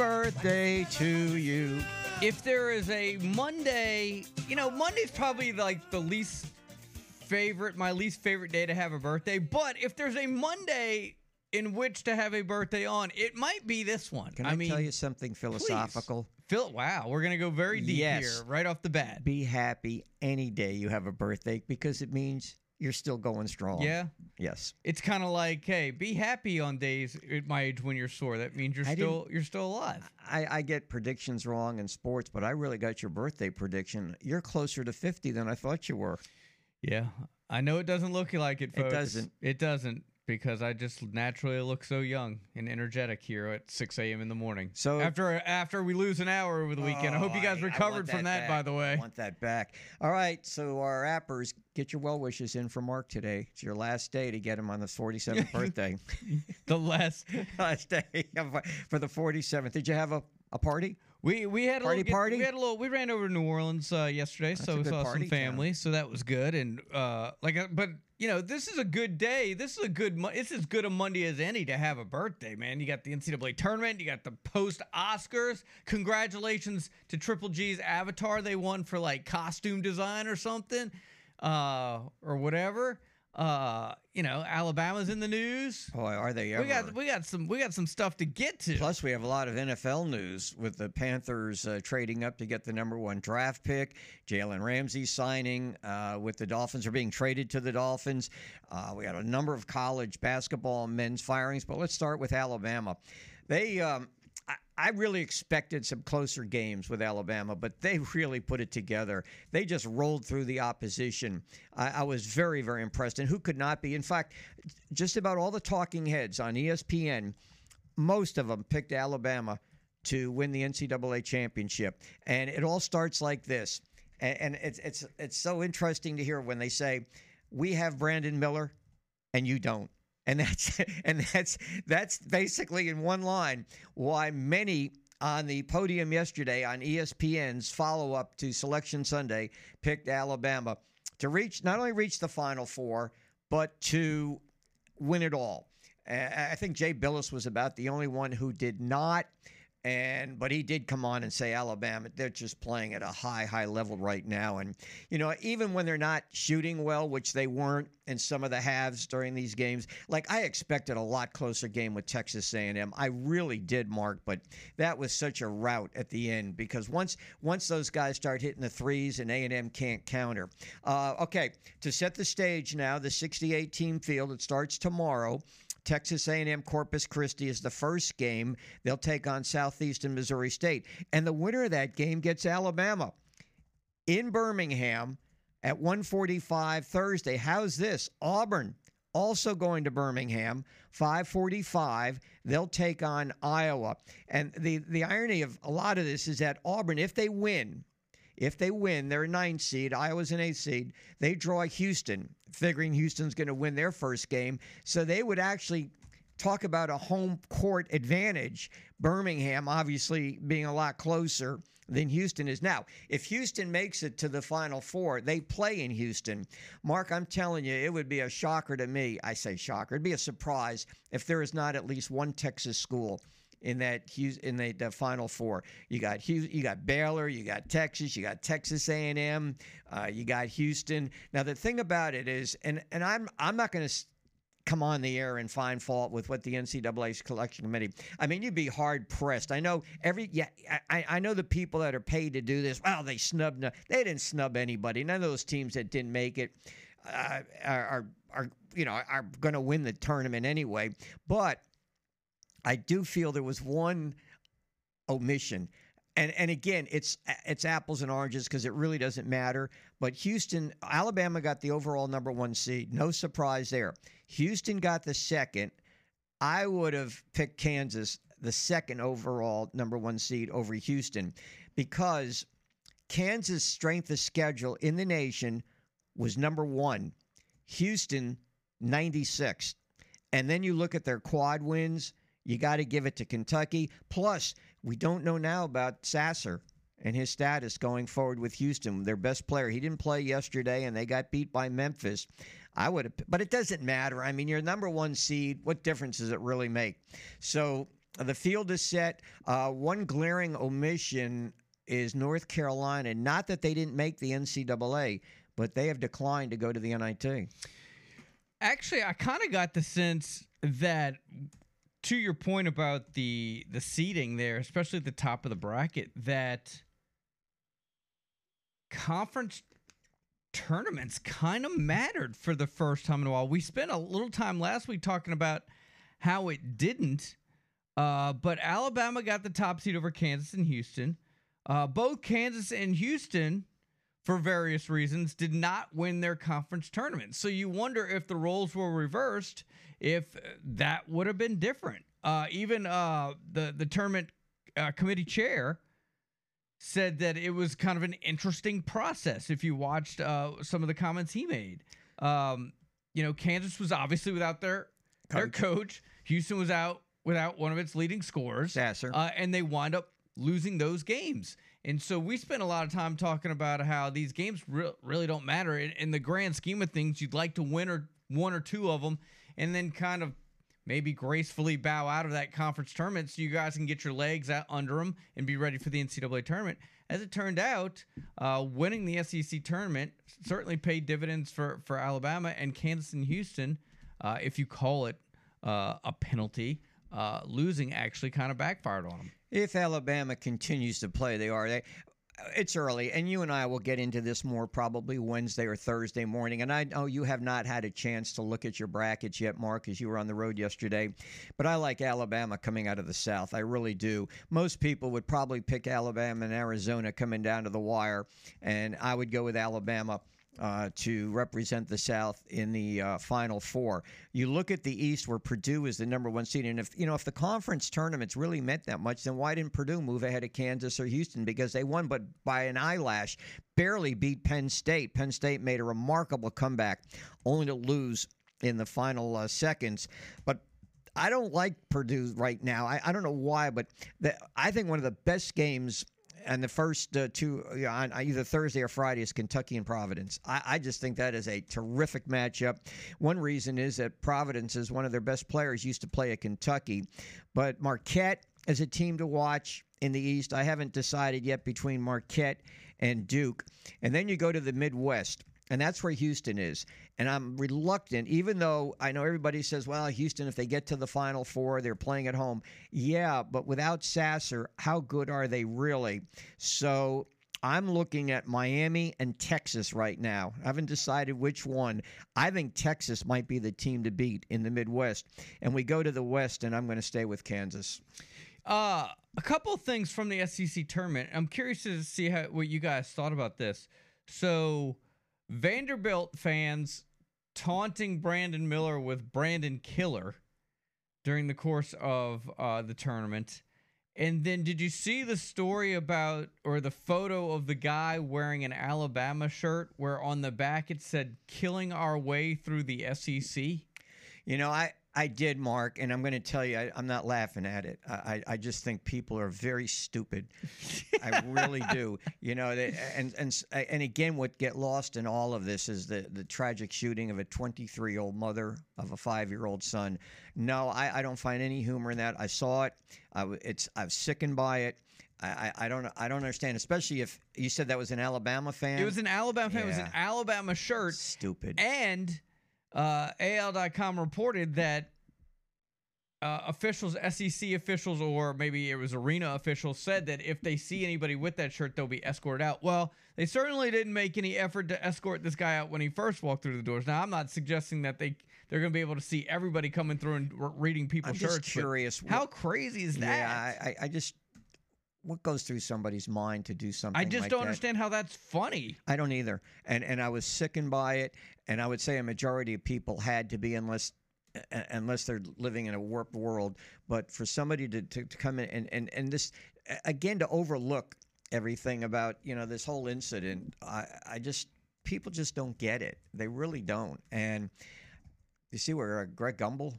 Birthday to you. if there is a Monday, you know, Monday's probably like the least favorite, my least favorite day to have a birthday. But if there's a Monday in which to have a birthday on, it might be this one. Can I, mean, tell you something philosophical? Phil, wow, we're gonna go very deep Yes. here right off the bat. Be happy any day you have a birthday because it means you're still going strong. Yeah, Yes. it's kind of like, hey, be happy on days at my age when you're sore. That means you're I still you're still alive. I, I get predictions wrong in sports, but I really got your birthday prediction. You're closer to 50 than I thought you were. Yeah, I know it doesn't look like it. It doesn't. It doesn't because I just naturally look so young and energetic here at 6 a.m. in the morning. So- after after we lose an hour over the weekend, I hope you Oh, guys recovered want from that, back. by the way. I want that back. All right. So, our appers, get your well wishes in for Mark today. It's your last day to get him on his 47th birthday. The last last day for the 47th. Did you have a, a party? we we had a Party, little, party? We had a little. We ran over to New Orleans uh, yesterday, That's so we saw some town. family, so that was good. And uh, like, uh, but you know, this is a good day. This is a good. It's as good a Monday as any to have a birthday, man. You got the NCAA tournament. You got the post Oscars. Congratulations to Triple G's Avatar. They won for like costume design or something, uh, or whatever. Uh, you know, Alabama's in the news. Boy, are they ever. We got we got some we got some stuff to get to. Plus, we have a lot of NFL news with the Panthers uh, trading up to get the number one draft pick. Jalen Ramsey signing uh, with the Dolphins or being traded to the Dolphins. Uh, we got a number of college basketball men's firings, but let's start with Alabama. They. Um, I- I really expected some closer games with Alabama, but they really put it together. They just rolled through the opposition. I, I was very, very impressed. And who could not be? In fact, just about all the talking heads on ESPN most of them picked Alabama to win the NCAA championship, and it all starts like this. And, and it's it's it's so interesting to hear when they say, "We have Brandon Miller, and you don't." And that's and that's that's basically in one line why many on the podium yesterday on ESPN's follow up to Selection Sunday picked Alabama to reach not only reach the Final Four but to win it all. I think Jay Bilas was about the only one who did not. And but he did come on and say Alabama, they're just playing at a high, high level right now. And you know, even when they're not shooting well, which they weren't in some of the halves during these games, like I expected a lot closer game with Texas A&M. I really did, Mark, but that was such a rout at the end because once once those guys start hitting the threes and A&M can't counter. Uh, okay, to set the stage now, the 68 team field. It starts tomorrow. Texas A&M Corpus Christi is the first game. They'll take on Southeastern Missouri State, and the winner of that game gets Alabama in Birmingham at 1:45 Thursday. How's this? Auburn also going to Birmingham 5:45. They'll take on Iowa. And the the irony of a lot of this is that Auburn if they win, if they win, they're a nine seed. Iowa's an eight seed. They draw Houston, figuring Houston's going to win their first game. So they would actually talk about a home court advantage. Birmingham, obviously, being a lot closer than Houston is now. If Houston makes it to the Final Four, they play in Houston. Mark, I'm telling you, it would be a shocker to me. I say shocker. It'd be a surprise if there is not at least one Texas school in that in the, the Final Four. You got you got Baylor, you got Texas, you got Texas A&M, uh, you got Houston. Now the thing about it is, and and I'm I'm not going to come on the air and find fault with what the NCAA's collection committee. I mean, you'd be hard pressed. I know every yeah, I, I know the people that are paid to do this. Well, they snubbed. They didn't snub anybody. None of those teams that didn't make it uh, are, are are you know are going to win the tournament anyway. But I do feel there was one omission. and and again, it's it's apples and oranges because it really doesn't matter. But Houston, Alabama got the overall number one seed. No surprise there. Houston got the second. I would have picked Kansas, the second overall number one seed over Houston, because Kansas' strength of schedule in the nation was number one. Houston, 96. And then you look at their quad wins, you got to give it to Kentucky. Plus, we don't know now about Sasser and his status going forward with Houston, their best player. He didn't play yesterday and they got beat by Memphis. I would have, but it doesn't matter. I mean, you're number one seed. What difference does it really make? So the field is set. Uh, one glaring omission is North Carolina. Not that they didn't make the NCAA, but they have declined to go to the NIT. Actually, I kind of got the sense that to your point about the the seating there, especially at the top of the bracket, that conference tournaments kind of mattered for the first time in a while. We spent a little time last week talking about how it didn't, uh, but Alabama got the top seed over Kansas and Houston. Uh, both Kansas and Houston, for various reasons, did not win their conference tournament. So you wonder if the roles were reversed, if that would have been different. Uh, even uh, the the tournament uh, committee chair said that it was kind of an interesting process. If you watched uh, some of the comments he made, um, you know, Kansas was obviously without their their coach. Houston was out without one of its leading scorers, Sasser. uh, and they wind up losing those games. And so we spent a lot of time talking about how these games re- really don't matter in, in the grand scheme of things. You'd like to win or one or two of them, and then kind of maybe gracefully bow out of that conference tournament so you guys can get your legs out under them and be ready for the NCAA tournament. As it turned out, uh, winning the SEC tournament certainly paid dividends for, for Alabama and Kansas and Houston, uh, if you call it uh, a penalty. Uh, losing actually kind of backfired on them. If Alabama continues to play, they are. They, it's early, and you and I will get into this more probably Wednesday or Thursday morning. And I know you have not had a chance to look at your brackets yet, Mark, because you were on the road yesterday. But I like Alabama coming out of the South. I really do. Most people would probably pick Alabama and Arizona coming down to the wire, and I would go with Alabama uh, to represent the South in the uh, Final Four. You look at the East, where Purdue is the number one seed, and if you know if the conference tournaments really meant that much, then why didn't Purdue move ahead of Kansas or Houston? Because they won, but by an eyelash, barely beat Penn State. Penn State made a remarkable comeback, only to lose in the final uh, seconds. But I don't like Purdue right now. I, I don't know why, but the, I think one of the best games and the first uh, two uh, yeah, on either Thursday or Friday is Kentucky and Providence. I, I just think that is a terrific matchup. One reason is that Providence is one of their best players used to play at Kentucky, but Marquette is a team to watch in the East. I haven't decided yet between Marquette and Duke, and then you go to the Midwest. And that's where Houston is. And I'm reluctant, even though I know everybody says, well, Houston, if they get to the Final Four, they're playing at home. Yeah, but without Sasser, how good are they really? So I'm looking at Miami and Texas right now. I haven't decided which one. I think Texas might be the team to beat in the Midwest. And we go to the West, and I'm going to stay with Kansas. Uh, a couple things from the SEC tournament. I'm curious to see how what you guys thought about this. So, Vanderbilt fans taunting Brandon Miller with Brandon Killer during the course of uh, the tournament. And then, did you see the story about or the photo of the guy wearing an Alabama shirt where on the back it said "Killing Our Way Through the SEC"? You know, I, I did, Mark, and I'm going to tell you, I, I'm not laughing at it. I, I just think people are very stupid. I really do. You know, they, and and and again, what get lost in all of this is the the tragic shooting of a 23 year old mother of a five year old son. No, I, I don't find any humor in that. I saw it. I, it's I'm sickened by it. I, I, I don't I don't understand, especially if you said that was an Alabama fan. It was an Alabama fan. It was an Alabama shirt. stupid. And uh, AL.com reported that uh, officials, SEC officials, or maybe it was arena officials, said that if they see anybody with that shirt, they'll be escorted out. Well, they certainly didn't make any effort to escort this guy out when he first walked through the doors. Now, I'm not suggesting that they they're going to be able to see everybody coming through and r- reading people's I'm just shirts. curious. How crazy is that? Yeah, I, I just what goes through somebody's mind to do something I just like don't that? understand how that's funny. I don't either. And and I was sickened by it. And I would say a majority of people had to be unless unless they're living in a warped world. But for somebody to, to, to come in and, and, and this again to overlook everything about, you know, this whole incident, I, I just people just don't get it. They really don't. And you see where uh, Greg Gumbel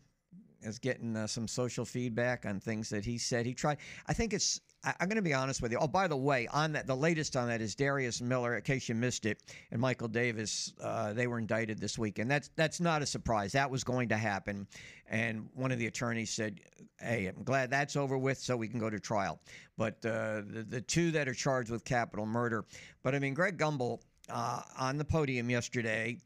is getting uh, some social feedback on things that he said. He tried. I think it's. I, I'm going to be honest with you. Oh, by the way, on that, the latest on that is Darius Miller. In case you missed it, and Michael Davis. Uh, they were indicted this week, and that's that's not a surprise. That was going to happen. And one of the attorneys said, "Hey, I'm glad that's over with, so we can go to trial." But uh, the the two that are charged with capital murder. But I mean, Greg Gumbel uh, on the podium yesterday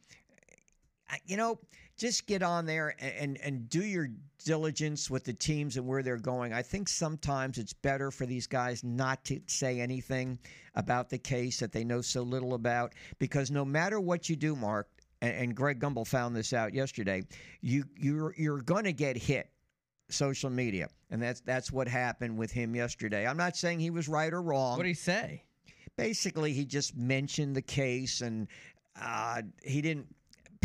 you know, just get on there and, and, and do your diligence with the teams and where they're going. I think sometimes it's better for these guys not to say anything about the case that they know so little about because no matter what you do, Mark, and, and Greg Gumbel found this out yesterday, you you're you're going to get hit social media and that's that's what happened with him yesterday. I'm not saying he was right or wrong What did he say? basically he just mentioned the case and uh, he didn't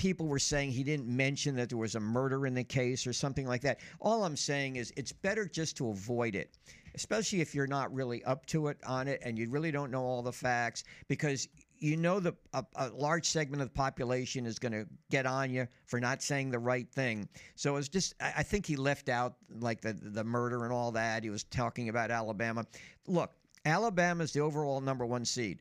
people were saying he didn't mention that there was a murder in the case or something like that. All i'm saying is it's better just to avoid it especially if you're not really up to it on it and you really don't know all the facts because you know the a, a large segment of the population is going to get on you for not saying the right thing. So it's just I, I think he left out like the the murder and all that. He was talking about alabama. Look Alabama is the overall number one seed.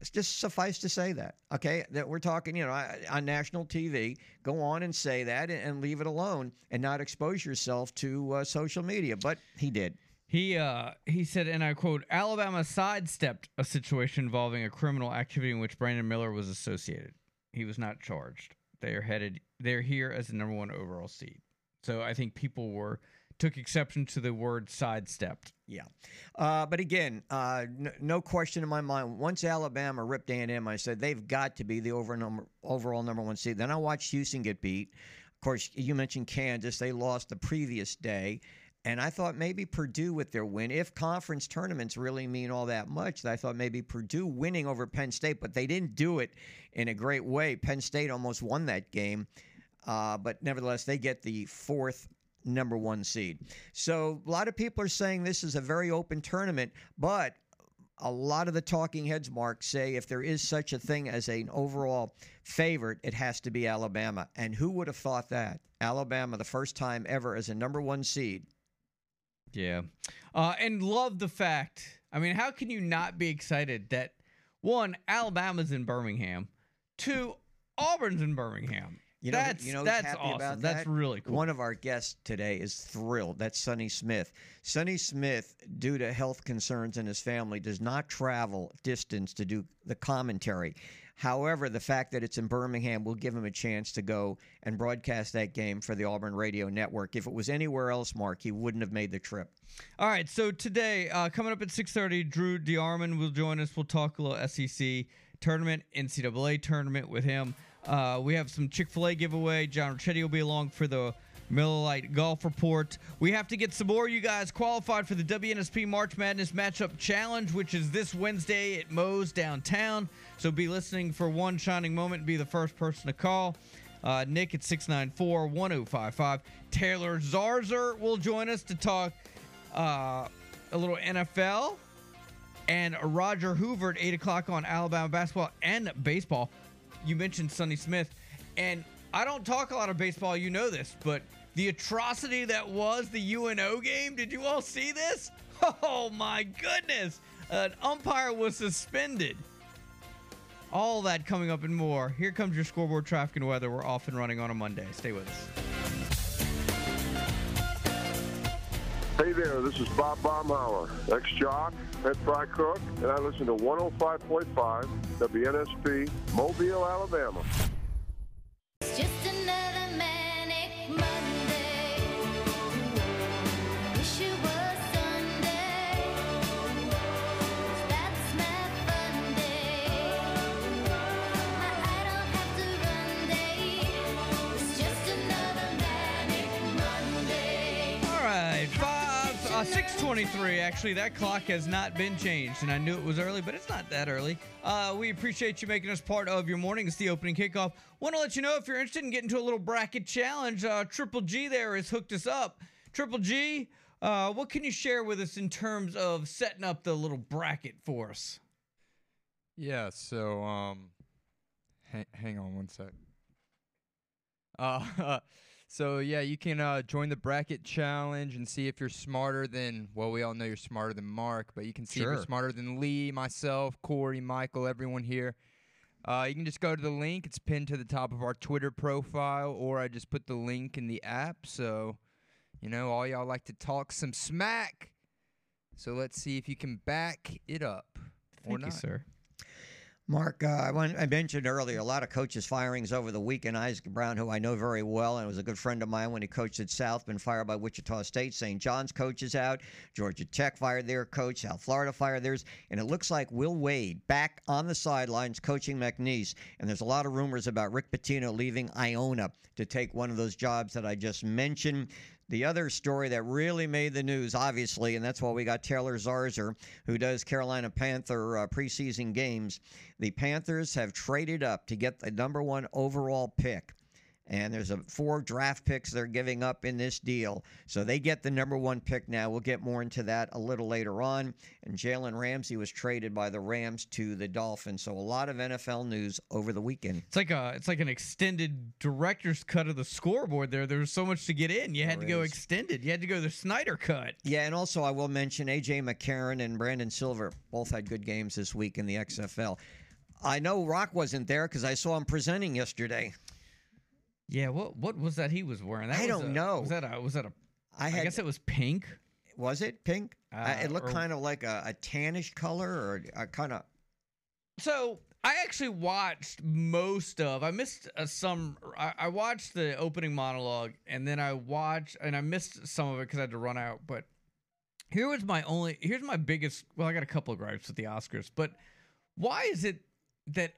It's just suffice to say that, okay? That we're talking, you know, on national TV. Go on and say that and, leave it alone and not expose yourself to uh, social media. But he did. He uh he said, and I quote, Alabama sidestepped a situation involving a criminal activity in which Brandon Miller was associated. He was not charged. They are headed they're here as the number one overall seed. So I think people were took exception to the word sidestepped. Yeah, uh, but again, uh, n- no question in my mind. Once Alabama ripped A&M, I said they've got to be the over number, overall number one seed. Then I watched Houston get beat. Of course, you mentioned Kansas; they lost the previous day, and I thought maybe Purdue with their win. If conference tournaments really mean all that much, I thought maybe Purdue winning over Penn State, but they didn't do it in a great way. Penn State almost won that game, uh, but nevertheless, they get the fourth number one seed. So a lot of people are saying this is a very open tournament, but a lot of the talking heads, Mark, say if there is such a thing as an overall favorite, it has to be Alabama. And who would have thought that? Alabama, the first time ever as a number one seed. Yeah. Uh, and love the fact. I mean, how can you not be excited that one, Alabama's in Birmingham, two, Auburn's in Birmingham. You know, that's you know that's awesome. about that's really cool. One of our guests today is thrilled. That's Sonny Smith. Sonny Smith, due to health concerns in his family, does not travel distance to do the commentary. However, the fact that it's in Birmingham will give him a chance to go and broadcast that game for the Auburn Radio Network. If it was anywhere else, Mark, he wouldn't have made the trip. All right, so today, uh, coming up at 6:30, Drew DeArmond will join us. We'll talk a little SEC tournament, NCAA tournament with him. Uh, we have some Chick Fil A giveaway. John Ricchetti will be along for the Miller Lite Golf Report. We have to get some more you guys qualified for the WNSP March Madness Matchup Challenge, which is this Wednesday at Moe's downtown. So be listening for one shining moment. Be the first person to call. Uh, Nick at 694 1055. Taylor Zarzour will join us to talk uh, a little NFL. And Roger Hoover at 8 o'clock on Alabama basketball and baseball. You mentioned Sonny Smith. And I don't talk a lot of baseball, you know this, but the atrocity that was the UNO game, did you all see this? Oh my goodness! An umpire was suspended. All that coming up and more. Here comes your scoreboard traffic and weather. We're off and running on a Monday. Stay with us. Hey there, this is Bob Baumhower, ex-jock, head fry cook, and I listen to 105.5 WNSP, Mobile, Alabama. 623. Actually, that clock has not been changed, and I knew it was early, but it's not that early. Uh, we appreciate you making us part of your morning. It's the opening kickoff. Want to let you know if you're interested in getting to a little bracket challenge, uh, Triple G there has hooked us up. Triple G, uh, what can you share with us in terms of setting up the little bracket for us? Yeah, so um hang, hang on one sec. Uh so yeah, you can uh join the bracket challenge and see if you're smarter than well, we all know you're smarter than Mark, but you can see if you're smarter than Lee, myself, Corey, Michael, everyone here. Uh, you can just go to the link. It's pinned to the top of our Twitter profile, or I just put the link in the app. So, you know, all y'all like to talk some smack. So let's see if you can back it up or Thank not. you, sir. Mark, uh, I, want, I mentioned earlier a lot of coaches' firings over the weekend. Isaac Brown, who I know very well and was a good friend of mine when he coached at South, been fired by Wichita State. St. John's coach is out. Georgia Tech fired their coach. South Florida fired theirs. And it looks like Will Wade back on the sidelines coaching McNeese. And there's a lot of rumors about Rick Pitino leaving Iona to take one of those jobs that I just mentioned. The other story that really made the news, obviously, and that's why we got Taylor Zarzour, who does Carolina Panther uh, preseason games. The Panthers have traded up to get the number one overall pick. And there's a four draft picks they're giving up in this deal. So they get the number one pick now. We'll get more into that a little later on. And Jalen Ramsey was traded by the Rams to the Dolphins. So a lot of NFL news over the weekend. It's like a it's like an extended director's cut of the scoreboard there. There was so much to get in. You had There to go is. extended. You had to go the Snyder cut. Yeah, and also I will mention AJ McCarron and Brandon Silver both had good games this week in the XFL. I know Rock wasn't there because I saw him presenting yesterday. Yeah, what what was that he was wearing? That I was don't a- know. Was that a was that a I I had guess it was pink. was it pink? I, it Uh, looked kind of like a, a tannish color or a kind of. So I actually watched most of. I missed uh, some. I, I watched the opening monologue, and then I watched, and I missed some of it because I had to run out. But here was my only. Here's my biggest. Well, I got a couple of gripes with the Oscars, but why is it that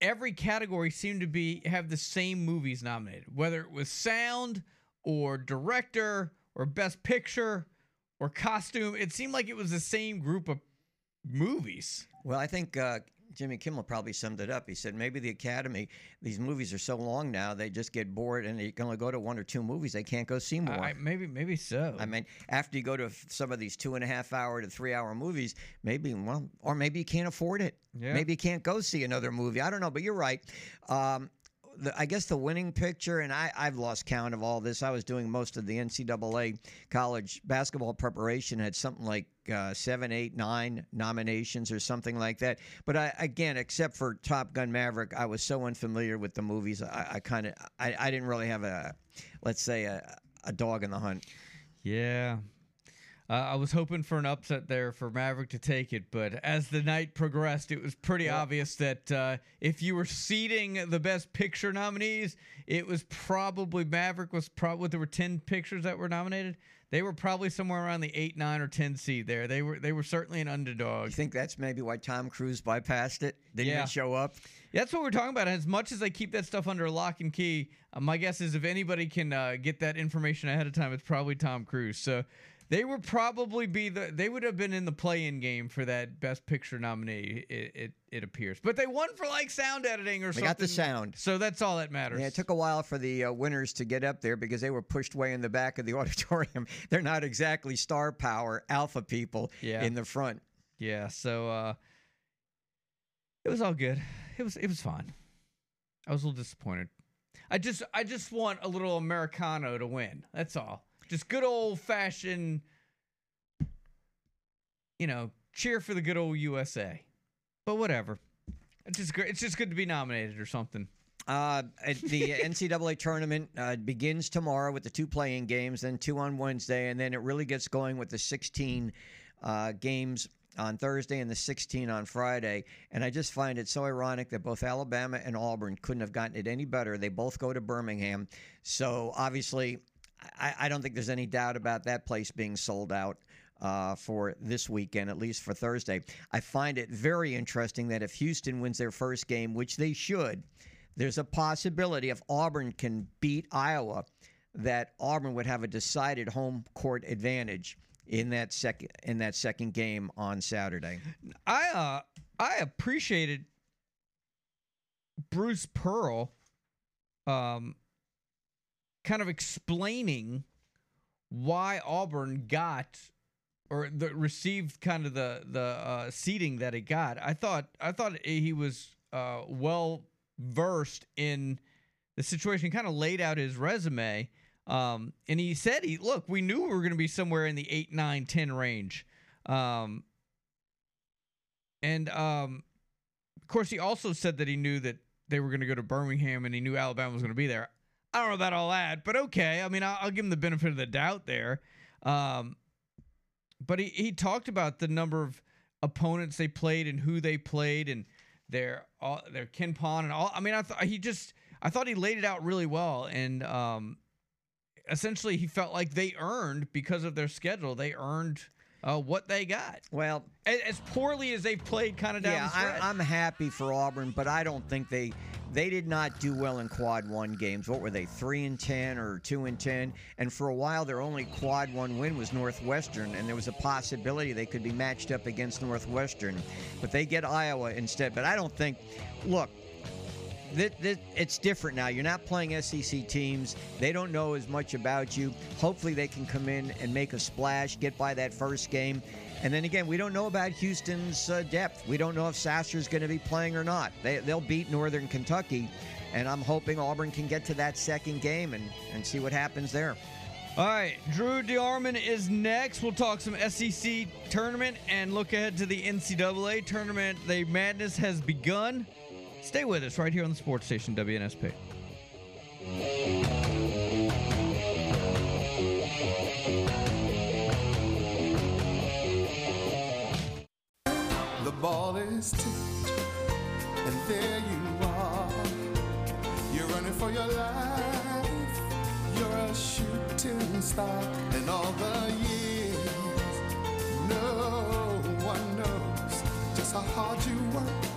every category seemed to be have the same movies nominated, whether it was sound or director or best picture or costume? It seemed like it was the same group of movies. Well, I think uh, Jimmy Kimmel probably summed it up. He said maybe the Academy, these movies are so long now, they just get bored and they can only go to one or two movies. They can't go see more. I, maybe maybe so. I mean, after you go to some of these two and a half hour to three hour movies, maybe, well, or maybe you can't afford it. Yeah. Maybe you can't go see another movie. I don't know, but you're right. Um, I guess the winning picture, and I, I've lost count of all this. I was doing most of the NCAA college basketball preparation, had something like uh, seven, eight, nine nominations or something like that. But I, again, except for Top Gun Maverick, I was so unfamiliar with the movies. I, I kind of, I, I didn't really have a, let's say, a, a dog in the hunt. Yeah. Uh, I was hoping for an upset there for Maverick to take it, but as the night progressed, it was pretty obvious that uh, if you were seeding the best picture nominees, it was probably Maverick was probably there were ten pictures that were nominated. They were probably somewhere around the eight, nine, or ten seed there. They were they were certainly an underdog. You think that's maybe why Tom Cruise bypassed it? Didn't Yeah. even show up? That's what we're talking about. As much as they keep that stuff under lock and key, uh, my guess is if anybody can uh, get that information ahead of time, it's probably Tom Cruise. So they would probably be the they would have been in the play-in game for that Best Picture nominee. It it, it appears, but they won for like sound editing or They something. got the sound. So that's all that matters. Yeah, it took a while for the uh, winners to get up there because they were pushed way in the back of the auditorium. They're not exactly star power alpha people Yeah. in the front. Yeah, so uh it was all good. It was it was fine. I was a little disappointed. I just I just want a little Americano to win. That's all. Just good old fashioned you know, cheer for the good old USA. But whatever. It's just great. It's just good to be nominated or something. Uh, the NCAA tournament uh, begins tomorrow with the two playing games, then two on Wednesday, and then it really gets going with the 16 uh, games on Thursday and the 16 on Friday. And I just find it so ironic that both Alabama and Auburn couldn't have gotten it any better. They both go to Birmingham. So obviously, I, I don't think there's any doubt about that place being sold out. Uh, for this weekend, at least for Thursday. I find it very interesting that if Houston wins their first game, which they should, there's a possibility if Auburn can beat Iowa that Auburn would have a decided home court advantage in that second in that second game on Saturday. I uh I appreciated Bruce Pearl um kind of explaining why Auburn got or the received kind of the the uh, seating that it got. I thought I thought he was uh, well versed in the situation. Kind of laid out his resume, um, and he said, "He look, we knew we were going to be somewhere in the eight, nine, ten range." Um, and um, of course, he also said that he knew that they were going to go to Birmingham, and he knew Alabama was going to be there. I don't know about all that, but okay. I mean, I'll, I'll give him the benefit of the doubt there. Um, but he, he talked about the number of opponents they played and who they played and their all their KenPom and all. I mean, I thought he just I thought he laid it out really well and um, essentially he felt like they earned because of their schedule. They earned uh, what they got. Well, As poorly as they've played, kind of down yeah, the stretch. I, I'm happy for Auburn, but I don't think they they did not do well in quad one games. What were they, three and ten or two and ten? And for a while, their only quad one win was Northwestern, and there was a possibility they could be matched up against Northwestern, but they get Iowa instead. But I don't think. Look, it's different now. You're not playing SEC teams. They don't know as much about you. Hopefully, they can come in and make a splash, get by that first game. And then again, we don't know about Houston's uh, depth. We don't know if Sasser's going to be playing or not. They, they'll beat Northern Kentucky, and I'm hoping Auburn can get to that second game and, and see what happens there. All right, Drew DeArmond is next. We'll talk some SEC tournament and look ahead to the NCAA tournament. The madness has begun. Stay with us right here on the sports station WNSP. The ball is tipped, and there you are. You're running for your life. You're a shooting star, and all the years, no one knows just how hard you worked.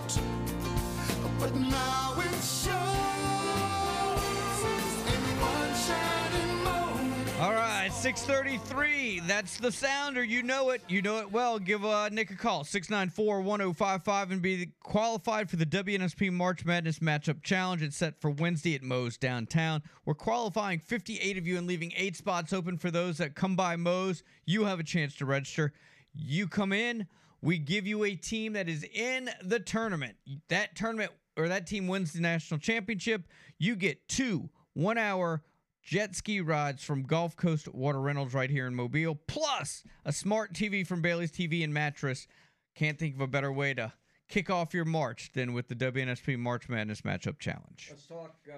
All right, 633. That's the sounder. You know it. You know it well. Give uh, Nick a call, 694 1055, and be qualified for the WNSP March Madness Matchup Challenge. It's set for Wednesday at Moe's downtown. We're qualifying 58 of you and leaving eight spots open for those that come by Moe's. You have a chance to register. You come in, we give you a team that is in the tournament. That tournament or that team wins the national championship. You get two one hour jet ski rides from Gulf Coast Water Rentals right here in Mobile, plus a smart TV from Bailey's TV and Mattress. Can't think of a better way to kick off your March than with the WNSP March Madness Matchup Challenge. Let's talk. Uh,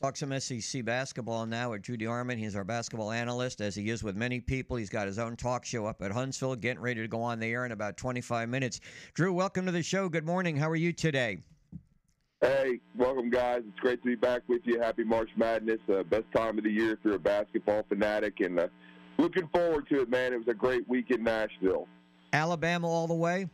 talk some SEC basketball now with Drew DeArmond. He's our basketball analyst, as he is with many people. He's got his own talk show up at Huntsville, getting ready to go on the air in about 25 minutes. Drew, welcome to the show. Good morning. How are you today? Hey, welcome, guys. It's great to be back with you. Happy March Madness. Uh, best time of the year if you're a basketball fanatic. And uh, looking forward to it, man. It was a great week in Nashville. Alabama all the way.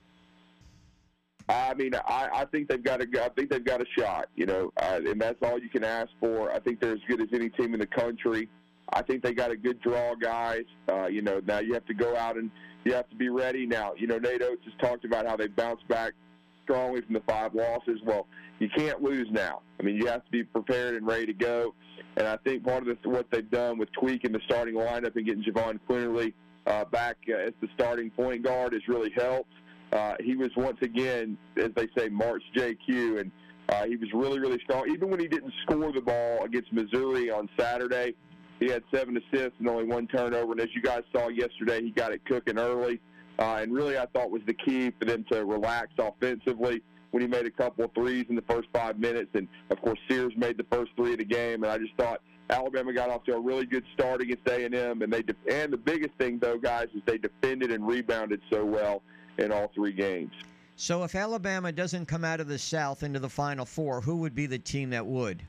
I mean, I, I think they've got a, I think they've got a shot, you know, uh, and that's all you can ask for. I think they're as good as any team in the country. I think they got a good draw, guys. Uh, you know, now you have to go out and you have to be ready. Now, you know, Nate Oats has talked about how they bounced back strongly from the five losses. Well, you can't lose now. I mean, you have to be prepared and ready to go. And I think part of the, what they've done with tweaking the starting lineup and getting Jahvon Quinerly uh, back uh, as the starting point guard has really helped. Uh, he was once again, as they say, March JQ, and uh, he was really, really strong. Even when he didn't score the ball against Missouri on Saturday, he had seven assists and only one turnover. And as you guys saw yesterday, he got it cooking early. Uh, and really, I thought was the key for them to relax offensively when he made a couple of threes in the first five minutes. And of course, Sears made the first three of the game. And I just thought Alabama got off to a really good start against A&M. And they de- and the biggest thing though, guys, is they defended and rebounded so well in all three games. So if Alabama doesn't come out of the South into the Final Four, who would be the team that would?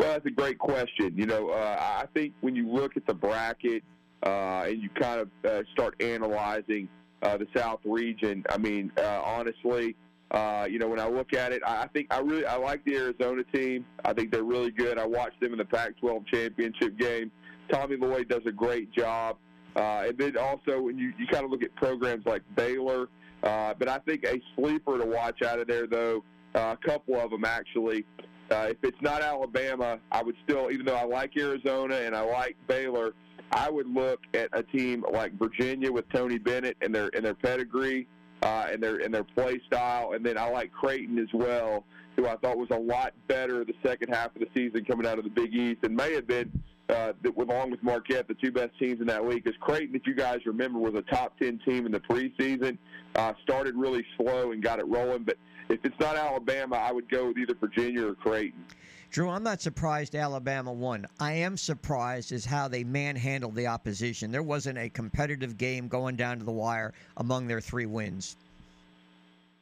Well, that's a great question. You know, uh, I think when you look at the bracket and you kind of uh, start analyzing uh, the South region, I mean, uh, honestly, uh, you know, when I look at it, I I think I really I like the Arizona team. I think they're really good. I watched them in the Pac-12 championship game. Tommy Lloyd does a great job. Uh, and then also when you, you kind of look at programs like Baylor, uh, but I think a sleeper to watch out of there though, uh, a couple of them actually. Uh, if it's not Alabama, I would still, even though I like Arizona and I like Baylor, I would look at a team like Virginia with Tony Bennett and their and their pedigree uh, and their and their play style, and then I like Creighton as well, who I thought was a lot better the second half of the season coming out of the Big East, and may have been. Uh, along with Marquette, the two best teams in that league, because Creighton, if you guys remember, was a top 10 team in the preseason. Uh, started really slow and got it rolling. But if it's not Alabama, I would go with either Virginia or Creighton. Drew, I'm not surprised Alabama won. I am surprised is how they manhandled the opposition. There wasn't a competitive game going down to the wire among their three wins.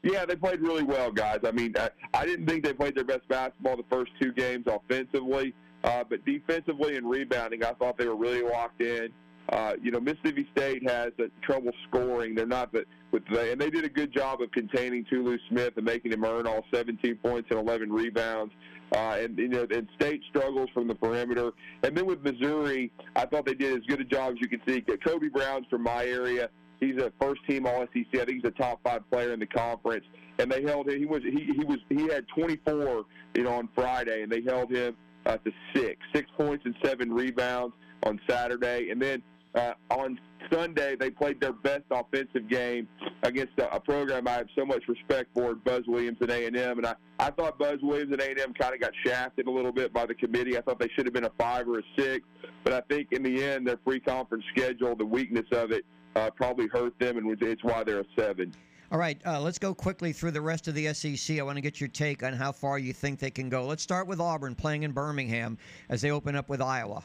Yeah, they played really well, guys. I mean, I, didn't think they played their best basketball the first two games offensively, uh, but defensively and rebounding, I thought they were really locked in. Uh, you know, Mississippi State has uh, trouble scoring. They're not the with the, and they did a good job of containing Tolu Smith and making him earn all 17 points and 11 rebounds. Uh, and you know, and State struggles from the perimeter. And then with Missouri, I thought they did as good a job as you can see. Kobe Brown's from my area. He's a first team All SEC. I think he's a top five player in the conference. And they held him. He was he, he was he had 24, you know, on Friday, and they held him uh, to six, six points and seven rebounds on Saturday. And then uh, on Sunday, they played their best offensive game against a, a program I have so much respect for, Buzz Williams and A&M. And I, I thought Buzz Williams and A&M kind of got shafted a little bit by the committee. I thought they should have been a five or a six. But I think in the end, their free conference schedule, the weakness of it, uh, probably hurt them, and it's why they're a seven. All right, uh, let's go quickly through the rest of the SEC. I want to get your take on how far you think they can go. Let's start with Auburn playing in Birmingham as they open up with Iowa.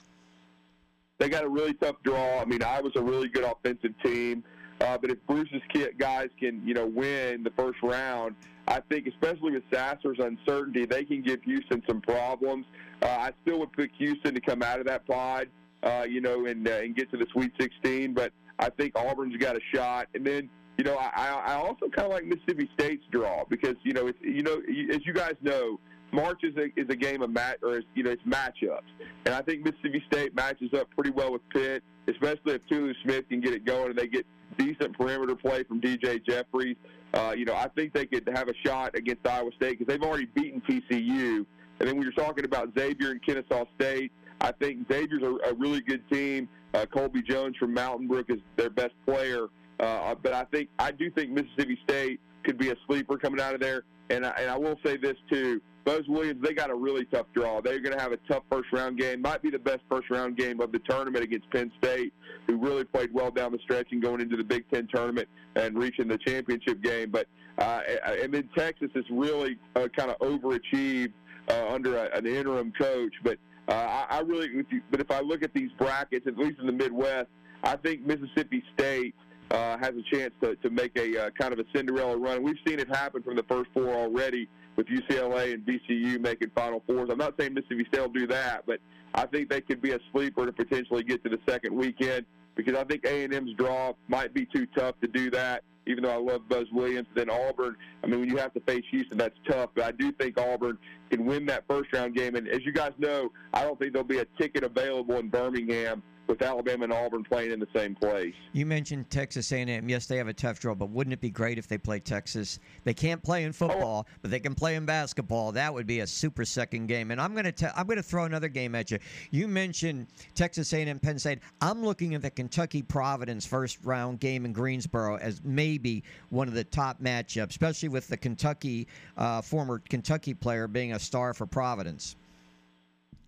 They got a really tough draw. I mean, Iowa's a really good offensive team. Uh, but if Bruce's guys can, you know, win the first round, I think, especially with Sasser's uncertainty, they can give Houston some problems. Uh, I still would pick Houston to come out of that pod, uh, you know, and uh, and get to the Sweet 16. But I think Auburn's got a shot. And then, you know, I, I also kind of like Mississippi State's draw because, you know, it's, you know, as you guys know, March is a, is a game of match, or you know, it's matchups, and I think Mississippi State matches up pretty well with Pitt, especially if Tolu Smith can get it going and they get decent perimeter play from DJ Jeffries. Uh, you know, I think they could have a shot against Iowa State because they've already beaten TCU. And then when you're talking about Xavier and Kennesaw State, I think Xavier's a, a really good team. Uh, Colby Jones from Mountain Brook is their best player. Uh, but I think I do think Mississippi State could be a sleeper coming out of there. And I, and I will say this too: Buzz Williams, they got a really tough draw. They're going to have a tough first round game. Might be the best first round game of the tournament against Penn State, who really played well down the stretch and going into the Big Ten tournament and reaching the championship game. But uh, and then Texas has really uh, kind of overachieved uh, under a, an interim coach. But uh, I, I really, but if I look at these brackets, at least in the Midwest, I think Mississippi State uh, has a chance to, to make a uh, kind of a Cinderella run. We've seen it happen from the first four already with UCLA and VCU making Final Fours. I'm not saying Mississippi State will do that, but I think they could be a sleeper to potentially get to the second weekend because I think A&M's draw might be too tough to do that. Even though I love Buzz Williams, then Auburn. I mean, when you have to face Houston, that's tough. But I do think Auburn can win that first round game. And as you guys know, I don't think there'll be a ticket available in Birmingham with Alabama and Auburn playing in the same place. You mentioned Texas A&M. Yes, they have a tough draw, but wouldn't it be great if they play Texas? They can't play in football, oh. but they can play in basketball. That would be a super second game. And I'm going to I'm going to throw another game at you. You mentioned Texas A&M Penn State. I'm looking at the Kentucky Providence first round game in Greensboro as maybe one of the top matchups, especially with the Kentucky uh, former Kentucky player being a star for Providence.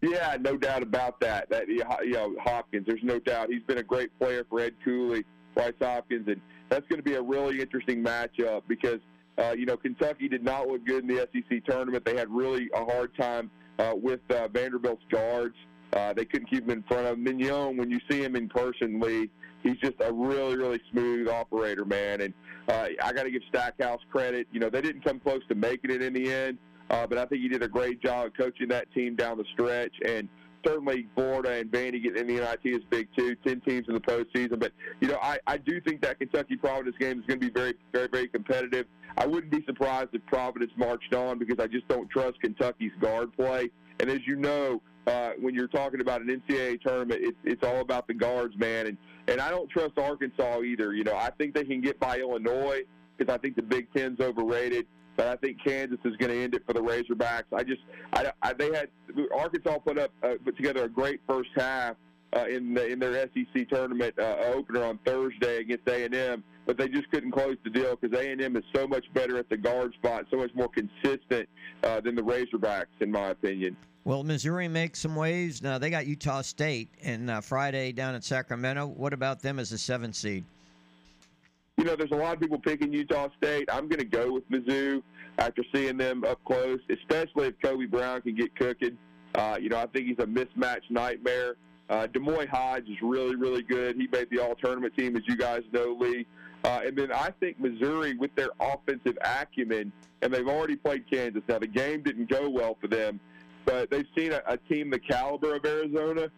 Yeah, no doubt about that. That you know Hopkins, there's no doubt he's been a great player for Ed Cooley, Bryce Hopkins, and that's going to be a really interesting matchup because uh, you know Kentucky did not look good in the SEC tournament. They had really a hard time uh, with uh, Vanderbilt's guards. Uh, they couldn't keep him in front of. Manjon, when you see him in person, Lee, he's just a really, really smooth operator, man. And uh, I got to give Stackhouse credit. You know, they didn't come close to making it in the end, uh, but I think he did a great job coaching that team down the stretch. And certainly Florida and Vandy getting in the NIT is big too. Ten teams in the postseason, but you know I, I do think that Kentucky Providence game is going to be very very very competitive. I wouldn't be surprised if Providence marched on because I just don't trust Kentucky's guard play. And as you know, uh, when you're talking about an NCAA tournament, it's it's all about the guards, man. And and I don't trust Arkansas either. You know, I think they can get by Illinois because I think the Big Ten's overrated. But I think Kansas is going to end it for the Razorbacks. I just, I, I they had Arkansas put up uh, put together a great first half uh, in the, in their SEC tournament uh, opener on Thursday against A and M, but they just couldn't close the deal because A and M is so much better at the guard spot, so much more consistent uh, than the Razorbacks, in my opinion. Well, Missouri makes some waves. Now they got Utah State and uh, Friday down in Sacramento. What about them as a seventh seed? You know, there's a lot of people picking Utah State. I'm going to go with Mizzou after seeing them up close, especially if Kobe Brown can get cooking. Uh, you know, I think he's a mismatch nightmare. Uh, D'Moi Hodge is really, really good. He made the all-tournament team, as you guys know, Lee. Uh, and then I think Missouri, with their offensive acumen, and they've already played Kansas. Now, the game didn't go well for them, but they've seen a, a team the caliber of Arizona.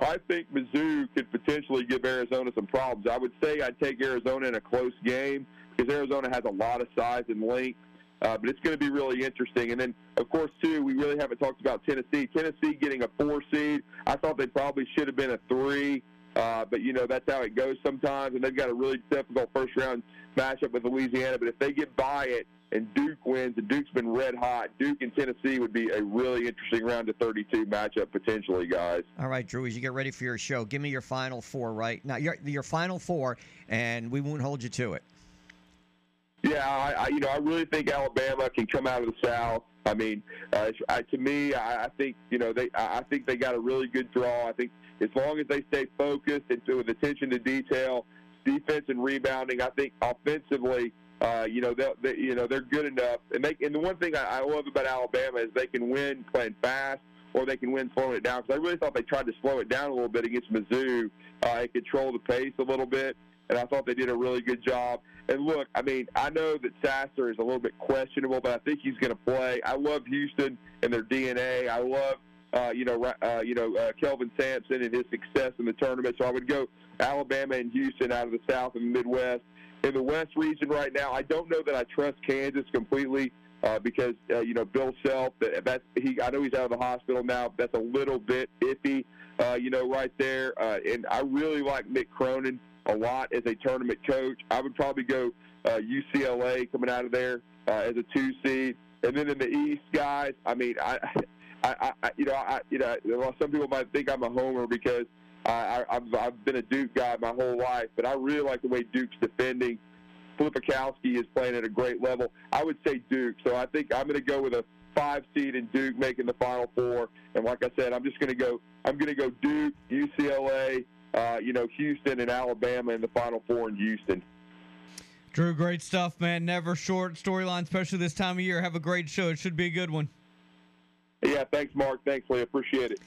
I think Mizzou could potentially give Arizona some problems. I would say I'd take Arizona in a close game because Arizona has a lot of size and length. Uh, but it's going to be really interesting. And then, of course, too, we really haven't talked about Tennessee. Tennessee getting a four seed. I thought they probably should have been a three. Uh, but you know that's how it goes sometimes, and they've got a really difficult first round matchup with Louisiana. But if they get by it and Duke wins, and Duke's been red hot, Duke and Tennessee would be a really interesting round of 32 matchup potentially, guys. All right, Drew, as you get ready for your show, give me your final four right now. Your your final four, and we won't hold you to it. Yeah, I, I you know I really think Alabama can come out of the South. I mean, uh, I, to me, I, I think you know they I I think they got a really good draw. I think as long as they stay focused and with attention to detail, defense and rebounding, I think offensively, uh, you know they you know they're good enough. And they and the one thing I, I love about Alabama is they can win playing fast. Or they can win slowing it down. Because I really thought they tried to slow it down a little bit against Mizzou uh, and control the pace a little bit and I thought they did a really good job. And look, I mean, I know that Sasser is a little bit questionable, but I think he's going to play. I love Houston and their DNA. I love, uh, you know, uh, you know, uh, Kelvin Sampson and his success in the tournament. So I would go Alabama and Houston out of the South and the Midwest. In the West region right now, I don't know that I trust Kansas completely. Uh, because uh, you know Bill Self, that, he. I know he's out of the hospital now. That's a little bit iffy, uh, you know, right there. Uh, and I really like Mick Cronin a lot as a tournament coach. I would probably go uh, UCLA coming out of there uh, as a two seed, and then in the East, guys. I mean, I, I, I you know, I, you know, some people might think I'm a homer because I, I, I've, I've been a Duke guy my whole life, but I really like the way Duke's defending. Filipowski is playing at a great level. I would say Duke, so I think I'm going to go with a five seed in Duke making the Final Four. And like I said, I'm just going to go. I'm going to go Duke, UCLA, uh, you know, Houston and Alabama in the Final Four in Houston. Drew, great stuff, man. Never short storyline, especially this time of year. Have a great show. It should be a good one. Yeah, thanks, Mark. Thanks, Lee. Appreciate it.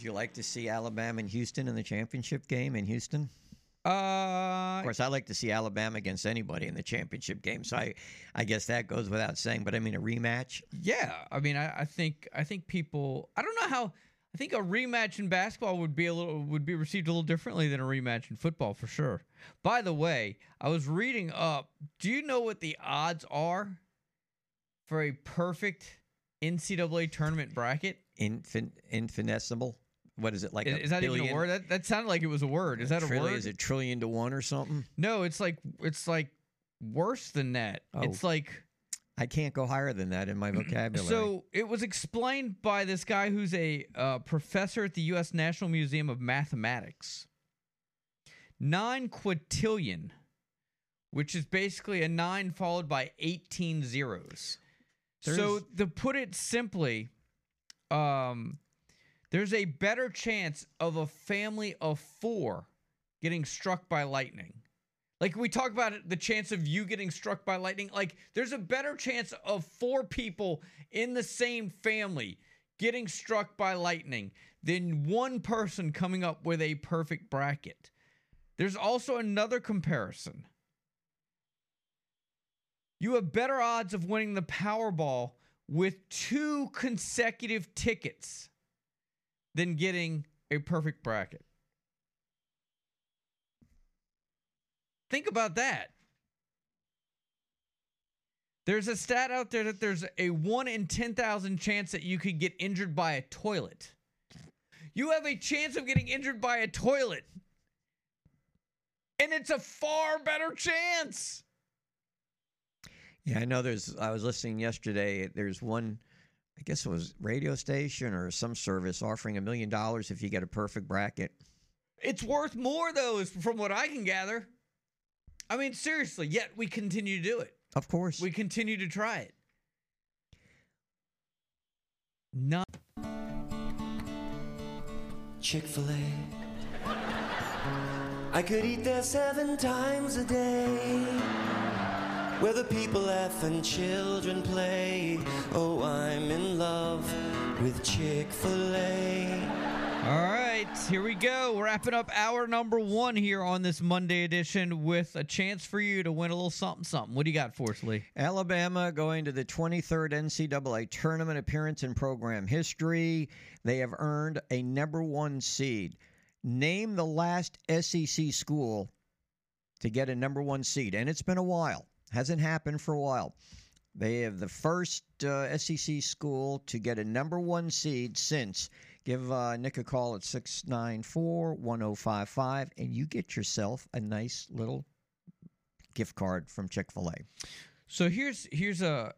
Would you like to see Alabama and Houston in the championship game in Houston? Uh, Of course, I like to see Alabama against anybody in the championship game. So I, I guess that goes without saying. But I mean, a rematch. yeah. I mean, I, I think I think people. I don't know how. I think a rematch in basketball would be a little would be received a little differently than a rematch in football for sure. By the way, I was reading up. Do you know what the odds are for a perfect NCAA tournament bracket? Infin, infinitesimal. What is it like? Is, a is that even a word? That, that sounded like it was a word. Is that a trillion, word? Is it trillion to one or something? No, it's like it's like worse than that. Oh. It's like I can't go higher than that in my vocabulary. so it was explained by this guy who's a uh, professor at the U.S. National Museum of Mathematics. Nine quintillion, which is basically a nine followed by 18 zeros. So There's- to put it simply, um, there's a better chance of a family of four getting struck by lightning. Like we talk about the chance of you getting struck by lightning. Like there's a better chance of four people in the same family getting struck by lightning than one person coming up with a perfect bracket. There's also another comparison. You have better odds of winning the Powerball with two consecutive tickets than getting a perfect bracket. Think about that. There's a stat out there that there's a 1 in 10,000 chance that you could get injured by a toilet. You have a chance of getting injured by a toilet. And it's a far better chance. Yeah, I know. There's. I was listening yesterday. There's one. I guess it was radio station or some service offering a million dollars if you get a perfect bracket. It's worth more, though, from what I can gather. I mean, seriously, yet we continue to do it. Of course. We continue to try it. Not Chick fil A. I could eat there seven times a day. Where the people laugh and children play. Oh, I'm in love with Chick fil A. All right, here we go. Wrapping up hour number one here on this Monday edition with a chance for you to win a little something something. What do you got for us, Lee? Alabama going to the 23rd NCAA tournament appearance in program history. They have earned a number one seed. Name the last SEC school to get a number one seed, and it's been a while. Hasn't happened for a while. They have the first uh, SEC school to get a number one seed since. Give uh, Nick a call at 694 1055, and you get yourself a nice little gift card from Chick fil A. So here's here's a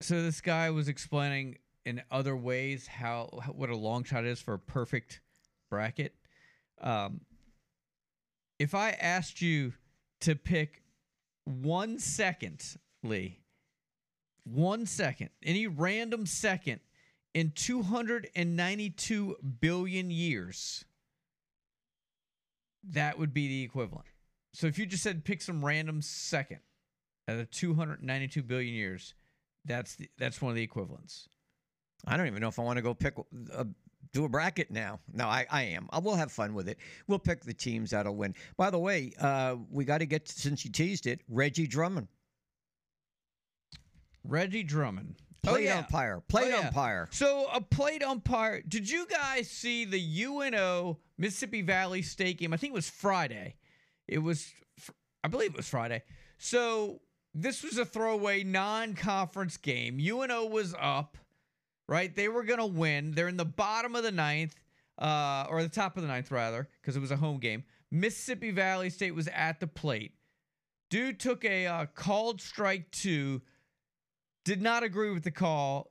so this guy was explaining in other ways how, what a long shot is for a perfect bracket. Um, if I asked you to pick one second, Lee, one second, any random second in 292 billion years, that would be the equivalent. So if you just said pick some random second out of 292 billion years, that's the, that's one of the equivalents. I don't even know if I want to go pick a, do a bracket now. No, I, I am. I will have fun with it. We'll pick the teams that'll win. By the way, uh, we got to get since you teased it, Reggie Drummond, Reggie Drummond. plate oh, yeah. umpire, plate Oh, yeah. umpire. So a plate umpire. Did you guys see the UNO Mississippi Valley State game? I think it was Friday. It was, I believe it was Friday. So this was a throwaway non-conference game. UNO was up, right? They were gonna win. They're in the bottom of the ninth, uh, or the top of the ninth rather, because it was a home game. Mississippi Valley State was at the plate. Dude took a uh, called strike two. Did not agree with the call.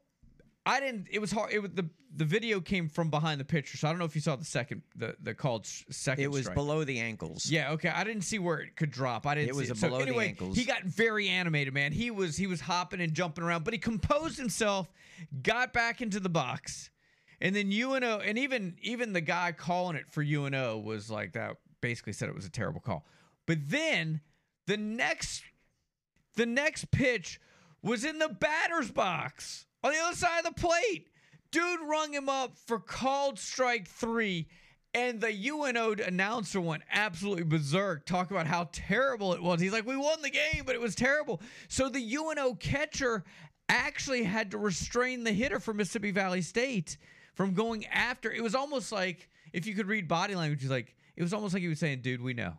I didn't. It was hard. It was the the video came from behind the picture, so I don't know if you saw the second the the called s- second. It was strike. below the ankles. Yeah, okay. I didn't see where it could drop. I didn't It was it. So below the anyway, ankles. He got very animated, man. He was he was hopping and jumping around, but he composed himself, got back into the box. And then UNO and even even the guy calling it for UNO was like that basically said it was a terrible call. But then the next the next pitch was in the batter's box on the other side of the plate. Dude rung him up for called strike three, and the UNO announcer went absolutely berserk, talking about how terrible it was. He's like, We won the game, but it was terrible. So the UNO catcher actually had to restrain the hitter for Mississippi Valley State from going after. It was almost like, if you could read body language, he's like, it was almost like he was saying, Dude, we know.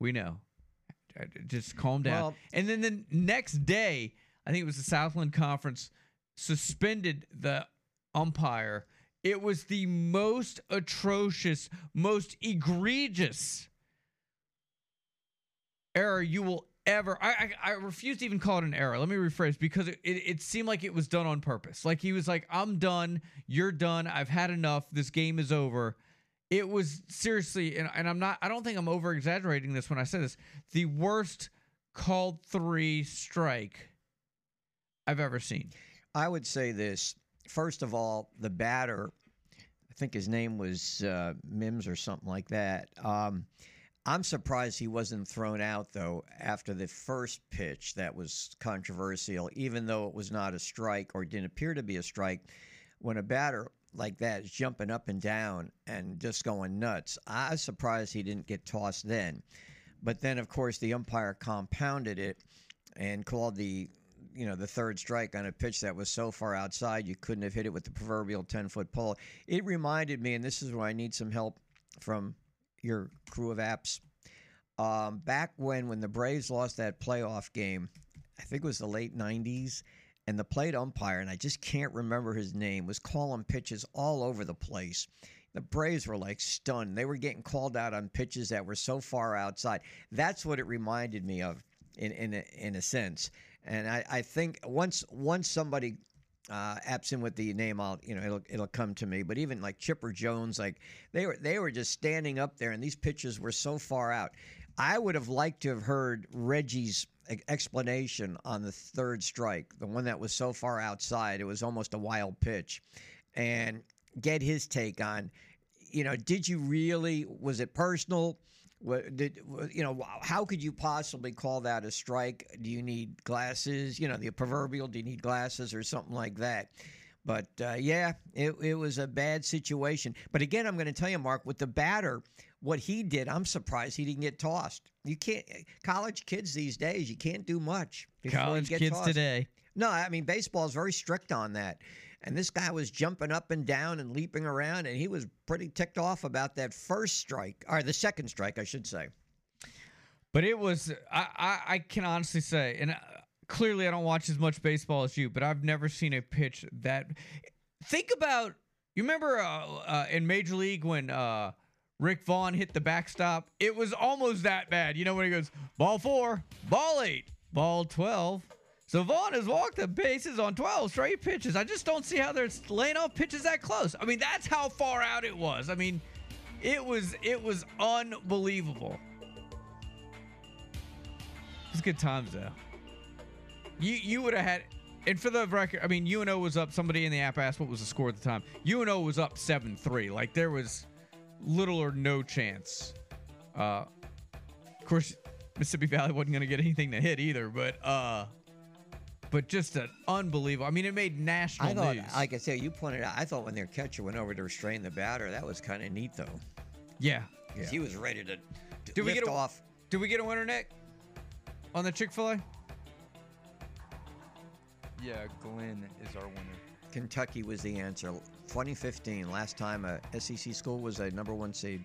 We know. Just calm down. Well- and then the next day, I think it was the Southland Conference suspended the umpire. It was the most atrocious, most egregious error you will ever. I, I, I refuse to even call it an error. Let me rephrase because it, it, it seemed like it was done on purpose. Like he was like, I'm done. You're done. I've had enough. This game is over. It was seriously, and, and I'm not, I don't think I'm over exaggerating this when I say this, the worst called three strike I've ever seen. I would say this. First of all, the batter, I think his name was uh, Mims or something like that. Um, I'm surprised he wasn't thrown out, though, after the first pitch that was controversial, even though it was not a strike or didn't appear to be a strike. When a batter like that is jumping up and down and just going nuts, I was surprised he didn't get tossed then. But then, of course, the umpire compounded it and called the you know the third strike on a pitch that was so far outside you couldn't have hit it with the proverbial 10 foot pole it reminded me and this is where i need some help from your crew of apps um, back when when the braves lost that playoff game i think it was the late 90s and the plate umpire and i just can't remember his name was calling pitches all over the place the Braves were like stunned. They were getting called out on pitches that were so far outside. That's what it reminded me of, in in a, in a sense. And I, I think once once somebody uh, in with the name, I'll you know it'll it'll come to me. But even like Chipper Jones, like they were they were just standing up there, and these pitches were so far out. I would have liked to have heard Reggie's explanation on the third strike, the one that was so far outside, it was almost a wild pitch, and get his take on, you know, did you really? Was it personal? What did you know? How could you possibly call that a strike? Do you need glasses? You know, the proverbial. Do you need glasses or something like that? But uh, yeah, it, it was a bad situation. But again, I'm going to tell you, Mark, with the batter, what he did, I'm surprised he didn't get tossed. You can't, college kids these days, you can't do much. College get kids tossed. today. No, I mean, baseball is very strict on that. And this guy was jumping up and down and leaping around, and he was pretty ticked off about that first strike, or the second strike, I should say. But it was I, I, I can honestly say, and uh, clearly I don't watch as much baseball as you, but I've never seen a pitch that. Think about you remember uh, uh, in Major League when uh, Rick Vaughn hit the backstop. It was almost that bad. You know when he goes ball four, ball eight, ball twelve. Vaughn has walked the bases on 12 straight pitches. I just don't see how they're laying off pitches that close. I mean, that's how far out it was. I mean, it was it was unbelievable. It's good times though. You you would have had, and for the record, I mean UNO was up. Somebody in the app asked what was the score at the time. UNO was up seven three. Like there was little or no chance. Uh, of course, Mississippi Valley wasn't going to get anything to hit either. But uh, but just an unbelievable. I mean, it made national I thought, news. like I said, you pointed out, I thought when their catcher went over to restrain the batter, that was kind of neat, though. yeah. 'Cause He was ready to, to Did we get a- off. Did we get a winner, Nick? On the Chick Fil A? Yeah, Glenn is our winner. Kentucky was the answer. 2015, last time a SEC school was a number one seed.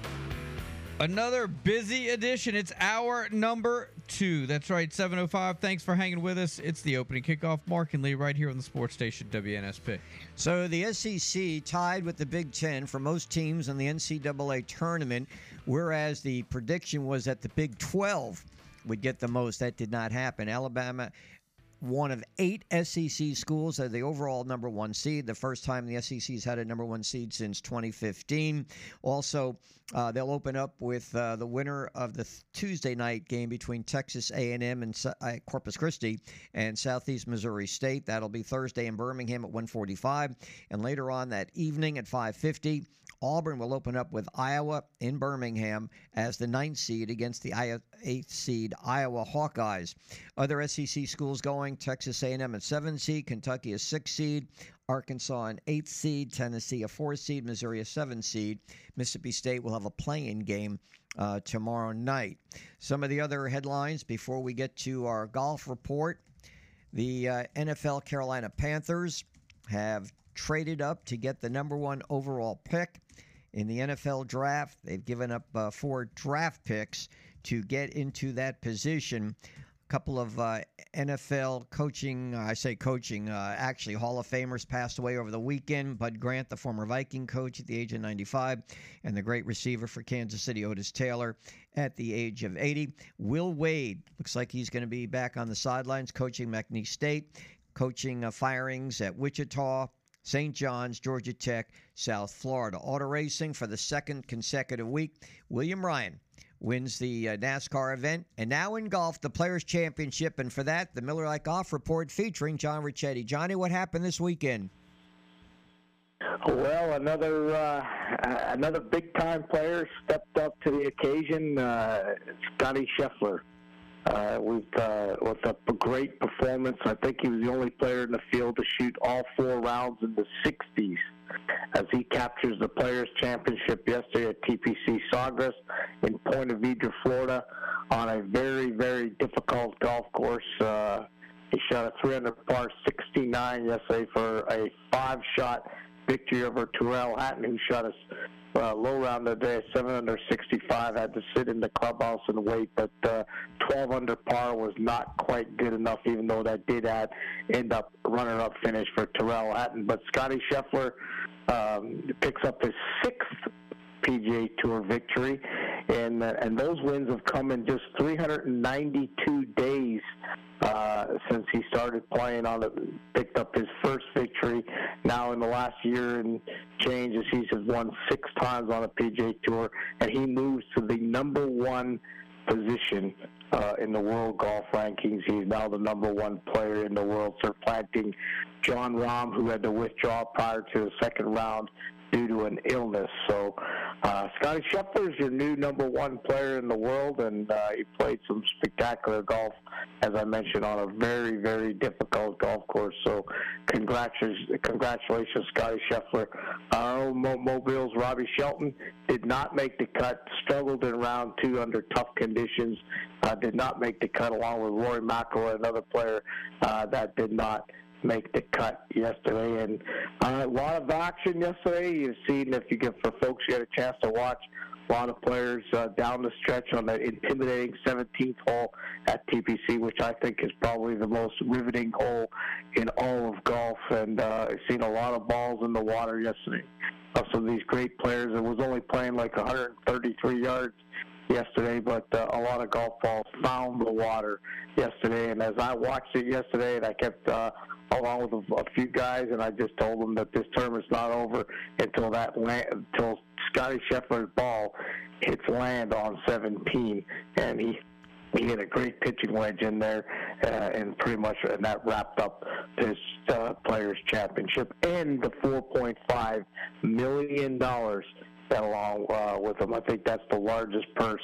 Another busy edition. It's hour number two. That's right, 705. Thanks for hanging with us. It's the opening kickoff. Mark and Lee right here on the sports station WNSP. So the SEC tied with the Big Ten for most teams in the NCAA tournament, whereas the prediction was that the Big 12 would get the most. That did not happen. Alabama, one of eight SEC schools, are the overall number one seed. The first time the SEC's had a number one seed since 2015. Also, uh, they'll open up with uh, the winner of the th- Tuesday night game between Texas A&M and uh, Corpus Christi and Southeast Missouri State. That'll be Thursday in Birmingham at 1:45, and later on that evening at 5:50. Auburn will open up with Iowa in Birmingham as the ninth seed against the eighth seed Iowa Hawkeyes. Other SEC schools going: Texas A&M at seven seed, Kentucky a six seed, Arkansas an eighth seed, Tennessee a four seed, Missouri a seven seed. Mississippi State will have a playing game uh, tomorrow night. Some of the other headlines before we get to our golf report: the uh, NFL Carolina Panthers have traded up to get the number one overall pick in the NFL draft. They've given up uh, four draft picks to get into that position. A couple of uh, NFL coaching, I say coaching, uh, actually Hall of Famers passed away over the weekend. Bud Grant, the former Viking coach at the age of 95, and the great receiver for Kansas City, Otis Taylor, at the age of 80. Will Wade looks like he's going to be back on the sidelines coaching McNeese State, coaching uh, firings at Wichita, St. John's, Georgia Tech, South Florida. Auto racing for the second consecutive week. William Byron wins the uh, NASCAR event. And now in golf, the Players' Championship. And for that, the Miller Lite Golf Report featuring John Ricchetti. Johnny, what happened this weekend? Well, another uh, another big time player stepped up to the occasion. Uh, Scotty Scheffler uh, with uh, with a great performance. I think he was the only player in the field to shoot all four rounds in the 60s as he captures the Players' Championship yesterday at TPC Sawgrass in Ponte Vedra, Florida, on a very, very difficult golf course. Uh, he shot a 300 par 69 yesterday for a five-shot victory over Tyrrell Hatton, who shot a uh, low round today, 7 under 65. Had to sit in the clubhouse and wait, but uh, 12 under par was not quite good enough, even though that did add, end up runner-up finish for Tyrrell Hatton. But Scotty Scheffler um, picks up his sixth PGA Tour victory, and uh, and those wins have come in just 392 days uh, since he started playing on it. Picked up his first victory now in the last year and change as he's won six times on a PGA Tour, and he moves to the number one position uh, in the world golf rankings. He's now the number one player in the world, supplanting Jon Rahm, who had to withdraw prior to the second round due to an illness. So, uh, Scotty Scheffler is your new number one player in the world, and uh, he played some spectacular golf, as I mentioned, on a very, very difficult golf course. So, congratulations, congratulations, Scotty Scheffler. Our own Mobile's Robbie Shelton did not make the cut, struggled in round two under tough conditions, uh, did not make the cut, along with Rory McIlroy, another player uh, that did not make the cut yesterday. And uh, a lot of action yesterday. You've seen, if you get for folks, you had a chance to watch a lot of players uh, down the stretch on the intimidating 17th hole at TPC, which I think is probably the most riveting hole in all of golf. And uh, I've seen a lot of balls in the water yesterday. Of some of these great players. It was only playing like 133 yards yesterday, but uh, a lot of golf balls found the water yesterday. And as I watched it yesterday, and I kept uh, along with a, a few guys, and I just told them that this tournament's not over until that land, until Scotty Scheffler's ball hits land on 17, and he. He hit a great pitching wedge in there, uh, and pretty much, and that wrapped up his uh, Players Championship and the 4.5 million dollars that along uh, with him. I think that's the largest purse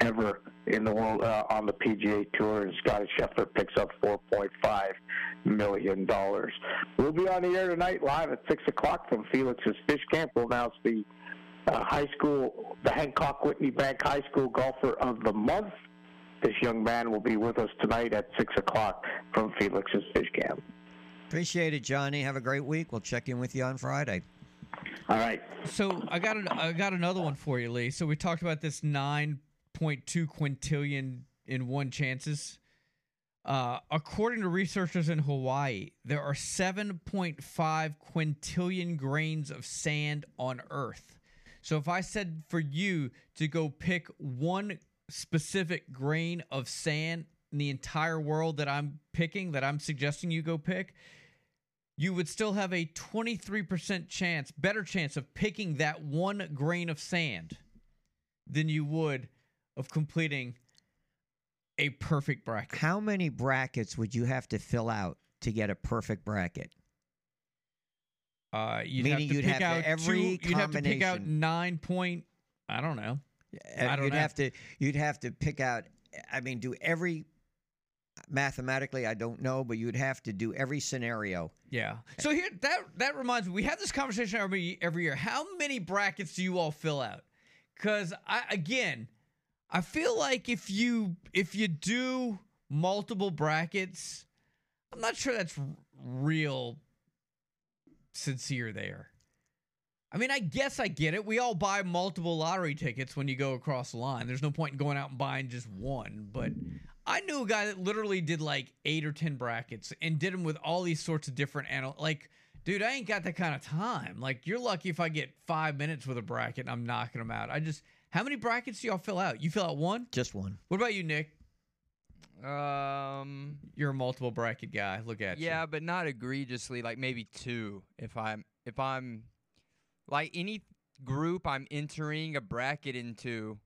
ever in the world uh, on the PGA Tour, and Scotty Scheffler picks up 4.5 million dollars. We'll be on the air tonight live at six o'clock from Felix's Fish Camp. We'll announce the uh, high school, the Hancock Whitney Bank High School Golfer of the Month. This young man will be with us tonight at six o'clock from Felix's Fish Camp. Appreciate it, Johnny. Have a great week. We'll check in with you on Friday. All right. So I got an, I got another one for you, Lee. So we talked about this 9.2 quintillion in one chances. Uh, according to researchers in Hawaii, there are 7.5 quintillion grains of sand on Earth. So if I said for you to go pick one specific grain of sand in the entire world that I'm picking, that I'm suggesting you go pick, you would still have a 23% chance, better chance of picking that one grain of sand than you would of completing a perfect bracket. How many brackets would you have to fill out to get a perfect bracket? Uh, you'd Meaning have to you'd pick have out to- every two, You'd have to pick out nine point. I don't know. I don't you'd know. have to you'd have to pick out I mean do every mathematically I don't know, but you'd have to do every scenario. Yeah. So here that that reminds me, we have this conversation every every year. How many brackets do you all fill out? Because I again, I feel like if you if you do multiple brackets, I'm not sure that's real sincere there. I mean, I guess I get it. We all buy multiple lottery tickets when you go across the line. There's no point in going out and buying just one. But I knew a guy that literally did like eight or ten brackets and did them with all these sorts of different anal. Like, dude, I ain't got that kind of time. Like, you're lucky if I get five minutes with a bracket and I'm knocking them out. I just, how many brackets do y'all fill out? You fill out one? Just one. What about you, Nick? Um, You're a multiple bracket guy. Look at you. yeah, but not egregiously. Like maybe two. If I'm if I'm like any group I'm entering a bracket into,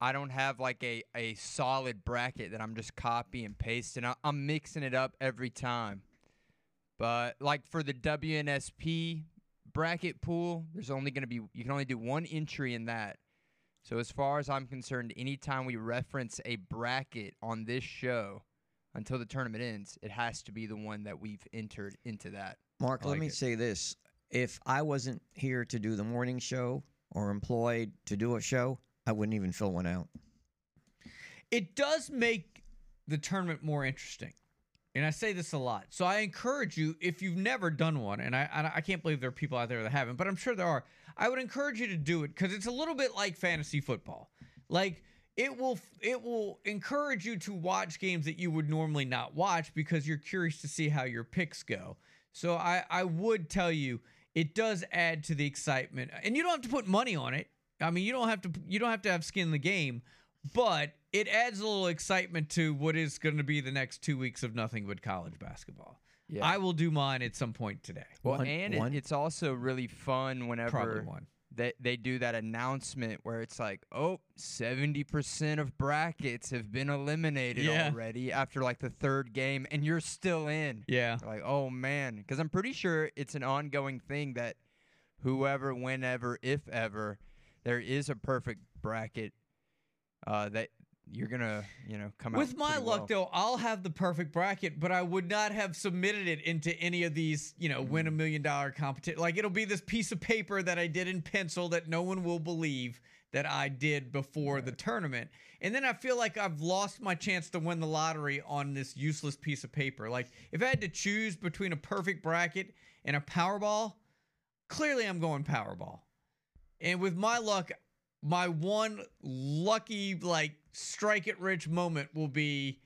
I don't have like a a solid bracket that I'm just copy and pasting. I, I'm mixing it up every time. But like for the WNSP bracket pool, there's only going to be you can only do one entry in that. So as far as I'm concerned, anytime we reference a bracket on this show until the tournament ends, it has to be the one that we've entered into that. Mark, I let me it. say this. If I wasn't here to do the morning show or employed to do a show, I wouldn't even fill one out. it does make the tournament more interesting. And I say this a lot. So I encourage you, if you've never done one, and I, I can't believe there are people out there that haven't, but I'm sure there are. I would encourage you to do it because it's a little bit like fantasy football. Like it will it will encourage you to watch games that you would normally not watch because you're curious to see how your picks go. So I I would tell you it does add to the excitement, and you don't have to put money on it. I mean, you don't have to you don't have to have skin in the game, but it adds a little excitement to what is going to be the next two weeks of nothing but college basketball. Yeah. I will do mine at some point today. Well, One- and it, it's also really fun whenever Probably one. they they do that announcement where it's like, oh, 70% of brackets have been eliminated Yeah. already after like the third game, and you're still in. Yeah. Like, oh man, because I'm pretty sure it's an ongoing thing that whoever, whenever, if ever, there is a perfect bracket uh, that you're gonna, you know, come out With my luck, well. though, I'll have the perfect bracket, but I would not have submitted it into any of these, you know, win a million dollar competition. Like it'll be this piece of paper that I did in pencil that no one will believe that I did before the tournament. And then I feel like I've lost my chance to win the lottery on this useless piece of paper. Like if I had to choose between a perfect bracket and a Powerball, clearly I'm going Powerball. And with my luck, my one lucky like strike it rich moment will be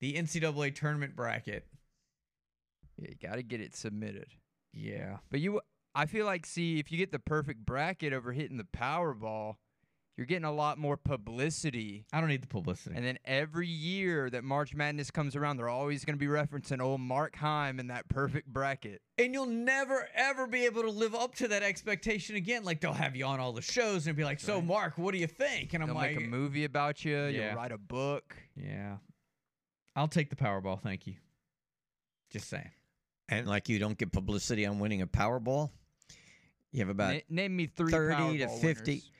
the NCAA tournament bracket. Yeah, you got to get it submitted. Yeah. But you, I feel like, see, if you get the perfect bracket over hitting the Powerball, you're getting a lot more publicity. I don't need the publicity. And then every year that March Madness comes around, they're always going to be referencing old Mark Heim in that perfect bracket. And you'll never ever be able to live up to that expectation again. Like they'll have you on all the shows and be like, "So, Right. Mark, what do you think?" And I'm They'll like, make a movie about you. Yeah. You'll write a book. "Yeah, I'll take the Powerball, thank you." Just saying. And like you don't get publicity on winning a Powerball, you have about Na- name me three 30 to 50. winners.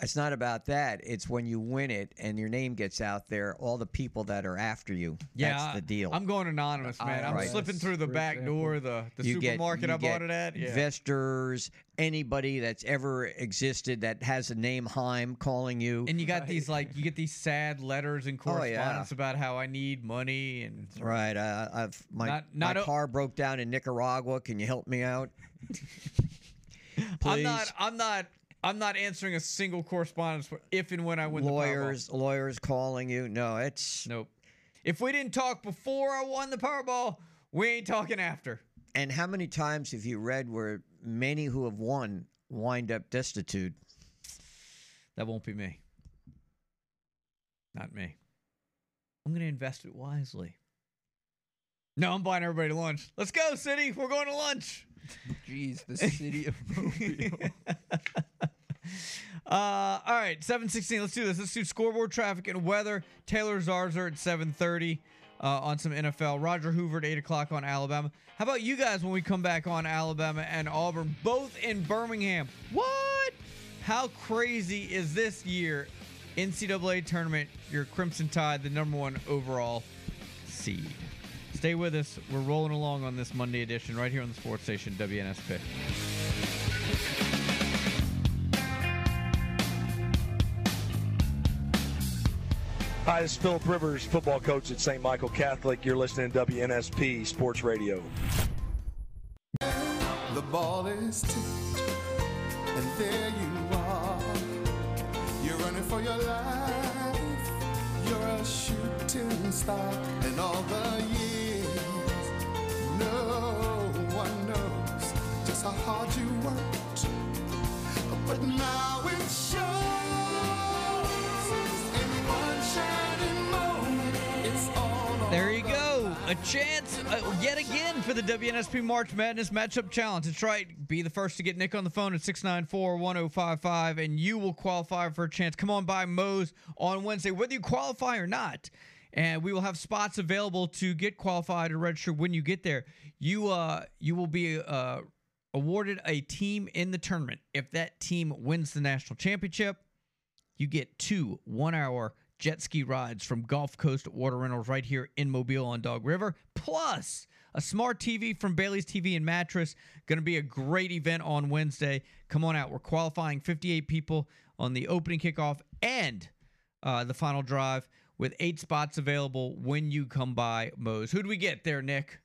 It's not about that. It's when you win it and your name gets out there, all the people that are after you. Yeah, That's the deal. I'm going anonymous, man. I'm Right. slipping through the back example. door, the the You get- supermarket you I bought get it at. Yeah. Investors, anybody that's ever existed that has a name Heim calling you. And you got these like you get these sad letters and Oh, yeah. correspondence about how I need money and Right. Uh, I've my, Not- not my o- car broke down in Nicaragua. Can you help me out? I'm Please. not I'm not I'm not answering a single correspondence if and when I win the Powerball. lawyers, lawyers calling you. No, it's. Nope. If we didn't talk before I won the Powerball, we ain't talking after. and how many times have you read where many who have won wind up destitute? That won't be me. Not me. I'm gonna invest it wisely. No, I'm buying everybody lunch. Let's go, city. We're going to lunch. Jeez, the city of Mobile. Uh, all right, 716. Let's do this. Let's do scoreboard traffic and weather. Taylor Zarzour at 730 uh, on some NFL. Roger Hoover at 8 o'clock on Alabama. How about you guys when we come back on Alabama and Auburn, both in Birmingham? What? How crazy is this year? NCAA tournament, your Crimson Tide, the number one overall seed. Stay with us. We're rolling along on this Monday edition right here on the sports station, WNSP. Hi, this is Philip Rivers, football coach at St. Michael Catholic. You're listening to WNSP Sports Radio. The ball is tipped, and there you are. You're running for your life. You're a shooting star, and all the years, no one knows just how hard you worked. But now shows A chance uh, yet again for the WNSP March Madness Matchup Challenge. That's right. Be the first to get Nick on the phone at 694 1055, and you will qualify for a chance. Come on by Moe's on Wednesday, whether you qualify or not. And we will have spots available to get qualified or register when you get there. You uh you will be uh awarded a team in the tournament. If that team wins the national championship, you get two one hour jet ski rides from Gulf Coast Water Rentals right here in Mobile on Dog River, plus a smart TV from Bailey's TV and Mattress. Going to be a great event on Wednesday. Come on out. We're qualifying 58 people on the opening kickoff and uh, the final drive with eight spots available when you come by Moe's. Who do we get there, Nick?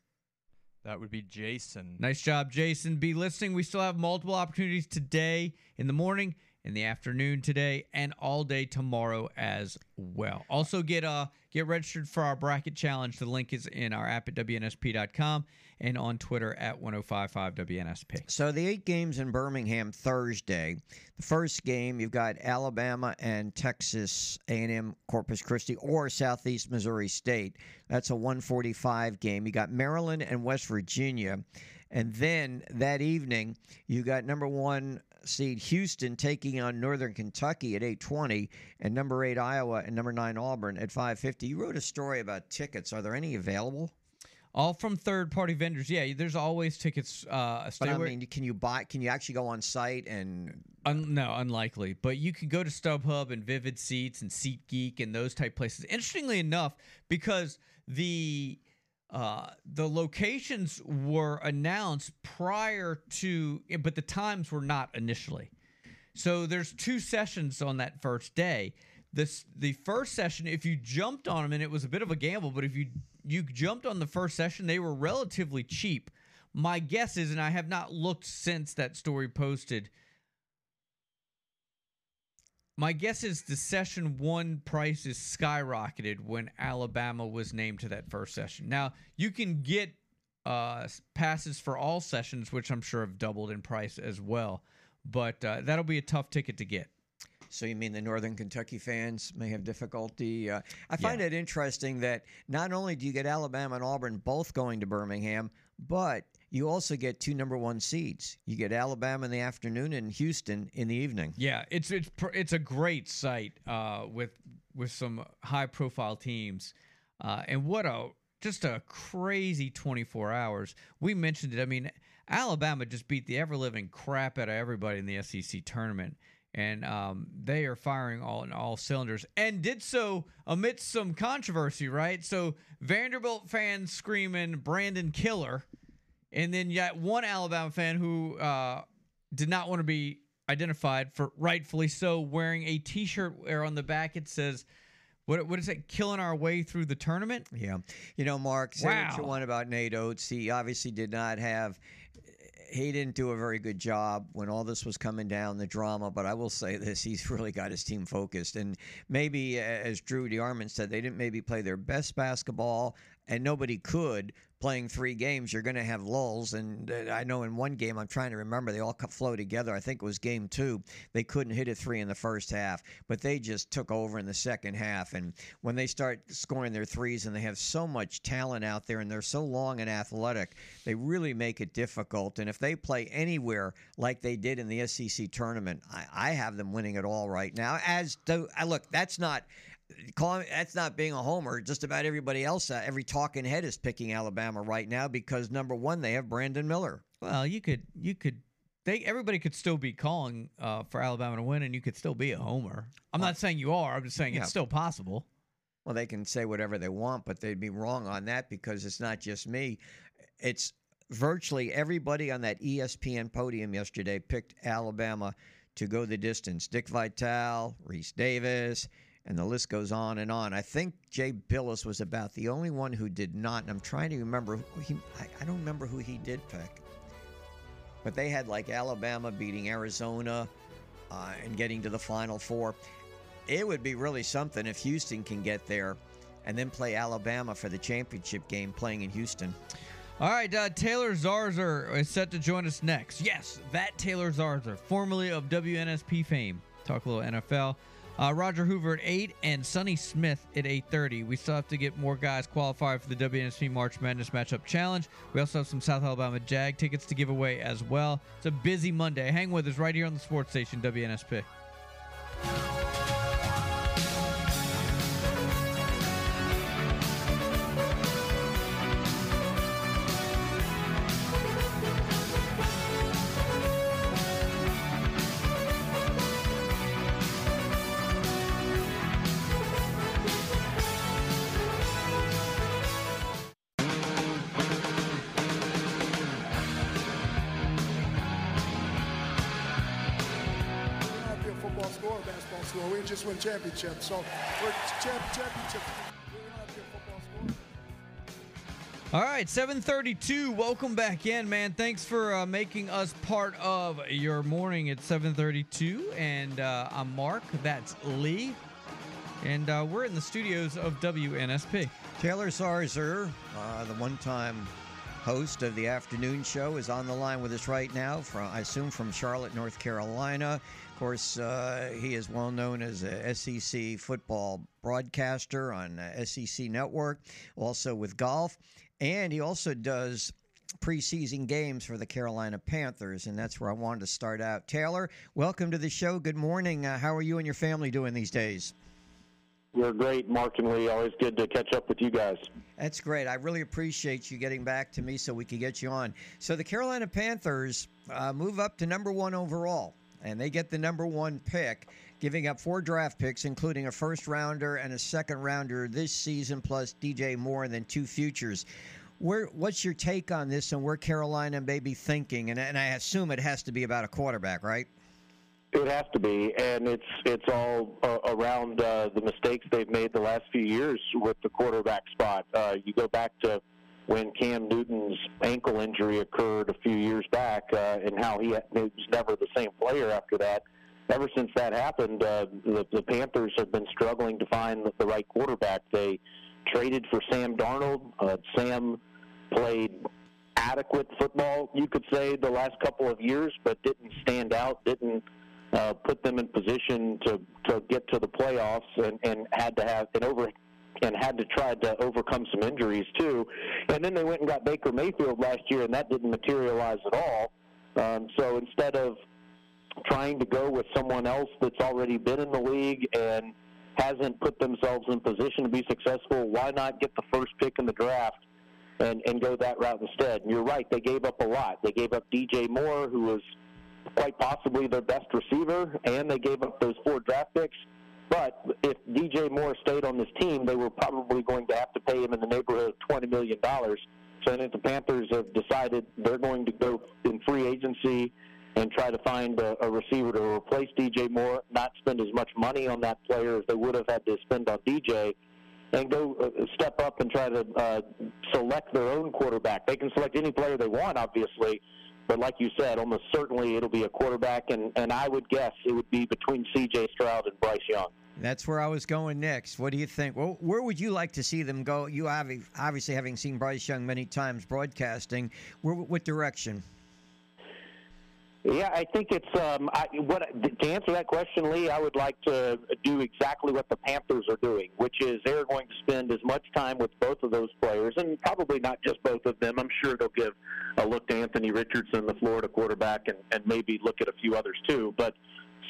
That would be Jason. Nice job, Jason. Be listening. We still have multiple opportunities today in the morning, in the afternoon today, and all day tomorrow as well. Also, get uh get registered for our bracket challenge. The link is in our app at wnsp.com and on Twitter at 1055WNSP. So the eight games in Birmingham Thursday. The first game you've got Alabama and Texas A&M Corpus Christi or Southeast Missouri State. That's a 145 game. You got Maryland and West Virginia. And then that evening, you got number one seed Houston taking on Northern Kentucky at 8:20, and number eight Iowa and number nine Auburn at 5:50. You wrote a story about tickets. Are there any available? All from third party vendors. Yeah, there's always tickets. Uh, But I mean, can you buy? Can you actually go on site and? Un- no, unlikely. But you can go to StubHub and Vivid Seats and SeatGeek and those type places. Interestingly enough, because the uh, the locations were announced prior to, but the times were not initially. So there's two sessions on that first day. This the first session, if you jumped on them, and it was a bit of a gamble, but if you you jumped on the first session, they were relatively cheap. My guess is, and I have not looked since that story posted. My guess is the session one prices skyrocketed when Alabama was named to that first session. Now you can get uh, passes for all sessions, which I'm sure have doubled in price as well. But uh, that'll be a tough ticket to get. So you mean the Northern Kentucky fans may have difficulty? Uh, I find it interesting that not only do you get Alabama and Auburn both going to Birmingham, but you also get two number one seeds. You get Alabama in the afternoon and Houston in the evening. Yeah, it's it's it's a great site uh, with with some high profile teams, uh, and what a just a crazy 24 hours. We mentioned it. I mean, Alabama just beat the ever living crap out of everybody in the SEC tournament, and um, they are firing all in all cylinders, and did so amidst some controversy. Right, so Vanderbilt fans screaming Brandon Killer. And then got one Alabama fan who uh, did not want to be identified for rightfully so, wearing a T-shirt where on the back it says, "What what is it? Killing our way through the tournament." Yeah. You know, Mark, say what you want about Nate Oats. He obviously did not have. He didn't do a very good job when all this was coming down, the drama. But I will say this: he's really got his team focused, and maybe, as Drew DeArmond said, they didn't maybe play their best basketball, and nobody could. Playing three games, you're going to have lulls, and uh, I know in one game, I'm trying to remember, they all flow together. I think it was game two. They couldn't hit a three in the first half, but they just took over in the second half. And when they start scoring their threes, and they have so much talent out there, and they're so long and athletic, they really make it difficult. And if they play anywhere like they did in the SEC tournament, I, I have them winning it all right now. As I look, that's not. Call that's not being a homer. Just about everybody else, uh, every talking head is picking Alabama right now because number one, they have Brandon Miller. Well, you could you could they everybody could still be calling uh, for Alabama to win, and you could still be a homer. I'm not saying you are. I'm just saying Yeah. it's still possible. Well, they can say whatever they want, but they'd be wrong on that because it's not just me. It's virtually everybody on that ESPN podium yesterday picked Alabama to go the distance. Dick Vitale, Rece Davis, and the list goes on and on. I think Jay Bilas was about the only one who did not. And I'm trying to remember. He, I, I don't remember who he did pick. But they had like Alabama beating Arizona uh, and getting to the Final Four. It would be really something if Houston can get there and then play Alabama for the championship game playing in Houston. All right, uh, Taylor Zarzour is set to join us next. Yes, that Taylor Zarzour, formerly of WNSP fame. Talk a little NFL. Uh, Roger Hoover at 8 and Sonny Smith at 8.30. We still have to get more guys qualified for the WNSP March Madness Matchup Challenge. We also have some South Alabama Jag tickets to give away as well. It's a busy Monday. Hang with us right here on the sports station, WNSP. Just win championships. So we're champ- championship. We're not a football school. All right, 732. Welcome back in, man. Thanks for uh, making us part of your morning at 732. And uh, I'm Mark. That's Lee. And uh, we're in the studios of WNSP. Taylor Zarzour, uh, the one-time host of the afternoon show, is on the line with us right now. From I assume from Charlotte, North Carolina. Of course, uh, he is well known as a SEC football broadcaster on uh, SEC Network, also with golf, and he also does preseason games for the Carolina Panthers, and that's where I wanted to start out. Taylor, welcome to the show. Good morning. Uh, how are you and your family doing these days? We're great, Mark and Lee. Always good to catch up with you guys. That's great. I really appreciate you getting back to me so we could get you on. So the Carolina Panthers uh, move up to number one overall, and they get the number one pick, giving up four draft picks, including a first rounder and a second rounder this season, plus DJ Moore and then two futures. Where, what's your take on this and where Carolina may be thinking? And, and I assume it has to be about a quarterback, right? It has to be, and it's it's all uh, around uh, the mistakes they've made the last few years with the quarterback spot. Uh, you go back to when Cam Newton's ankle injury occurred a few years back, uh, and how he, was never the same player after that. Ever since that happened, uh, the, the Panthers have been struggling to find the, the right quarterback. They traded for Sam Darnold. Uh, Sam played adequate football, you could say, the last couple of years, but didn't stand out, didn't uh, put them in position to, to get to the playoffs, and, and had to have an over and had to try to overcome some injuries too. And then they went and got Baker Mayfield last year, and that didn't materialize at all. Um, so instead of trying to go with someone else that's already been in the league and hasn't put themselves in position to be successful, why not get the first pick in the draft and, and go that route instead? And you're right, they gave up a lot. They gave up DJ Moore, who was quite possibly their best receiver, and they gave up those four draft picks. But if DJ Moore stayed on this team, they were probably going to have to pay him in the neighborhood of $20 million. So I think the Panthers have decided they're going to go in free agency and try to find a, a receiver to replace DJ Moore, not spend as much money on that player as they would have had to spend on DJ, and go uh, step up and try to uh, select their own quarterback. They can select any player they want, obviously, but like you said, almost certainly it'll be a quarterback, and, and I would guess it would be between C.J. Stroud and Bryce Young. That's where I was going next. What do you think? Well, where would you like to see them go? You obviously having seen Bryce Young many times broadcasting. Where, what direction? Yeah, I think it's um, I, what to answer that question, Lee. I would like to do exactly what the Panthers are doing, which is they're going to spend as much time with both of those players, and probably not just both of them. I'm sure they'll give a look to Anthony Richardson, the Florida quarterback, and, and maybe look at a few others too. But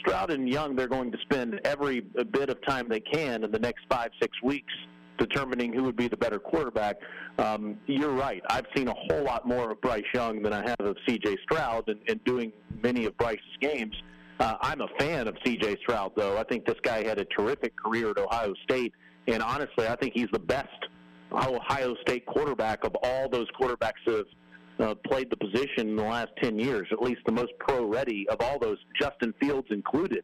Stroud and Young, they're going to spend every bit of time they can in the next five, six weeks determining who would be the better quarterback. Um, you're right. I've seen a whole lot more of Bryce Young than I have of C.J. Stroud, and, and doing many of Bryce's games. Uh, I'm a fan of C.J. Stroud, though. I think this guy had a terrific career at Ohio State, and honestly, I think he's the best Ohio State quarterback of all those quarterbacks that have uh, played the position in the last 10 years, at least the most pro-ready of all those, Justin Fields included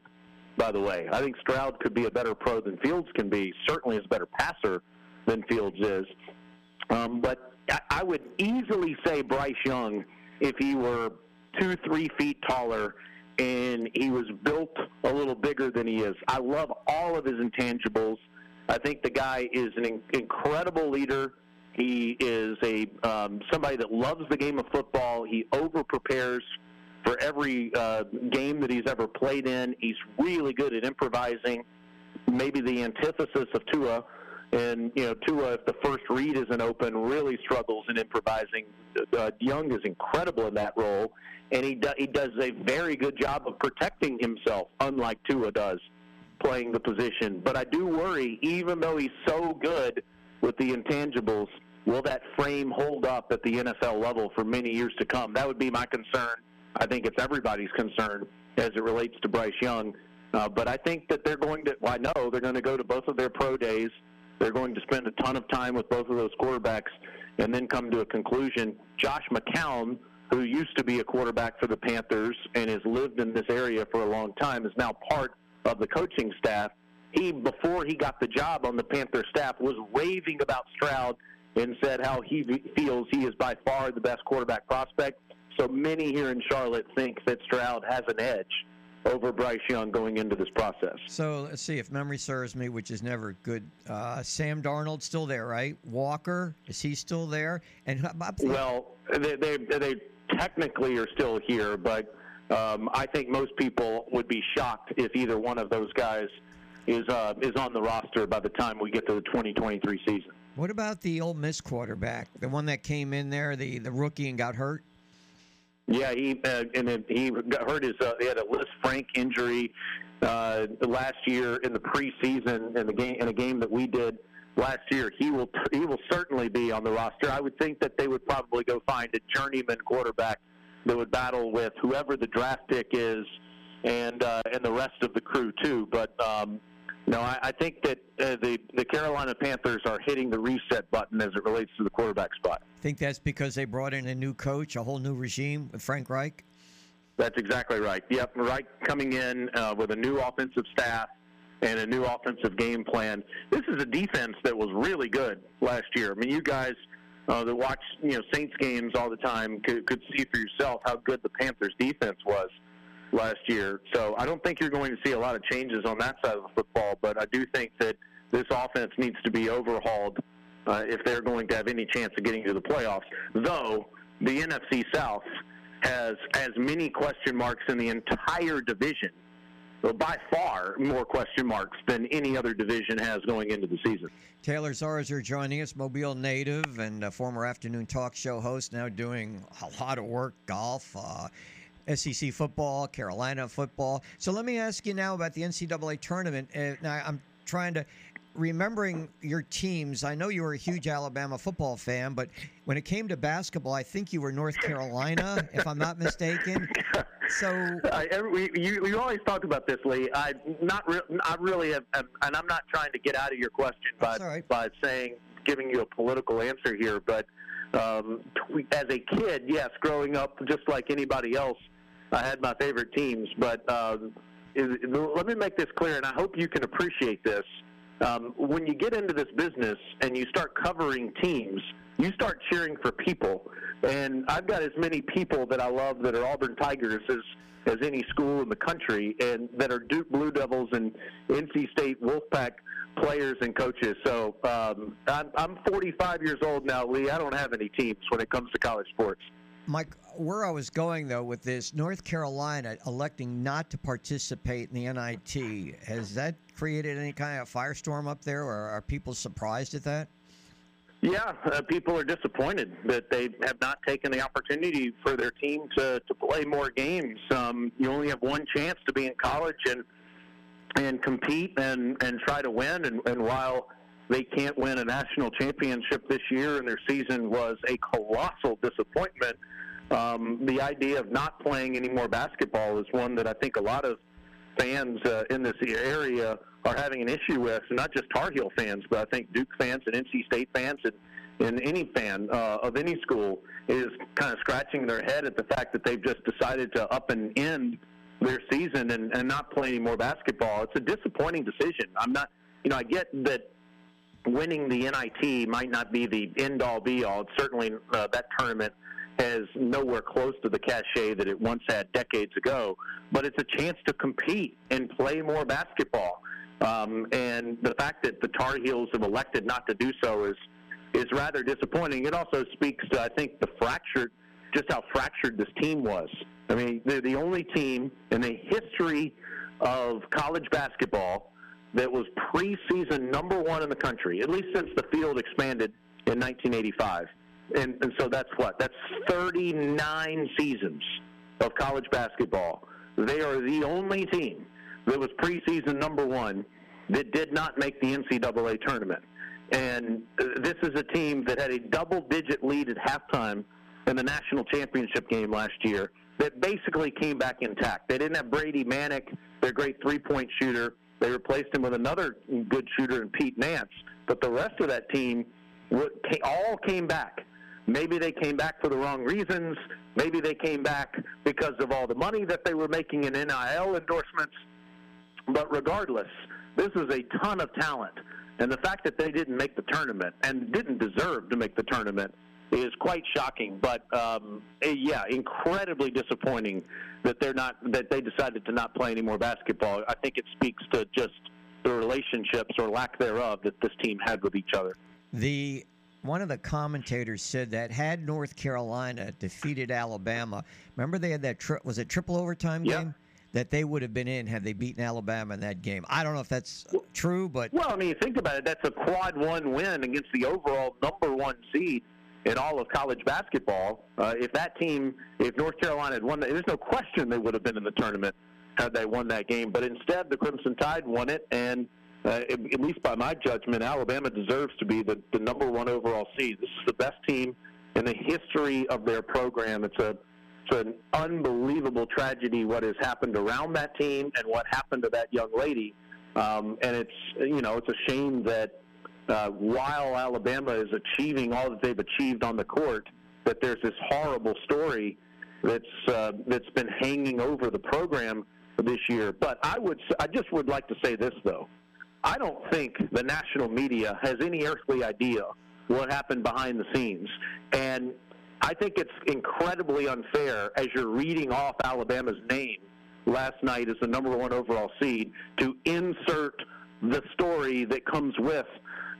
by the way. I think Stroud could be a better pro than Fields can be. Certainly is a better passer than Fields is. Um, but I, I would easily say Bryce Young, if he were two, three feet taller and he was built a little bigger than he is. I love all of his intangibles. I think the guy is an in- incredible leader. He is a um, somebody that loves the game of football. He over prepares for every uh, game that he's ever played in. He's really good at improvising. Maybe the antithesis of Tua. And, you know, Tua, if the first read isn't open, really struggles in improvising. Uh, Young is incredible in that role, and he, do, he does a very good job of protecting himself, unlike Tua does, playing the position. But I do worry, even though he's so good with the intangibles, will that frame hold up at the NFL level for many years to come? That would be my concern. I think it's everybody's concern as it relates to Bryce Young. Uh, but I think that they're going to, well, I know they're going to go to both of their pro days. They're going to spend a ton of time with both of those quarterbacks and then come to a conclusion. Josh McCown, who used to be a quarterback for the Panthers and has lived in this area for a long time, is now part of the coaching staff. He, before he got the job on the Panther staff, was raving about Stroud and said how he feels he is by far the best quarterback prospect. So many here in Charlotte think that Stroud has an edge over Bryce Young going into this process. So let's see if memory serves me, which is never good. Uh, Sam Darnold still there, right? Walker is he still there? And how about the- Well, they, they, they technically are still here, but um, I think most people would be shocked if either one of those guys is uh, is on the roster by the time we get to the 2023 season. what about the Ole Miss quarterback, the one that came in there, the the rookie and got hurt? Yeah, he uh, and then he got hurt his uh, he had a Liz Frank injury uh, last year in the preseason in the game in a game that we did last year. He will he will certainly be on the roster. I would think that they would probably go find a journeyman quarterback that would battle with whoever the draft pick is and uh, and the rest of the crew too. But um, no, I, I think that uh, the the Carolina Panthers are hitting the reset button as it relates to the quarterback spot. I Think that's because they brought in a new coach, a whole new regime with Frank Reich. That's exactly right. Yep, Reich coming in uh, with a new offensive staff and a new offensive game plan. This is a defense that was really good last year. I mean, you guys uh, that watch you know Saints games all the time could, could see for yourself how good the Panthers defense was last year. So I don't think you're going to see a lot of changes on that side of the football, but I do think that this offense needs to be overhauled uh, if they're going to have any chance of getting to the playoffs. Though the NFC South has as many question marks in the entire division, well, by far more question marks than any other division has going into the season. Taylor Zarzour joining us, Mobile native and a former afternoon talk show host, now doing a lot of work, golf, uh, SEC football, Carolina football. So let me ask you now about the NCAA tournament. Uh, now I'm trying to remembering your teams. I know you were a huge Alabama football fan, but when it came to basketball, I think you were North Carolina, if I'm not mistaken. So I, every, we, you, we always talk about this, Lee. I not re- I really have, have, and I'm not trying to get out of your question by by saying giving you a political answer here, but um, as a kid, yes, growing up just like anybody else, I had my favorite teams. But is, let me make this clear, and I hope you can appreciate this. Um, when you get into this business and you start covering teams, you start cheering for people. And I've got as many people that I love that are Auburn Tigers as as any school in the country, and that are Duke Blue Devils and NC State Wolfpack players and coaches. So um, I'm, I'm 45 years old now, Lee. I don't have any teams when it comes to college sports. Mike, where I was going though with this, North Carolina electing not to participate in the NIT, has that created any kind of firestorm up there, or are people surprised at that? Yeah, uh, people are disappointed that they have not taken the opportunity for their team to, to play more games. Um, you only have one chance to be in college and and compete and, and try to win. And, and while they can't win a national championship this year and their season was a colossal disappointment, um, the idea of not playing any more basketball is one that I think a lot of fans uh, in this area are having an issue with, not just Tar Heel fans, but I think Duke fans and NC State fans and, and any fan uh, of any school is kind of scratching their head at the fact that they've just decided to up and end their season and, and not play any more basketball. It's a disappointing decision. I'm not, you know, I get that winning the NIT might not be the end all be all. Certainly uh, that tournament has nowhere close to the cachet that it once had decades ago, but it's a chance to compete and play more basketball. Um, and the fact that the Tar Heels have elected not to do so is is rather disappointing. It also speaks to I think the fractured, just how fractured this team was. I mean, they're the only team in the history of college basketball that was preseason number one in the country, at least since the field expanded in 1985. And, and so that's what? That's 39 seasons of college basketball. They are the only team that was preseason number one that did not make the NCAA tournament. And uh, this is a team that had a double digit lead at halftime in the national championship game last year that basically came back intact. They didn't have Brady Manek, their great three point shooter. They replaced him with another good shooter in Pete Nance. But the rest of that team all came back. Maybe they came back for the wrong reasons. Maybe they came back because of all the money that they were making in NIL endorsements. But regardless, this is a ton of talent. And the fact that they didn't make the tournament and didn't deserve to make the tournament is quite shocking. But um, eh, yeah, incredibly disappointing that they're not that they decided to not play any more basketball. I think it speaks to just the relationships or lack thereof that this team had with each other. The one of the commentators said that had North Carolina defeated Alabama, remember they had that tri- was it triple overtime Yeah. game that they would have been in had they beaten Alabama in that game. I don't know if that's true, but Well, I mean, think about it. That's a quad one win against the overall number one seed in all of college basketball. Uh, if that team, if North Carolina had won, there's no question they would have been in the tournament had they won that game. But instead, the Crimson Tide won it, and uh, at, at least by my judgment, Alabama deserves to be the, the number one overall seed. This is the best team in the history of their program. It's a it's an unbelievable tragedy what has happened around that team and what happened to that young lady. Um, and it's you know it's a shame that uh, while Alabama is achieving all that they've achieved on the court, that there's this horrible story that's uh, that's been hanging over the program this year. But I would I just would like to say this though. I don't think the national media has any earthly idea what happened behind the scenes. And I think it's incredibly unfair as you're reading off Alabama's name last night as the number one overall seed to insert the story that comes with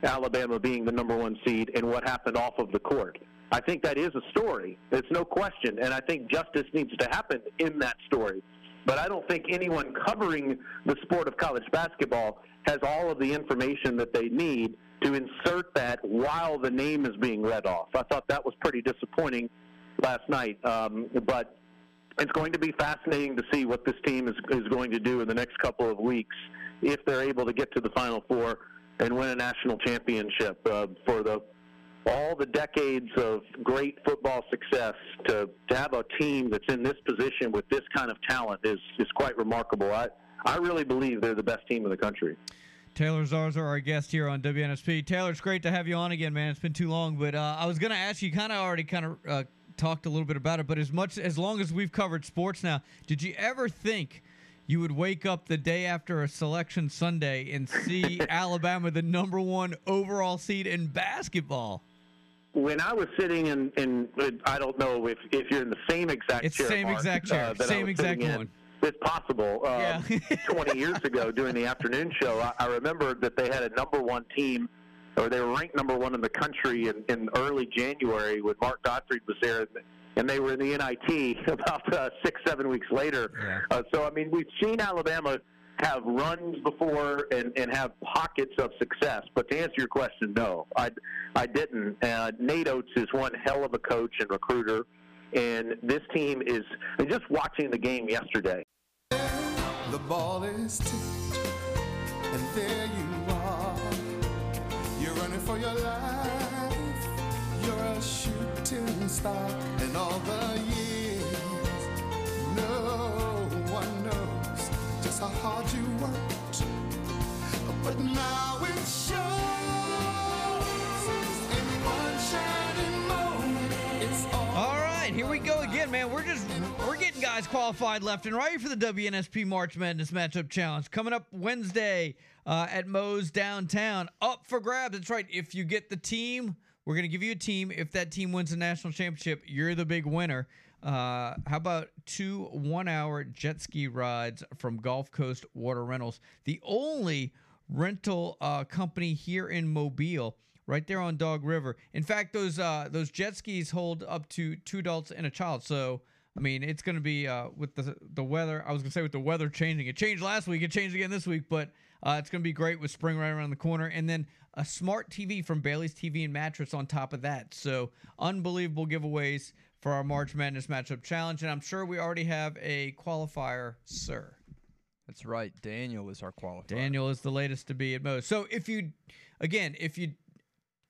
Alabama being the number one seed and what happened off of the court. I think that is a story. It's no question. And I think justice needs to happen in that story. But I don't think anyone covering the sport of college basketball has all of the information that they need to insert that while the name is being read off. I thought that was pretty disappointing last night. Um, but it's going to be fascinating to see what this team is, is going to do in the next couple of weeks if they're able to get to the Final Four and win a national championship uh, for the all the decades of great football success to, to have a team that's in this position with this kind of talent is, is quite remarkable. I, I really believe they're the best team in the country. Taylor Zarzour, our guest here on WNSP. Taylor, it's great to have you on again, man. It's been too long, but uh, I was going to ask you. Kind of already kind of uh, talked a little bit about it, but as much as long as we've covered sports now, did you ever think you would wake up the day after a selection Sunday and see Alabama the number one overall seed in basketball? When I was sitting in, in I don't know if, if you're in the same exact It's chair, same Mark, exact chair. uh, Same exact in. one. It's possible. Um, Yeah. 20 years ago, during the afternoon show, I, I remember that they had a number one team, or they were ranked number one in the country in, in early January when Mark Gottfried was there, and, and they were in the NIT about uh, six, seven weeks later. Uh, so, I mean, we've seen Alabama have runs before and, and have pockets of success. But to answer your question, no, I, I didn't. Uh, Nate Oats is one hell of a coach and recruiter. And this team is, and just watching the game yesterday, The ball is tipped, and there you are. You're running for your life. You're a shooting star, and all the years, no one knows just how hard you worked. But now it shows. All right, here we go again, man. We're just we're getting guys qualified left and right for the WNSP March Madness Matchup Challenge coming up Wednesday uh, at Moe's downtown. Up for grabs. That's right. If you get the team, we're gonna give you a team. If that team wins the national championship, you're the big winner. Uh, how about two one-hour jet ski rides from Gulf Coast Water Rentals, the only rental uh, company here in Mobile, right there on Dog River. In fact, those uh, those jet skis hold up to two adults and a child. So I mean, it's going to be uh, with the the weather. I was going to say with the weather changing. It changed last week. It changed again this week, but uh, it's going to be great with spring right around the corner, and then a smart TV from Bailey's TV and Mattress on top of that. So unbelievable giveaways for our March Madness matchup challenge, and I'm sure we already have a qualifier, sir. That's right. Daniel is our qualifier. Daniel is the latest to be at most. So if you, again, if you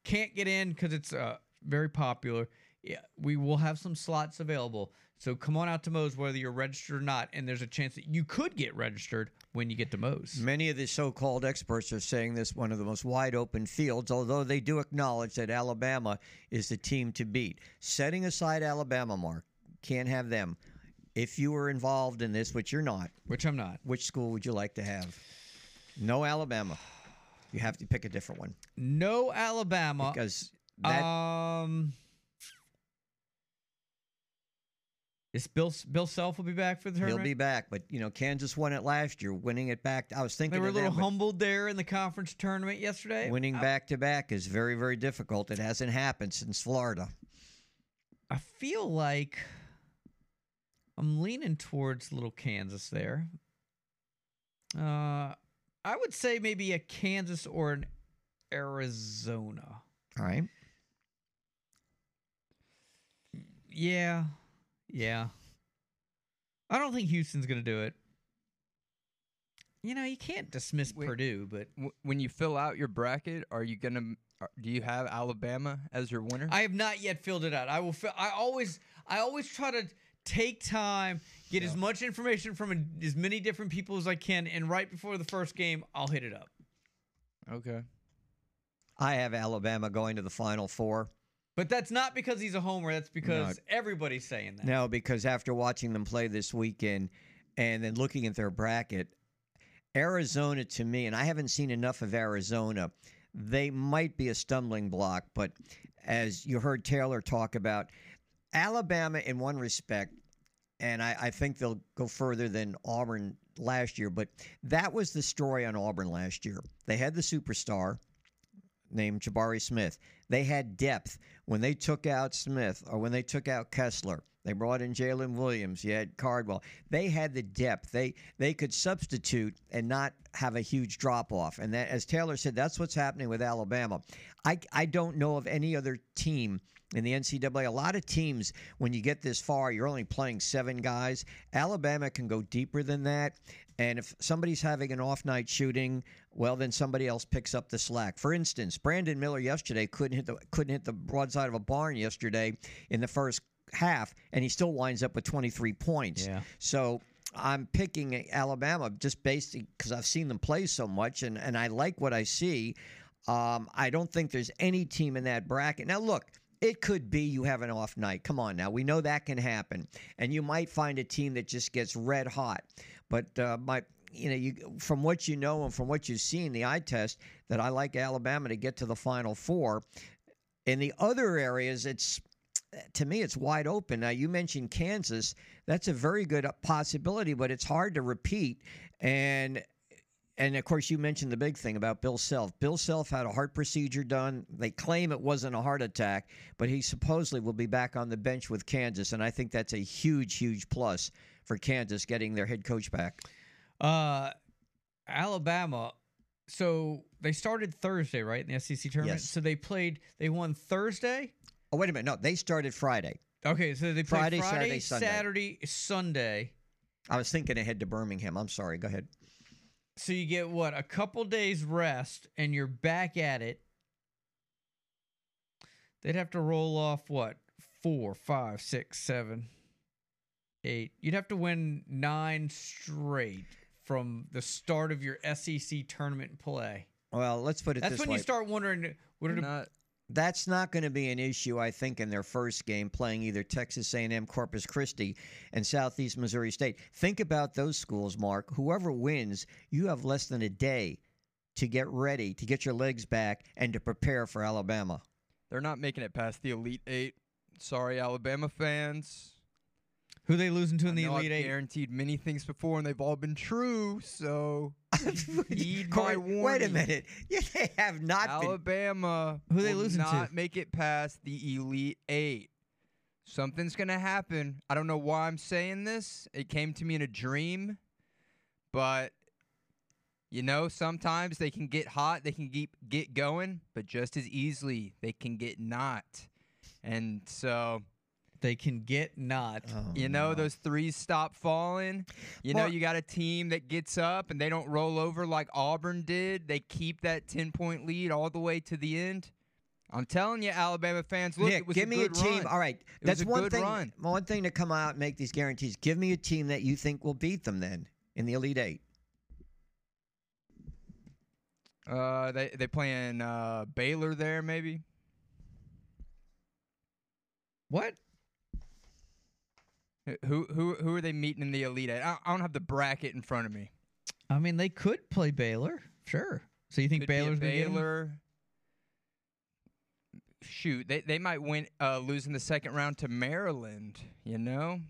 can't get in because it's uh, very popular, yeah, we will have some slots available. So come on out to Moe's whether you're registered or not, and there's a chance that you could get registered when you get to Moe's. Many of the so-called experts are saying this one of the most wide open fields, although they do acknowledge that Alabama is the team to beat. Setting aside Alabama, Mark, can't have them. if you were involved in this, which you're not, which I'm not, which school would you like to have? No Alabama. You have to pick a different one No Alabama. because that um, is Bill Bill Self will be back for the tournament? he'll be back. But you know, Kansas won it last year, winning it back. I was thinking They were a little humbled there in the conference tournament yesterday. winning I- back to back is very, very difficult. It hasn't happened since Florida. I feel like I'm leaning towards little Kansas there. Uh, I would say maybe a Kansas or an Arizona. All right. Yeah, yeah. I don't think Houston's gonna do it. You know, you can't dismiss Wait. Purdue, but when you fill out your bracket, are you gonna? Do you have Alabama as your winner? I have not yet filled it out. I will. Fill, I always, I always try to take time, get as much information from a- as many different people as I can, and right before the first game, I'll hit it up. okay. I have Alabama going to the Final Four. But that's not because he's a homer. That's because everybody's saying that. No, because after watching them play this weekend and then looking at their bracket, Arizona to me, and I haven't seen enough of Arizona, they might be a stumbling block. But as you heard Taylor talk about, Alabama, in one respect, and I, I think they'll go further than Auburn last year, but that was the story on Auburn last year. They had the superstar named Jabari Smith. They had depth when they took out Smith or when they took out Kessler. They brought in Jalen Williams. You had Cardwell. They had the depth. They they could substitute and not have a huge drop off. And that, as Taylor said, that's what's happening with Alabama. I I don't know of any other team in the NCAA. A lot of teams, when you get this far, you're only playing seven guys. Alabama can go deeper than that. And if somebody's having an off night shooting, well, then somebody else picks up the slack. For instance, Brandon Miller yesterday couldn't hit the couldn't hit the broadside of a barn yesterday in the first half, and he still winds up with 23 points. Yeah. So I'm picking Alabama just based because I've seen them play so much, and, and I like what I see. Um, I don't think there's any team in that bracket. Now, look, it could be you have an off night. Come on now. We know that can happen. And you might find a team that just gets red hot. But uh, my, you know, you from what you know and from what you've seen, the eye test, that I like Alabama to get to the Final Four. In the other areas, it's to me, it's wide open. Now, you mentioned Kansas. That's a very good possibility, but it's hard to repeat. And and of course, you mentioned the big thing about Bill Self. Bill Self had a heart procedure done. They claim it wasn't a heart attack, but he supposedly will be back on the bench with Kansas, and I think that's a huge, huge plus for Kansas getting their head coach back. Uh, Alabama. So they started Thursday, right, in the SEC tournament. Yes. So they played. They won Thursday. Oh, wait a minute. No, they started Friday. Okay, so they played Friday, Friday, Saturday, Sunday. Saturday, Sunday. I was thinking ahead to Birmingham. I'm sorry. Go ahead. So you get what a couple days rest, and you're back at it. They'd have to roll off what four, five, six, seven, eight. You'd have to win nine straight from the start of your SEC tournament play. Well, let's put it this way. That's this when way. you start wondering what are not. That's not going to be an issue, I think, in their first game playing either Texas A&M, Corpus Christi, and Southeast Missouri State. Think about those schools, Mark. Whoever wins, you have less than a day to get ready, to get your legs back, and to prepare for Alabama. They're not making it past the Elite Eight. Sorry, Alabama fans. Who they losing to in the Elite I've Eight. guaranteed many things before, and they've all been true. So heed Corey, my warning. wait a minute. Yeah, they have not been. Alabama Who they losing to? not make it past the Elite Eight. Something's gonna happen. I don't know why I'm saying this. It came to me in a dream, but you know, sometimes they can get hot, they can keep get going, but just as easily they can get not. And so, They can get not. Oh, you know, no. those threes stop falling. You know, you got a team that gets up and they don't roll over like Auburn did. They keep that 10 point lead all the way to the end. I'm telling you, Alabama fans, look, Nick, it was give a me a team. run. All right, It that's one thing. run. One thing to come out and make these guarantees. Give me a team that you think will beat them then in the Elite Eight. Uh, they they playing uh Baylor there maybe. What? Who who who are they meeting in the Elite Eight? I, I don't have the bracket in front of me. I mean, they could play Baylor, sure. So you think Could be a Baylor's gonna? Baylor? Shoot, they they might win, uh, lose in the second round to Maryland. You know.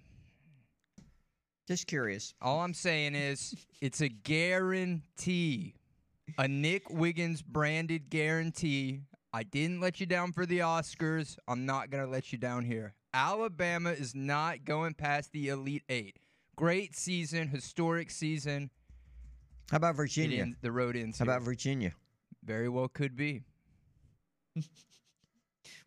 Just curious. All I'm saying is it's a guarantee. A Nick Wiggins branded guarantee. I didn't let you down for the Oscars. I'm not going to let you down here. Alabama is not going past the Elite Eight. Great season, historic season. How about Virginia? ends- the road ends. How here. about Virginia? Very well could be.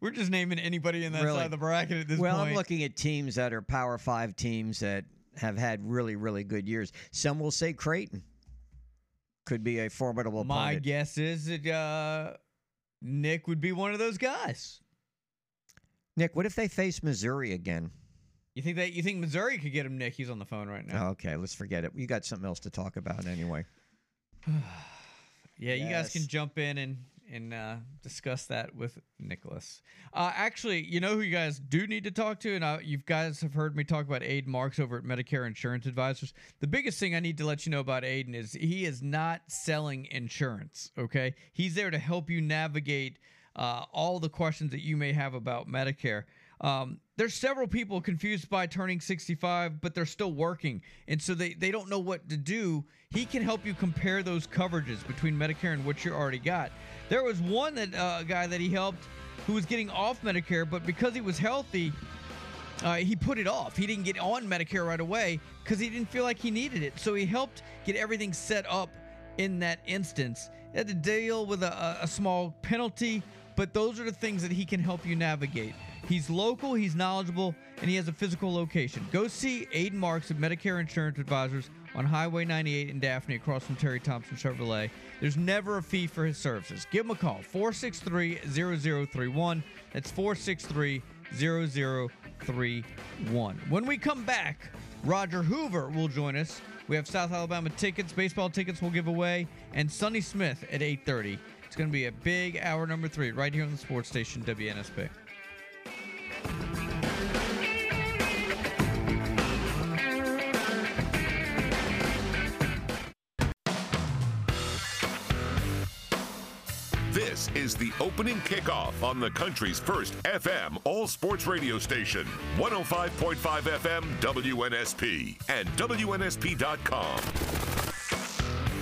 We're just naming anybody in that Really? side of the bracket at this well, point. I'm looking at teams that are Power Five teams that have had really, really good years. Some will say Creighton could be a formidable My opponent. guess is that uh, Nick would be one of those guys. Nick, what if they face Missouri again? You think that you think Missouri could get him, Nick? He's on the phone right now. Oh, okay, let's forget it. You got something else to talk about anyway. Yeah, you guys can jump in and and uh, discuss that with Nicholas. Uh, actually, you know who you guys do need to talk to, and uh, you guys have heard me talk about Aiden Marks over at Medicare Insurance Advisors. The biggest thing I need to let you know about Aiden is he is not selling insurance. Okay, he's there to help you navigate uh, all the questions that you may have about Medicare. Um, there's several people confused by turning 65, but they're still working, and so they, they don't know what to do. He can help you compare those coverages between Medicare and what you already got. There was one that uh, guy that he helped who was getting off Medicare, but because he was healthy, uh, he put it off. He didn't get on Medicare right away because he didn't feel like he needed it. So he helped get everything set up in that instance. He had to deal with a, a- a small penalty, but those are the things that he can help you navigate. He's local, he's knowledgeable, and he has a physical location. Go see Aiden Marks at Medicare Insurance Advisors on Highway 98 in Daphne across from Terry Thompson Chevrolet. There's never a fee for his services. Give him a call, 463 0031. That's 463 0031. When we come back, Roger Hoover will join us. We have South Alabama tickets, baseball tickets we'll give away, and Sonny Smith at 8:30. Going to be a big hour number three right here on the sports station WNSP. This is the opening kickoff on the country's first FM all sports radio station, 105.5 FM WNSP and WNSP.com.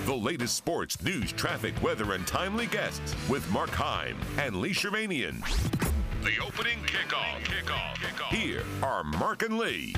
The latest sports, news, traffic, weather, and timely guests with Mark Heim and Lee Shirvanian. The opening kickoff. Kickoff. Kickoff. Here are Mark and Lee.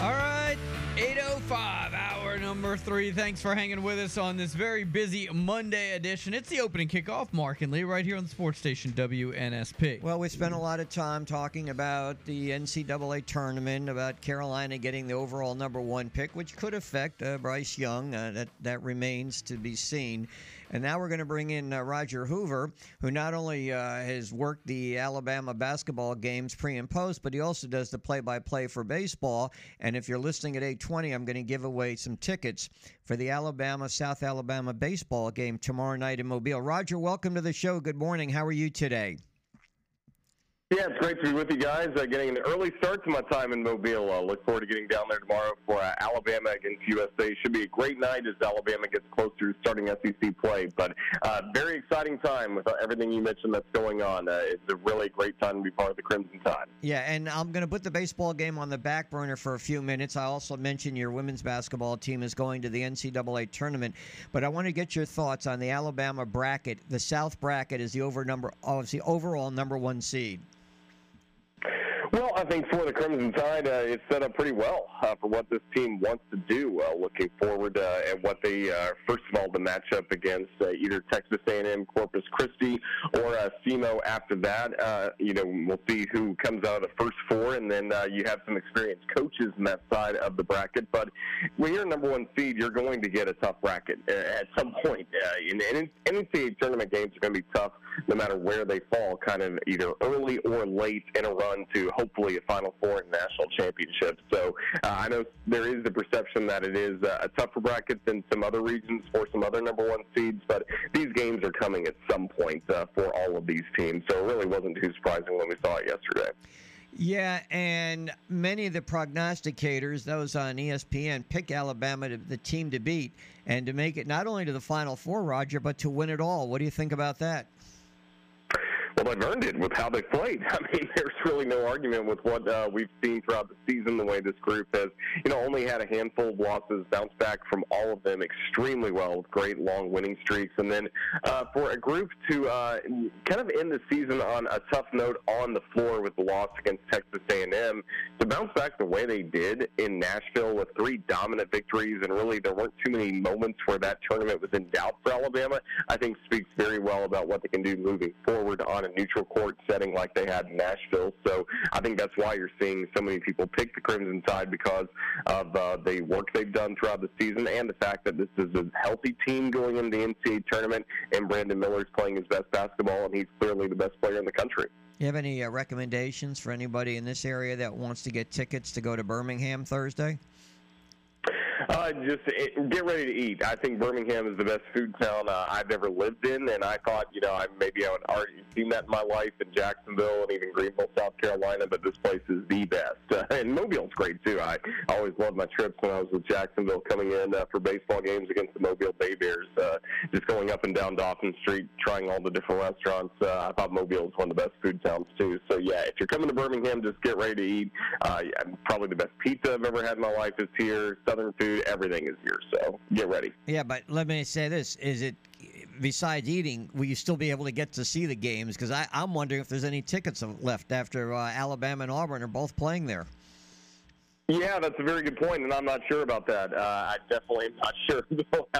All right, 805, hour number three. Thanks for hanging with us on this very busy Monday edition. It's the opening kickoff, Mark and Lee, right here on the sports station WNSP. Well, we spent a lot of time talking about the NCAA tournament, about Carolina getting the overall number one pick, which could affect uh, Bryce Young. Uh, that that remains to be seen. And now we're going to bring in uh, Roger Hoover, who not only uh, has worked the Alabama basketball games pre and post, but he also does the play-by-play for baseball. And if you're listening at 8:20, I'm going to give away some tickets for the Alabama South Alabama baseball game tomorrow night in Mobile. Roger, welcome to the show. Good morning. How are you today? Yeah, it's great to be with you guys. Uh, getting an early start to my time in Mobile. Uh, look forward to getting down there tomorrow for uh, Alabama against USA. Should be a great night as Alabama gets close to starting SEC play. But uh, very exciting time with uh, everything you mentioned that's going on. Uh, it's a really great time to be part of the Crimson Tide. Yeah, and I'm going to put the baseball game on the back burner for a few minutes. I also mentioned your women's basketball team is going to the NCAA tournament, but I want to get your thoughts on the Alabama bracket. The South bracket is the over number, obviously overall number one seed. Well, I think for the Crimson Tide, uh, it's set up pretty well uh, for what this team wants to do. Uh, looking forward uh, at what they, uh, first of all, the matchup against uh, either Texas A&M, Corpus Christi, or uh, SEMO. After that, uh, you know, we'll see who comes out of the first four, and then uh, you have some experienced coaches in that side of the bracket. But when you're number one seed, you're going to get a tough bracket uh, at some point. Uh, and, and NCAA tournament games are going to be tough no matter where they fall, kind of either early or late in a run to hopefully a Final Four and national championship. So uh, I know there is the perception that it is uh, a tougher bracket than some other regions for some other number one seeds, but these games are coming at some point uh, for all of these teams. So it really wasn't too surprising when we saw it yesterday. Yeah, and many of the prognosticators, those on ESPN, pick Alabama to the team to beat and to make it not only to the Final Four, Roger, but to win it all. What do you think about that? Well, they've earned it with how they played. I mean, there's really no argument with what uh, we've seen throughout the season. The way this group has, you know, only had a handful of losses, bounced back from all of them extremely well with great long winning streaks, and then uh, for a group to uh, kind of end the season on a tough note on the floor with the loss against Texas A&M, to bounce back the way they did in Nashville with three dominant victories, and really there weren't too many moments where that tournament was in doubt for Alabama. I think speaks very well about what they can do moving forward on a neutral court setting like they had in Nashville. So I think that's why you're seeing so many people pick the Crimson Tide because of uh, the work they've done throughout the season and the fact that this is a healthy team going into the NCAA tournament and Brandon Miller's playing his best basketball and he's clearly the best player in the country. You have any uh, recommendations for anybody in this area that wants to get tickets to go to Birmingham Thursday? Uh, just it, get ready to eat. I think Birmingham is the best food town uh, I've ever lived in, and I thought, you know, I maybe I would already seen that in my life in Jacksonville and even Greenville, South Carolina, but this place is the best. Uh, and Mobile's great too. I always loved my trips when I was with Jacksonville, coming in uh, for baseball games against the Mobile Bay Bears. Uh, just going up and down Dauphin Street, trying all the different restaurants. Uh, I thought Mobile was one of the best food towns too. So yeah, if you're coming to Birmingham, just get ready to eat. Uh, yeah, probably the best pizza I've ever had in my life is here. Southern food, everything is here. So get ready. Yeah, but let me say this: is it besides eating, will you still be able to get to see the games? Because I'm wondering if there's any tickets left after uh, Alabama and Auburn are both playing there. Yeah, that's a very good point, and I'm not sure about that. Uh, I definitely am not sure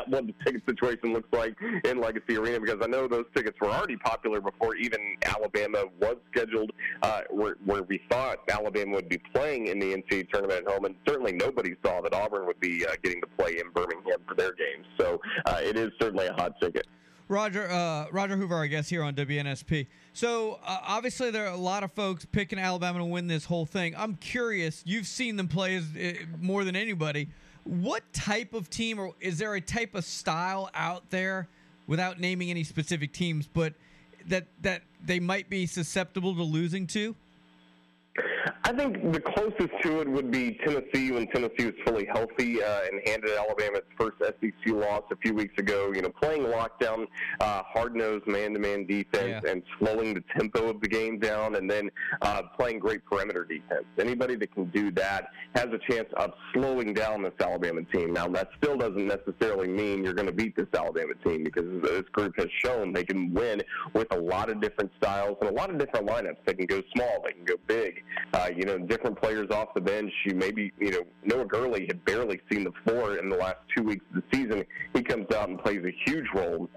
what the ticket situation looks like in Legacy Arena because I know those tickets were already popular before even Alabama was scheduled, uh, where, where we thought Alabama would be playing in the NCAA tournament at home, and certainly nobody saw that Auburn would be uh, getting to play in Birmingham for their games. So uh, it is certainly a hot ticket. Roger, uh, Roger Hoover, I guess, here on WNSP. So uh, obviously, there are a lot of folks picking Alabama to win this whole thing. I'm curious. You've seen them play as, uh, more than anybody. What type of team, or is there a type of style out there, without naming any specific teams, but that that they might be susceptible to losing to? I think the closest to it would be Tennessee when Tennessee was fully healthy uh, and handed Alabama its first SEC loss a few weeks ago. You know, playing lockdown, uh, hard-nosed man-to-man defense Yeah. and slowing the tempo of the game down, and then uh, playing great perimeter defense. Anybody that can do that has a chance of slowing down this Alabama team. Now, that still doesn't necessarily mean you're going to beat this Alabama team because this group has shown they can win with a lot of different styles and a lot of different lineups. They can go small, they can go big. Uh, Uh, you know, different players off the bench. You maybe, you know, Noah Gurley had barely seen the floor in the last two weeks of the season. He comes out and plays a huge role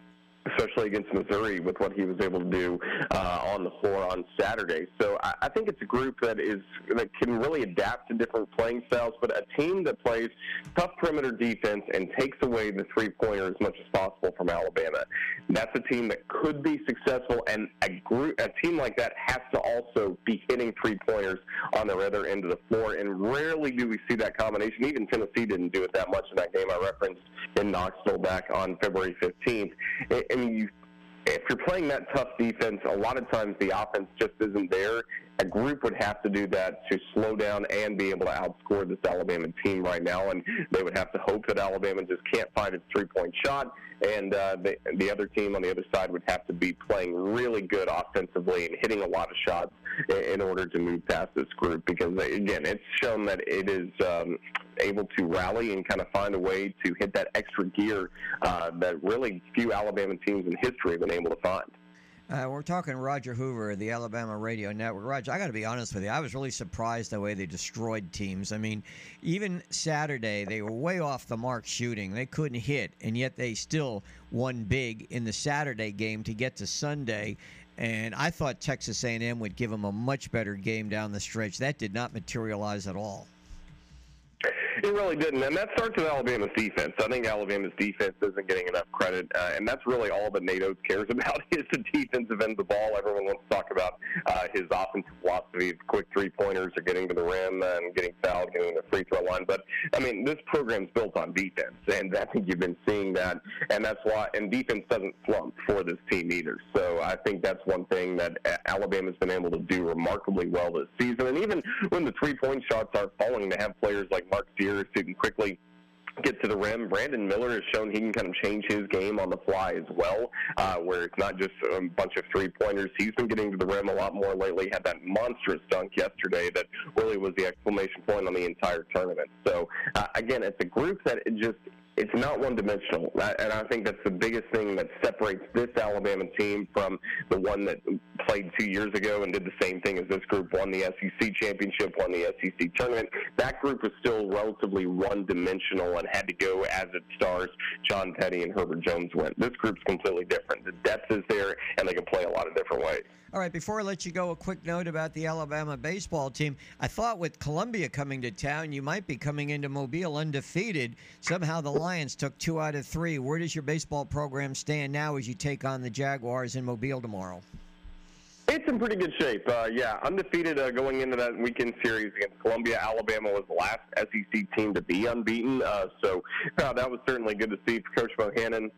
especially against Missouri with what he was able to do uh, on the floor on Saturday. So I, I think it's a group that is that can really adapt to different playing styles, but a team that plays tough perimeter defense and takes away the three pointer as much as possible from Alabama. That's a team that could be successful, and a group a team like that has to also be hitting three pointers on the other end of the floor. And rarely do we see that combination. Even Tennessee didn't do it that much in that game I referenced in Knoxville back on February 15th. I- I mean, you if you're playing that tough defense, a lot of times the offense just isn't there. A group would have to do that to slow down and be able to outscore this Alabama team right now, and they would have to hope that Alabama just can't find its three-point shot, and uh, the, the other team on the other side would have to be playing really good offensively and hitting a lot of shots in order to move past this group. Because again, it's shown that it is um, able to rally and kind of find a way to hit that extra gear uh, that really few Alabama teams in history have been able to find. Uh, we're talking Roger Hoover the Alabama Radio Network. Roger, I got to be honest with you. I was really surprised the way they destroyed teams. I mean, even Saturday, they were way off the mark shooting. They couldn't hit, and yet they still won big in the Saturday game to get to Sunday. And I thought Texas A&M would give them a much better game down the stretch. That did not materialize at all. He really didn't, and that starts with Alabama's defense. I think Alabama's defense isn't getting enough credit, uh, and that's really all that Nate cares about is the defensive end of the ball. Everyone wants to talk about uh, his offensive philosophy, quick three pointers, or getting to the rim and getting fouled, getting the free throw line. But I mean, this program's built on defense, and I think you've been seeing that, and that's why. And defense doesn't slump for this team either. So I think that's one thing that uh, Alabama's been able to do remarkably well this season. And even when the three point shots aren't falling, to have players like Mark Sears who can quickly get to the rim. Brandon Miller has shown he can kind of change his game on the fly as well, uh, where it's not just a bunch of three pointers. He's been getting to the rim a lot more lately. Had that monstrous dunk yesterday that really was the exclamation point on the entire tournament. So uh, again, it's a group that just it's not one dimensional. And I think that's the biggest thing that separates this Alabama team from the one that played two years ago and did the same thing as this group, won the SEC championship, won the SEC tournament. That group was still relatively one dimensional and had to go as its stars, John Petty and Herbert Jones went. This group's completely different. The depth is there, and they can play a lot of different ways. All right, before I let you go, a quick note about the Alabama baseball team. I thought with Columbia coming to town, you might be coming into Mobile undefeated. Somehow the Lions took two out of three. Where does your baseball program stand now as you take on the Jaguars in Mobile tomorrow? It's in pretty good shape. Uh, yeah, undefeated uh, going into that weekend series against Columbia. Alabama was the last SEC team to be unbeaten, uh, so uh, that was certainly good to see for Coach Bohannon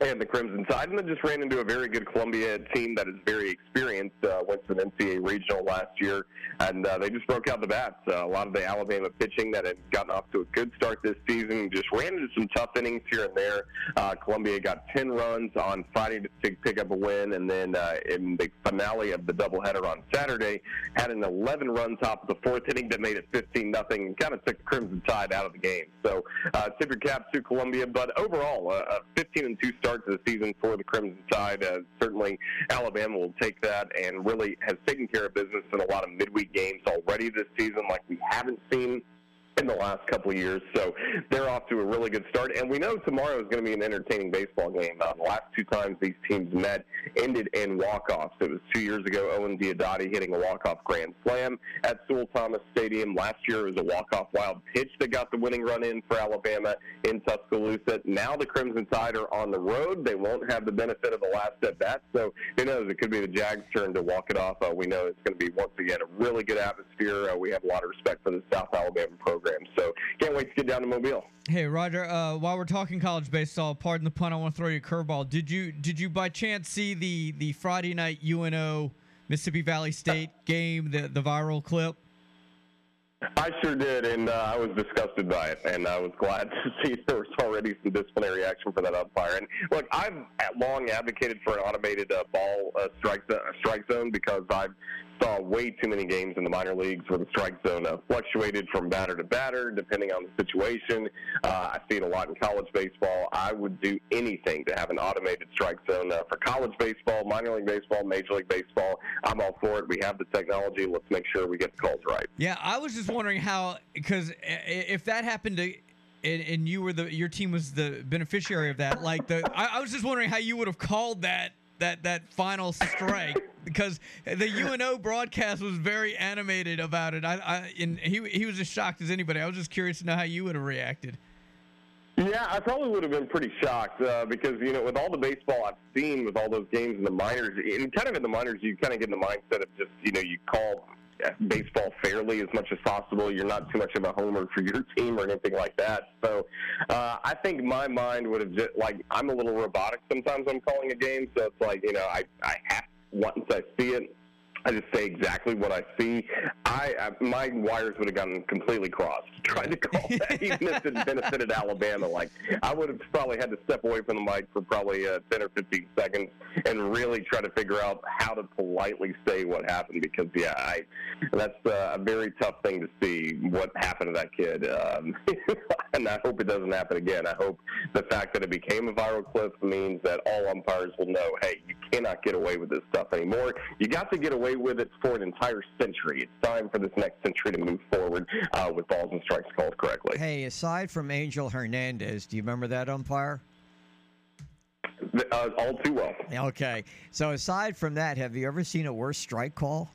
and the Crimson Tide, and then just ran into a very good Columbia team that is very experienced. Uh, went to an NCAA regional last year, and uh, they just broke out the bats. Uh, a lot of the Alabama pitching that had gotten off to a good start this season just ran into some tough innings here and there. Uh, Columbia got 10 runs on Friday to pick, up a win, and then uh, in the finale of the doubleheader on Saturday, had an 11 run top of the fourth inning that made it 15 nothing, and kind of took the Crimson Tide out of the game. So uh, tip your caps to Columbia, but overall, uh, a 15 and 2 start to the season for the Crimson Tide. Uh, certainly, Alabama will take that and really has taken care of business in a lot of midweek games already this season, like we haven't seen in the last couple of years. So they're off to a really good start. And we know tomorrow is going to be an entertaining baseball game. Uh, the last two times these teams met ended in walk-offs. It was two years ago, Owen Diodati hitting a walk-off grand slam at Sewell Thomas Stadium. Last year it was a walk-off wild pitch that got the winning run in for Alabama in Tuscaloosa. Now the Crimson Tide are on the road. They won't have the benefit of the last at bat. So who knows? It could be the Jags' turn to walk it off. Uh, we know it's going to be, once again, a really good atmosphere. Uh, we have a lot of respect for the South Alabama program. So can't wait to get down to Mobile. Hey Roger, uh, while we're talking college baseball, pardon the pun, I want to throw you a curveball. Did you did you by chance see the the Friday night UNO Mississippi Valley State game, the the viral clip? I sure did, and uh, I was disgusted by it, and I was glad to see there was already some disciplinary action for that umpire. And look, I've long advocated for an automated uh, ball uh, strike zo- strike zone because I've saw way too many games in the minor leagues where the strike zone uh, fluctuated from batter to batter depending on the situation. Uh, I see it a lot in college baseball. I would do anything to have an automated strike zone uh, for college baseball, minor league baseball, major league baseball. I'm all for it. We have the technology. Let's make sure we get the calls right. Yeah, I was just wondering how because if that happened to. And, and you were the your team was the beneficiary of that. Like the, I, I was just wondering how you would have called that that that final strike because the UNO broadcast was very animated about it. I, I and he he was as shocked as anybody. I was just curious to know how you would have reacted. Yeah, I probably would have been pretty shocked uh, because you know with all the baseball I've seen with all those games in the minors, and kind of in the minors, you kind of get in the mindset of just you know you call baseball fairly as much as possible. You're not too much of a homer for your team or anything like that. So uh, I think my mind would have just like I'm a little robotic sometimes. I'm calling a game, so it's like you know I I have once I see it. I just say exactly what I see. I, I my wires would have gotten completely crossed trying to call that, even if it benefited Alabama. Like I would have probably had to step away from the mic for probably uh, ten or fifteen seconds and really try to figure out how to politely say what happened. Because yeah, I that's uh, a very tough thing to see what happened to that kid. Um, and I hope it doesn't happen again. I hope the fact that it became a viral clip means that all umpires will know, hey, you cannot get away with this stuff anymore. You got to get away with it for an entire century. It's time for this next century to move forward uh, with balls and strikes called correctly. Hey, aside from Angel Hernandez, do you remember that umpire? Uh, all too well. Okay. So aside from that, have you ever seen a worse strike call?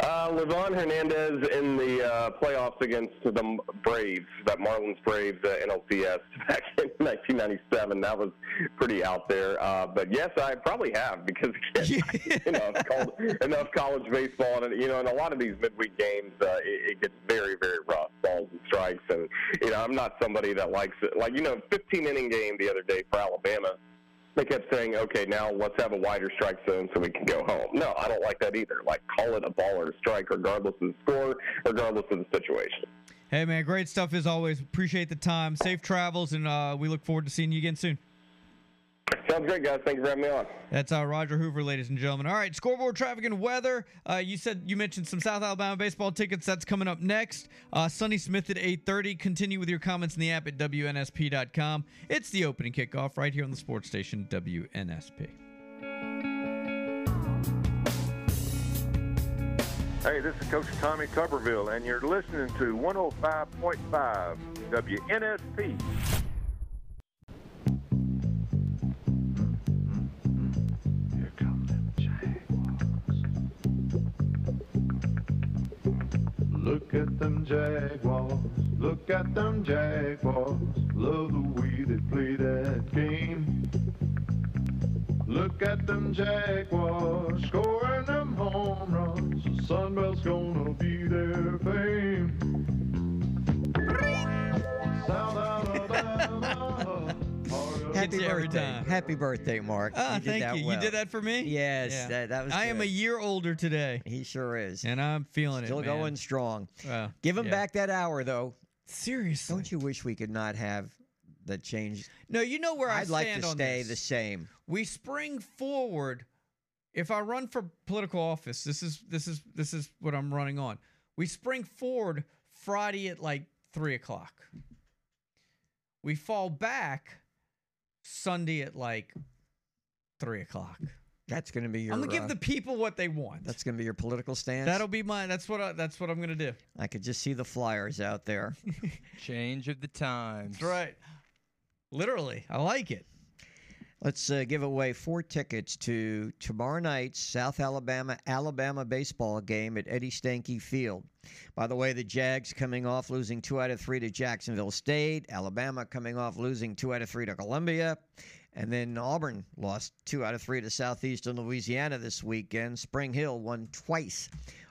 Uh, Livan Hernandez in the uh, playoffs against the Braves, that Marlins Braves uh, NLCS back in 1997. That was pretty out there. Uh, but yes, I probably have because again, you know, I've called enough college baseball, and you know, in a lot of these midweek games, uh, it, it gets very, very rough, balls and strikes. And you know, I'm not somebody that likes it. Like you know, 15 inning game the other day for Alabama they kept saying, okay, now let's have a wider strike zone so we can go home. No, I don't like that either. Like, call it a ball or a strike, regardless of the score, regardless of the situation. Hey man, great stuff as always. Appreciate the time. Safe travels, and uh, we look forward to seeing you again soon. Sounds great, guys. Thank you for having me on. That's uh, Roger Hoover, ladies and gentlemen. All right, scoreboard traffic and weather. Uh, you said you mentioned some South Alabama baseball tickets. That's coming up next. Uh, Sonny Smith at 8:30. Continue with your comments in the app at wnsp.com. It's the opening kickoff right here on the sports station WNSP. Hey, this is Coach Tommy Tuberville, and you're listening to 105.5 WNSP. Look at them Jaguars, look at them Jaguars, love the way they play that game. Look at them Jaguars, scoring them home runs, the Sunbelt's gonna be their fame. South Alabama, Happy birthday. Happy birthday, Mark. Ah, you did thank that you. well. You did that for me. Yes, Yeah. that, that was I am a year older today, He sure is. and I'm feeling Still it. man. going strong. Wow. Give him Yeah. back that hour, though. Seriously. Don't you wish we could not have the change? No, you know where I I'd like to on stay this. the same. we spring forward if i run for political office this is this is this is what i'm running on we spring forward friday at like three o'clock we fall back sunday at like three o'clock That's going to be your. i'm gonna give uh, the people what they want That's going to be your political stance. that'll be my that's what I, that's what i'm gonna do I could just see the flyers out there. Change of the times. that's right literally i like it Let's uh, give away four tickets to tomorrow night's South Alabama Alabama baseball game at Eddie Stanky Field. By the way, the Jags coming off losing two out of three to Jacksonville State. Alabama coming off losing two out of three to Columbia. And then Auburn lost two out of three to Southeastern Louisiana this weekend. Spring Hill won twice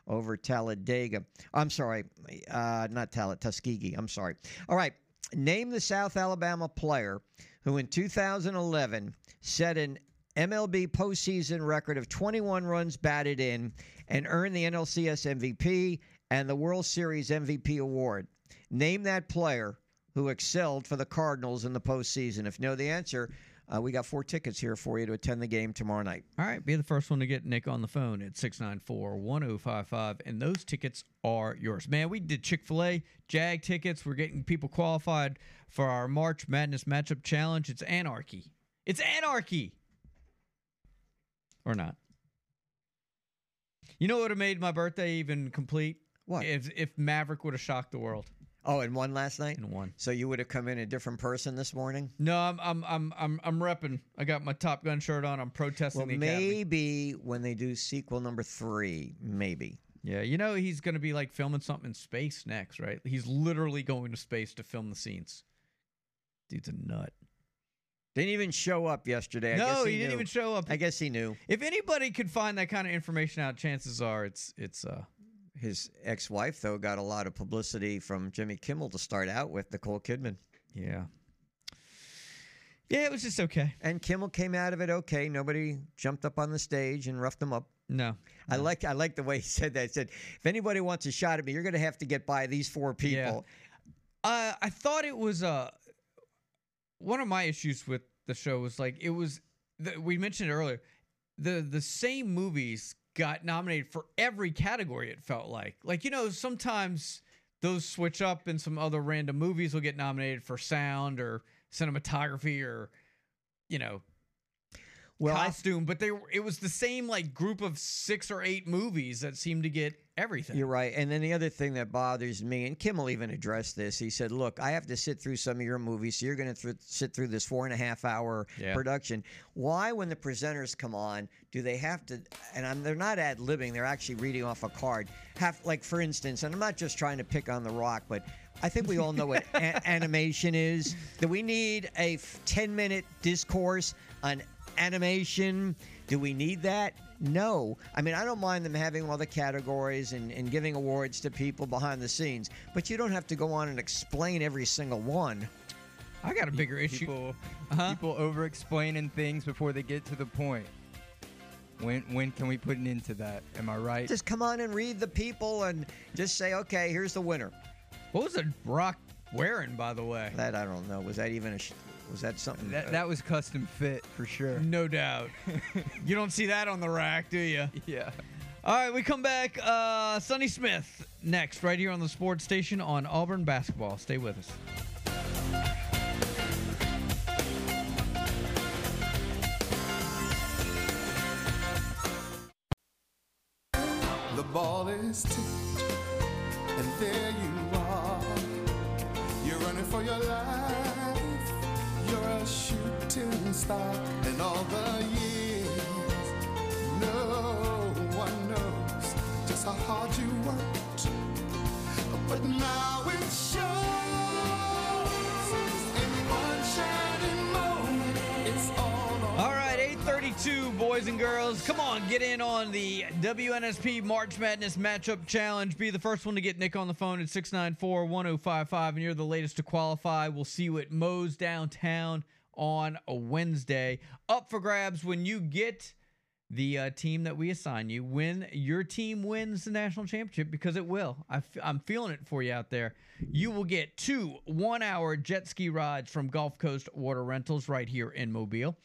over Talladega. I'm sorry, uh, not Talladega, Tuskegee. I'm sorry. All right, name the South Alabama player who in 2011 set an MLB postseason record of 21 runs batted in and earned the NLCS MVP and the World Series MVP award. Name that player who excelled for the Cardinals in the postseason. If you know the answer, uh, we got four tickets here for you to attend the game tomorrow night. All right, be the first one to get Nick on the phone at 694 1055, and those tickets are yours. Man, we did Chick fil A, Jag tickets. We're getting people qualified for our March Madness Matchup Challenge. It's anarchy. It's anarchy! Or not. You know what would have made my birthday even complete? What? If, if Maverick would have shocked the world. Oh, and one last night? And one. So you would have come in a different person this morning? No, I'm I'm I'm I'm I'm repping. I got my Top Gun shirt on. I'm protesting Well, the academy. maybe when they do sequel number three, maybe. Yeah, you know he's going to be like filming something in space next, right? He's literally going to space to film the scenes. Dude's a nut. Didn't even show up yesterday. I no, guess he, he, didn't knew. even show up. I guess he knew. if anybody could find that kind of information out, chances are it's it's uh His ex-wife, though, got a lot of publicity from Jimmy Kimmel to start out with Nicole Kidman, yeah. Yeah, it was just okay. and Kimmel came out of it okay. Nobody jumped up on the stage and roughed him up. No. I like I like the way he said that. He said, "If anybody wants a shot at me, you're going to have to get by these four people." Uh, I thought it was uh one of my issues with the show was like it was the, we mentioned it earlier the the same movies got nominated for every category it felt like. Like you know sometimes those switch up and some other random movies will get nominated for sound or cinematography or you know Well, costume but they were- it was the same like group of 6 or 8 movies that seemed to get everything. You're right. And then the other thing that bothers me, and Kimmel even address this, he said, Look, I have to sit through some of your movies, so you're going to th- sit through this four and a half hour Yeah. production. Why, when the presenters come on, do they have to, and I'm, they're not ad libbing, they're actually reading off a card? Have, like, for instance, and I'm not just trying to pick on The Rock, but I think we all know what a- animation is. Do we need a 10 minute discourse on animation? Do we need that? No. I mean, I don't mind them having all the categories and, and giving awards to people behind the scenes, but you don't have to go on and explain every single one. I got a bigger issue. People, Uh-huh. people over explaining things before they get to the point. When when can we put an end to that? Am I right? Just come on and read the people and just say, okay, here's the winner. What was the Rock wearing, by the way? That I don't know. Was that even a? Sh- was that something? That, that was custom fit for sure. No doubt. you don't see that on the rack, do you? Yeah. All right, we come back. Uh, Sonny Smith next, right here on the sports station on Auburn basketball. Stay with us. The ball is tipped, and all the years, no one knows just how hard you worked. But now it shows in one shining moment. It's all. All right, 832, boys and girls. Come on, get in on the WNSP March Madness Matchup Challenge. Be the first one to get Nick on the phone at 694 1055, and you're the latest to qualify. We'll see you at Moe's downtown on a Wednesday. Up for grabs when you get the uh, team that we assign you. When your team wins the national championship, because it will. I f- I'm feeling it for you out there. You will get two one hour jet ski rides from Gulf Coast Water Rentals right here in Mobile.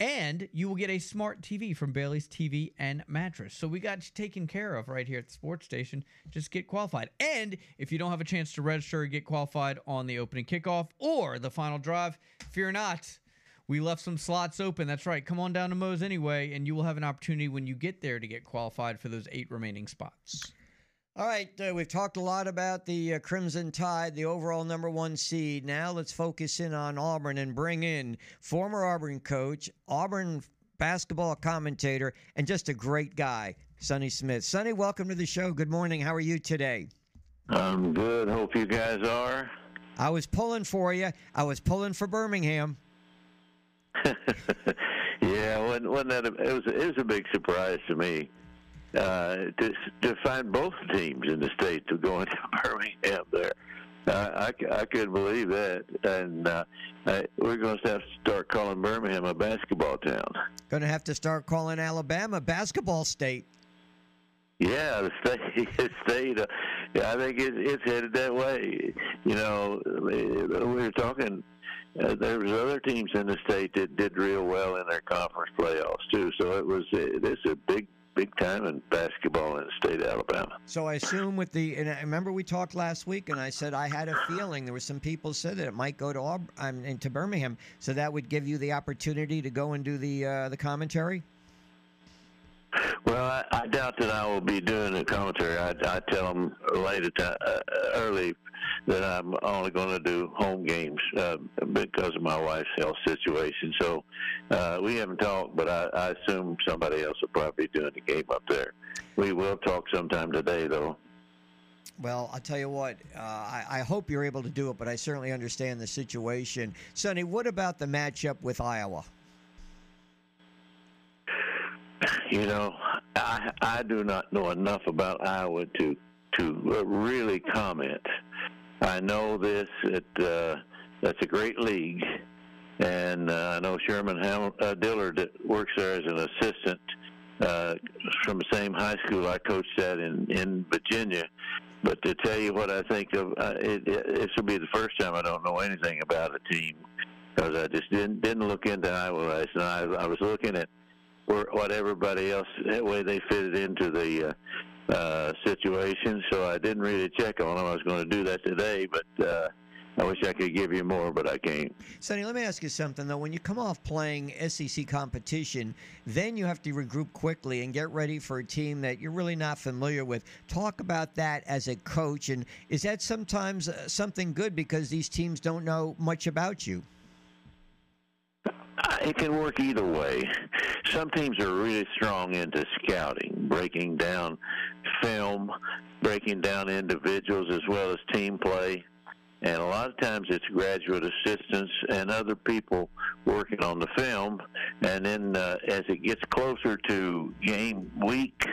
And you will get a smart TV from Bailey's TV and Mattress. So we got you taken care of right here at the sports station. Just get qualified. And if you don't have a chance to register get qualified on the opening kickoff or the final drive, fear not. We left some slots open. That's right. Come on down to Moe's anyway, and you will have an opportunity when you get there to get qualified for those eight remaining spots. All right, uh, we've talked a lot about the uh, Crimson Tide, the overall number one seed. Now let's focus in on Auburn and bring in former Auburn coach, Auburn basketball commentator, and just a great guy, Sonny Smith. Sonny, welcome to the show. Good morning. How are you today? I'm good. Hope you guys are. I was pulling for you. I was pulling for Birmingham. Yeah, wasn't, wasn't that a, it was it was a big surprise to me uh, to to find both teams in the state to go into Birmingham there. Uh, I, I couldn't believe that, and uh, I, we're going to have to start calling Birmingham a basketball town. Going to have to start calling Alabama basketball state. Yeah, the state, the state. Uh, I think it, it's headed that way. You know, we were talking. Uh, there was other teams in the state that did real well in their conference playoffs too. So it was. Uh, this is a big, big time in basketball in the state of Alabama. So I assume with the and I remember we talked last week, and I said I had a feeling there were some people said that it might go to Aub- um, into Birmingham, so that would give you the opportunity to go and do the uh, the commentary. Well, I, I doubt that I will be doing the commentary. I, I tell them later, ti uh, early, that I'm only going to do home games uh, because of my wife's health situation. So uh, we haven't talked, but I, I assume somebody else will probably be doing the game up there. We will talk sometime today, though. Well, I'll tell you what. Uh, I, I hope you're able to do it, but I certainly understand the situation. Sonny, what about the matchup with Iowa? You know, I I do not know enough about Iowa to to uh, really comment. I know this that uh, that's a great league, and uh, I know Sherman Ham- uh, Dillard that works there as an assistant uh, from the same high school I coached at in in Virginia. But to tell you what I think of, uh, it, it, this will be the first time I don't know anything about a team because I just didn't didn't look into Iowa night. I, I was looking at where, what everybody else the way they fitted into the uh, uh, situation. So I didn't really check on them. I was going to do that today, but uh, I wish I could give you more, but I can't. Sonny, let me ask you something though. When you come off playing SEC competition, then you have to regroup quickly and get ready for a team that you're really not familiar with. Talk about that as a coach, and is that sometimes uh, something good because these teams don't know much about you? Uh, It can work either way. Some teams are really strong into scouting, breaking down film, breaking down individuals as well as team play. And a lot of times it's graduate assistants and other people working on the film. And then uh, as it gets closer to game week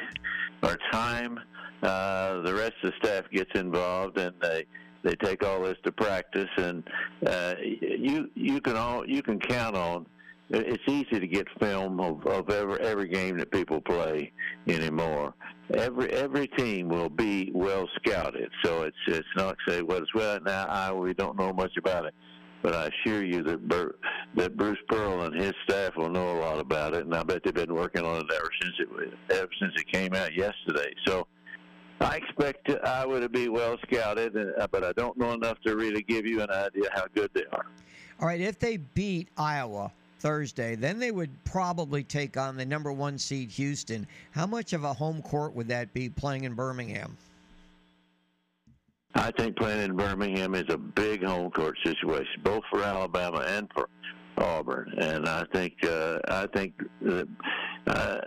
or time, uh, the rest of the staff gets involved and they they take all this to practice. And uh, you you can all you can count on it's easy to get film of, of every every game that people play anymore. Every every team will be well scouted, so it's it's not say well it's well now I we don't know much about it, but I assure you that Bur- that Bruce Pearl and his staff will know a lot about it, and I bet they've been working on it ever since it ever since it came out yesterday. So. I expect I would be well scouted, uh, but I don't know enough to really give you an idea how good they are. All right, if they beat Iowa Thursday, then they would probably take on the number one seed Houston. How much of a home court would that be playing in Birmingham? I think playing in Birmingham is a big home court situation, both for Alabama and for Auburn. And I think uh, I think that, uh,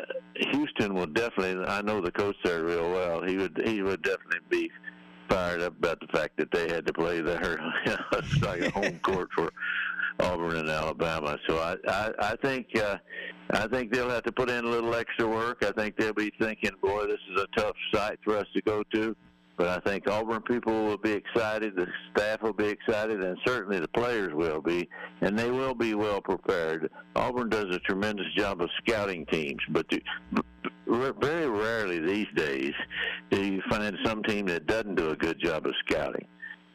Houston will definitely. I know the coach there real well. He would he would definitely be fired up about the fact that they had to play there. it's like a home court for Auburn and Alabama. So I I, I think uh, I think they'll have to put in a little extra work. I think they'll be thinking, boy, this is a tough site for us to go to. But I think Auburn people will be excited, the staff will be excited, and certainly the players will be, and they will be well prepared. Auburn does a tremendous job of scouting teams, but the, very rarely these days do you find some team that doesn't do a good job of scouting.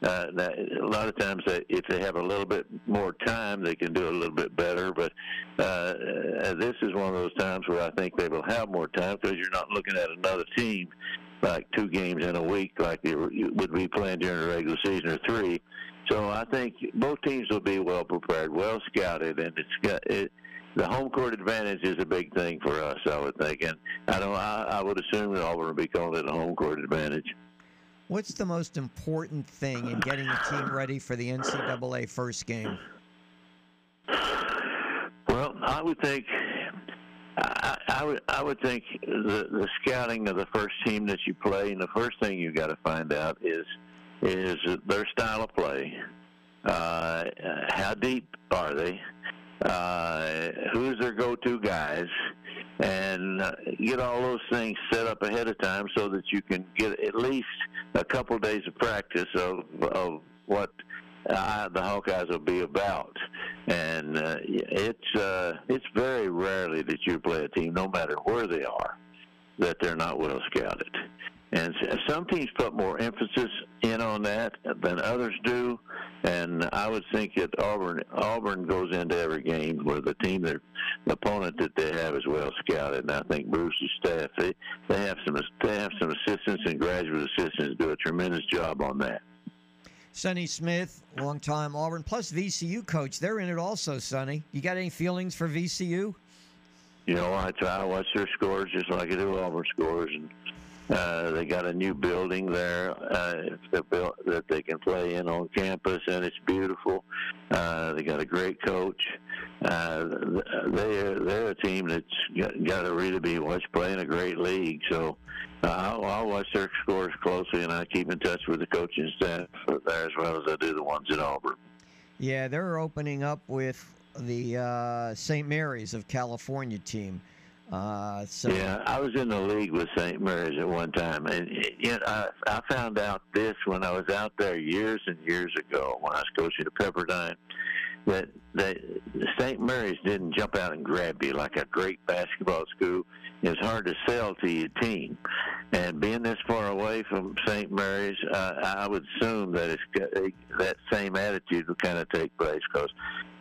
Uh, that, a lot of times, they, if they have a little bit more time, they can do a little bit better. But uh, uh, this is one of those times where I think they will have more time because you're not looking at another team like two games in a week like you you would be playing during the regular season or three. So I think both teams will be well prepared, well scouted, and it's got it. The home court advantage is a big thing for us, I would think, and I don't. I, I would assume that Auburn will be calling it a home court advantage. What's the most important thing in getting a team ready for the NCAA first game? Well, I would think. I, I would I would think the the scouting of the first team that you play, and the first thing you got to find out is is their style of play. Uh, how deep are they? Uh, who's their go-to guys? And uh, get all those things set up ahead of time so that you can get at least a couple days of practice of of what uh, the Hawkeyes will be about. And uh, it's uh, it's very rarely that you play a team, no matter where they are, that they're not well scouted. And some teams put more emphasis in on that than others do. And I would think that Auburn Auburn goes into every game where the team, their the opponent that they have is well scouted. And I think Bruce's staff they they have some they have some assistants and graduate assistants do a tremendous job on that. Sonny Smith, longtime Auburn, plus VCU coach. They're in it also, Sonny. You got any feelings for VCU? You know, I try to watch their scores just like I do Auburn scores, and uh, they got a new building there uh, built, that they can play in on campus, and it's beautiful. Uh, they got a great coach. Uh, they're they're a team that's got, got to really be watched playing a great league. So I'll, I'll watch their scores closely, and I keep in touch with the coaching staff there as well as I do the ones at Auburn. Yeah, they're opening up with the uh, St. Mary's of California team. Uh, so Yeah, I was in the league with St. Mary's at one time, and you know, I, I found out this when I was out there years and years ago when I was coaching at Pepperdine. That that St. Mary's didn't jump out and grab you like a great basketball school. It's hard to sell to your team, and being this far away from St. Mary's, uh, I would assume that it's that same attitude would kind of take place because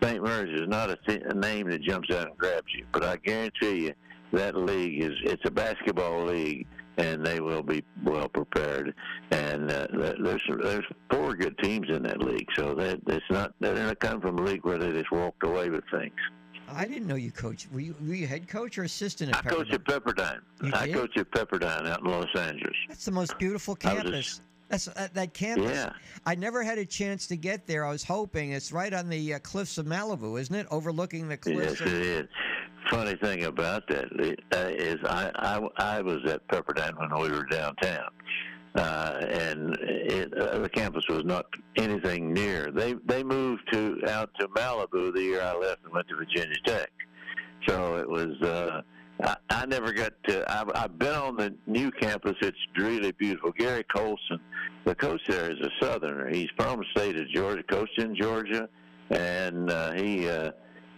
St. Mary's is not a, th- a name that jumps out and grabs you. But I guarantee you, that league is it's a basketball league and they will be well prepared. And uh, there's there's four good teams in that league, so that it's not they're not coming from a league where they just walked away with things. I didn't know you coached. Were you, were you head coach or assistant at I coach at Pepperdine. You I did? coach at Pepperdine out in Los Angeles. That's the most beautiful campus. That's that, that campus. Yeah. I never had a chance to get there. I was hoping. It's right on the uh, cliffs of Malibu, isn't it? Overlooking the cliffs. Yes, it is. Funny thing about that uh, is I, I I was at Pepperdine when we were downtown, uh, and it, uh, the campus was not anything near. They they moved to out to Malibu the year I left and went to Virginia Tech. So it was. Uh, I, I never got to. I've, I've been on the new campus. It's really beautiful. Gary Colson, the coach there, is a Southerner. He's from the state of Georgia, coached in Georgia, and uh, he. Uh,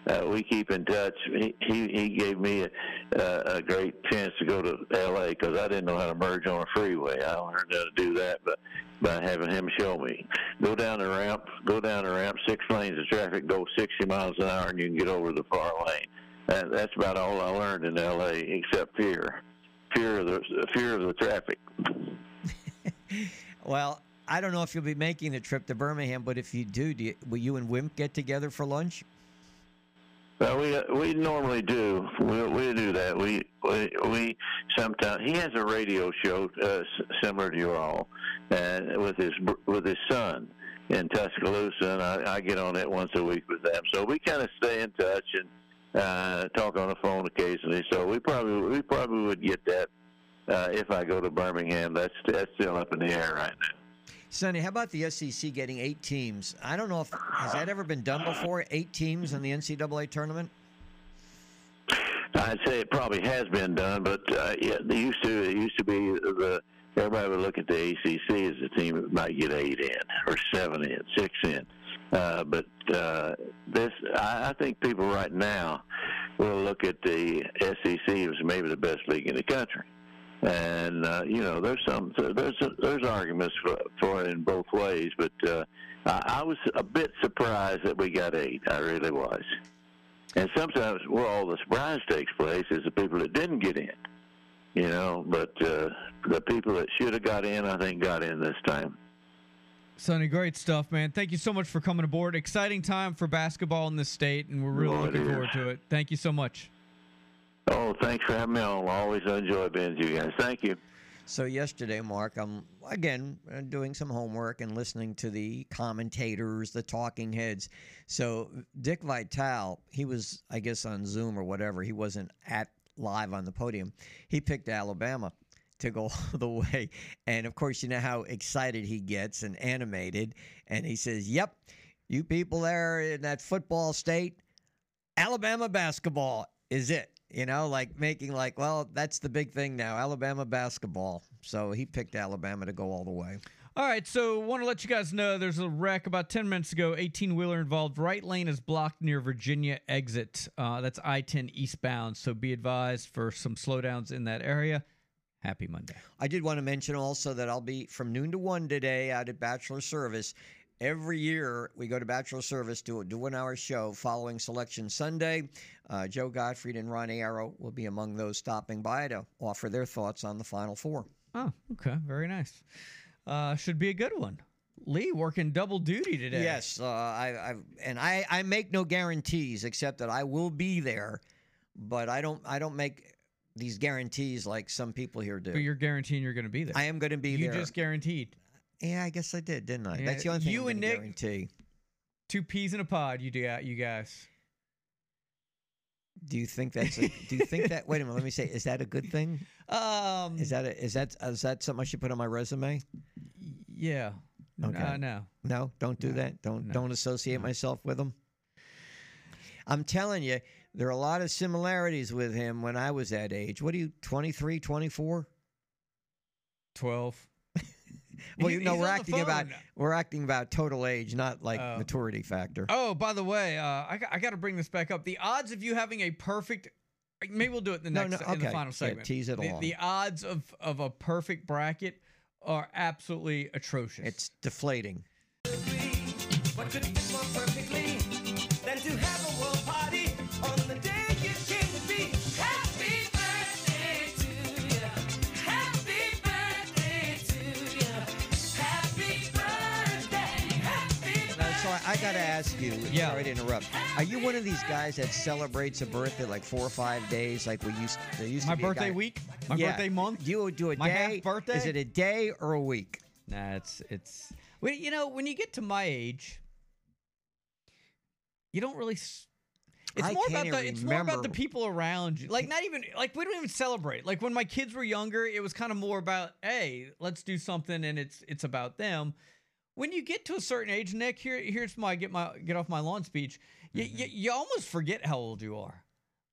uh, we keep in touch. He he, he gave me a, a, a great chance to go to L.A. because I didn't know how to merge on a freeway. I learned how to do that, but by having him show me, go down the ramp, go down the ramp, six lanes of traffic, go 60 miles an hour, and you can get over the far lane. That's about all I learned in L.A. except fear, fear of the fear of the traffic. Well, I don't know if you'll be making the trip to Birmingham, but if you do, do you, will you and Wimp get together for lunch? Well, we we normally do. We we do that. We we we sometimes he has a radio show uh, similar to your all, and with his with his son in Tuscaloosa, and I, I get on it once a week with them. So we kind of stay in touch and uh, talk on the phone occasionally. So we probably we probably would get that uh, if I go to Birmingham. That's that's still up in the air right now. Sonny, how about the SEC getting eight teams? I don't know if has that ever been done before. Eight teams in the NCAA tournament. I'd say it probably has been done, but uh, yeah, they used to. It used to be the everybody would look at the ACC as the team that might get eight in or seven in, six in. Uh, but uh, this, I, I think people right now will look at the SEC as maybe the best league in the country. And uh, you know, there's some there's there's arguments for, for it in both ways, but uh, I, I was a bit surprised that we got eight. I really was. And sometimes where all the surprise takes place is the people that didn't get in. You know, but uh, the people that should have got in, I think, got in this time. Sonny, great stuff, man. Thank you so much for coming aboard. Exciting time for basketball in this state, and we're really Oh, looking forward to it. Thank you so much. Oh, thanks for having me on. Always enjoy being with you guys. Thank you. So yesterday, Mark, I'm again uh, doing some homework and listening to the commentators, the talking heads. So Dick Vitale, he was, I guess, on Zoom or whatever. He wasn't at live on the podium. He picked Alabama to go all the way, and of course, you know how excited he gets and animated. And he says, "Yep, you people there in that football state, Alabama basketball is it." You know, like making like, well, that's the big thing now, Alabama basketball. So he picked Alabama to go all the way. All right, so want to let you guys know there's a wreck about 10 minutes ago. 18 wheeler involved. Right lane is blocked near Virginia exit. Uh, that's I 10 eastbound. So be advised for some slowdowns in that area. Happy Monday. I did want to mention also that I'll be from noon to one today out at Bachelor Service. Every year we go to Bachelor Service to do an hour show following Selection Sunday. Uh, Joe Gottfried and Ron Arrow will be among those stopping by to offer their thoughts on the Final Four. Oh, okay. Very nice. Uh, should be a good one. Lee working double duty today. Yes, uh, I, I and I, I make no guarantees except that I will be there, but I don't I don't make these guarantees like some people here do. But you're guaranteeing you're going to be there. I am going to be you there. You just guaranteed. Yeah, I guess I did, didn't I? Yeah, That's the only thing you I'm and Nick- guarantee. Two peas in a pod. You do, you guys. Do you think that's a, do you think that wait a minute, let me say, is that a good thing? Um, Is that a, is that is that something I should put on my resume? yeah. Okay. Uh, no. No, don't do that. Don't don't associate myself with him. I'm telling you, there are a lot of similarities with him when I was that age. What are you, 23, 24? 12. Well, He- you know, we're acting about we're acting about total age, not like Oh. maturity factor. Oh, by the way, uh, I, got- I got to bring this back up. The odds of you having a perfect, maybe we'll do it in the No, next no, in the okay. final Yeah, segment. tease it the, along. the odds of of a perfect bracket are absolutely atrocious. It's deflating. Got to ask you. Yeah. Sorry to interrupt. Are you one of these guys that celebrates a birthday like four or five days, like we used? There used My to be a birthday guy- week? My Yeah. birthday month? Do you do a My day? half birthday? Is it a day or a week? Nah, it's it's. Well, you know, when you get to my age, you don't really. It's I more about the. even It's more about the people around you. Like not even like we don't even celebrate. Like when my kids were younger, it was kind of more about hey, let's do something, and it's it's about them. When you get to a certain age, Nick, here here's my get my get off my lawn speech. You, you, you almost forget how old you are.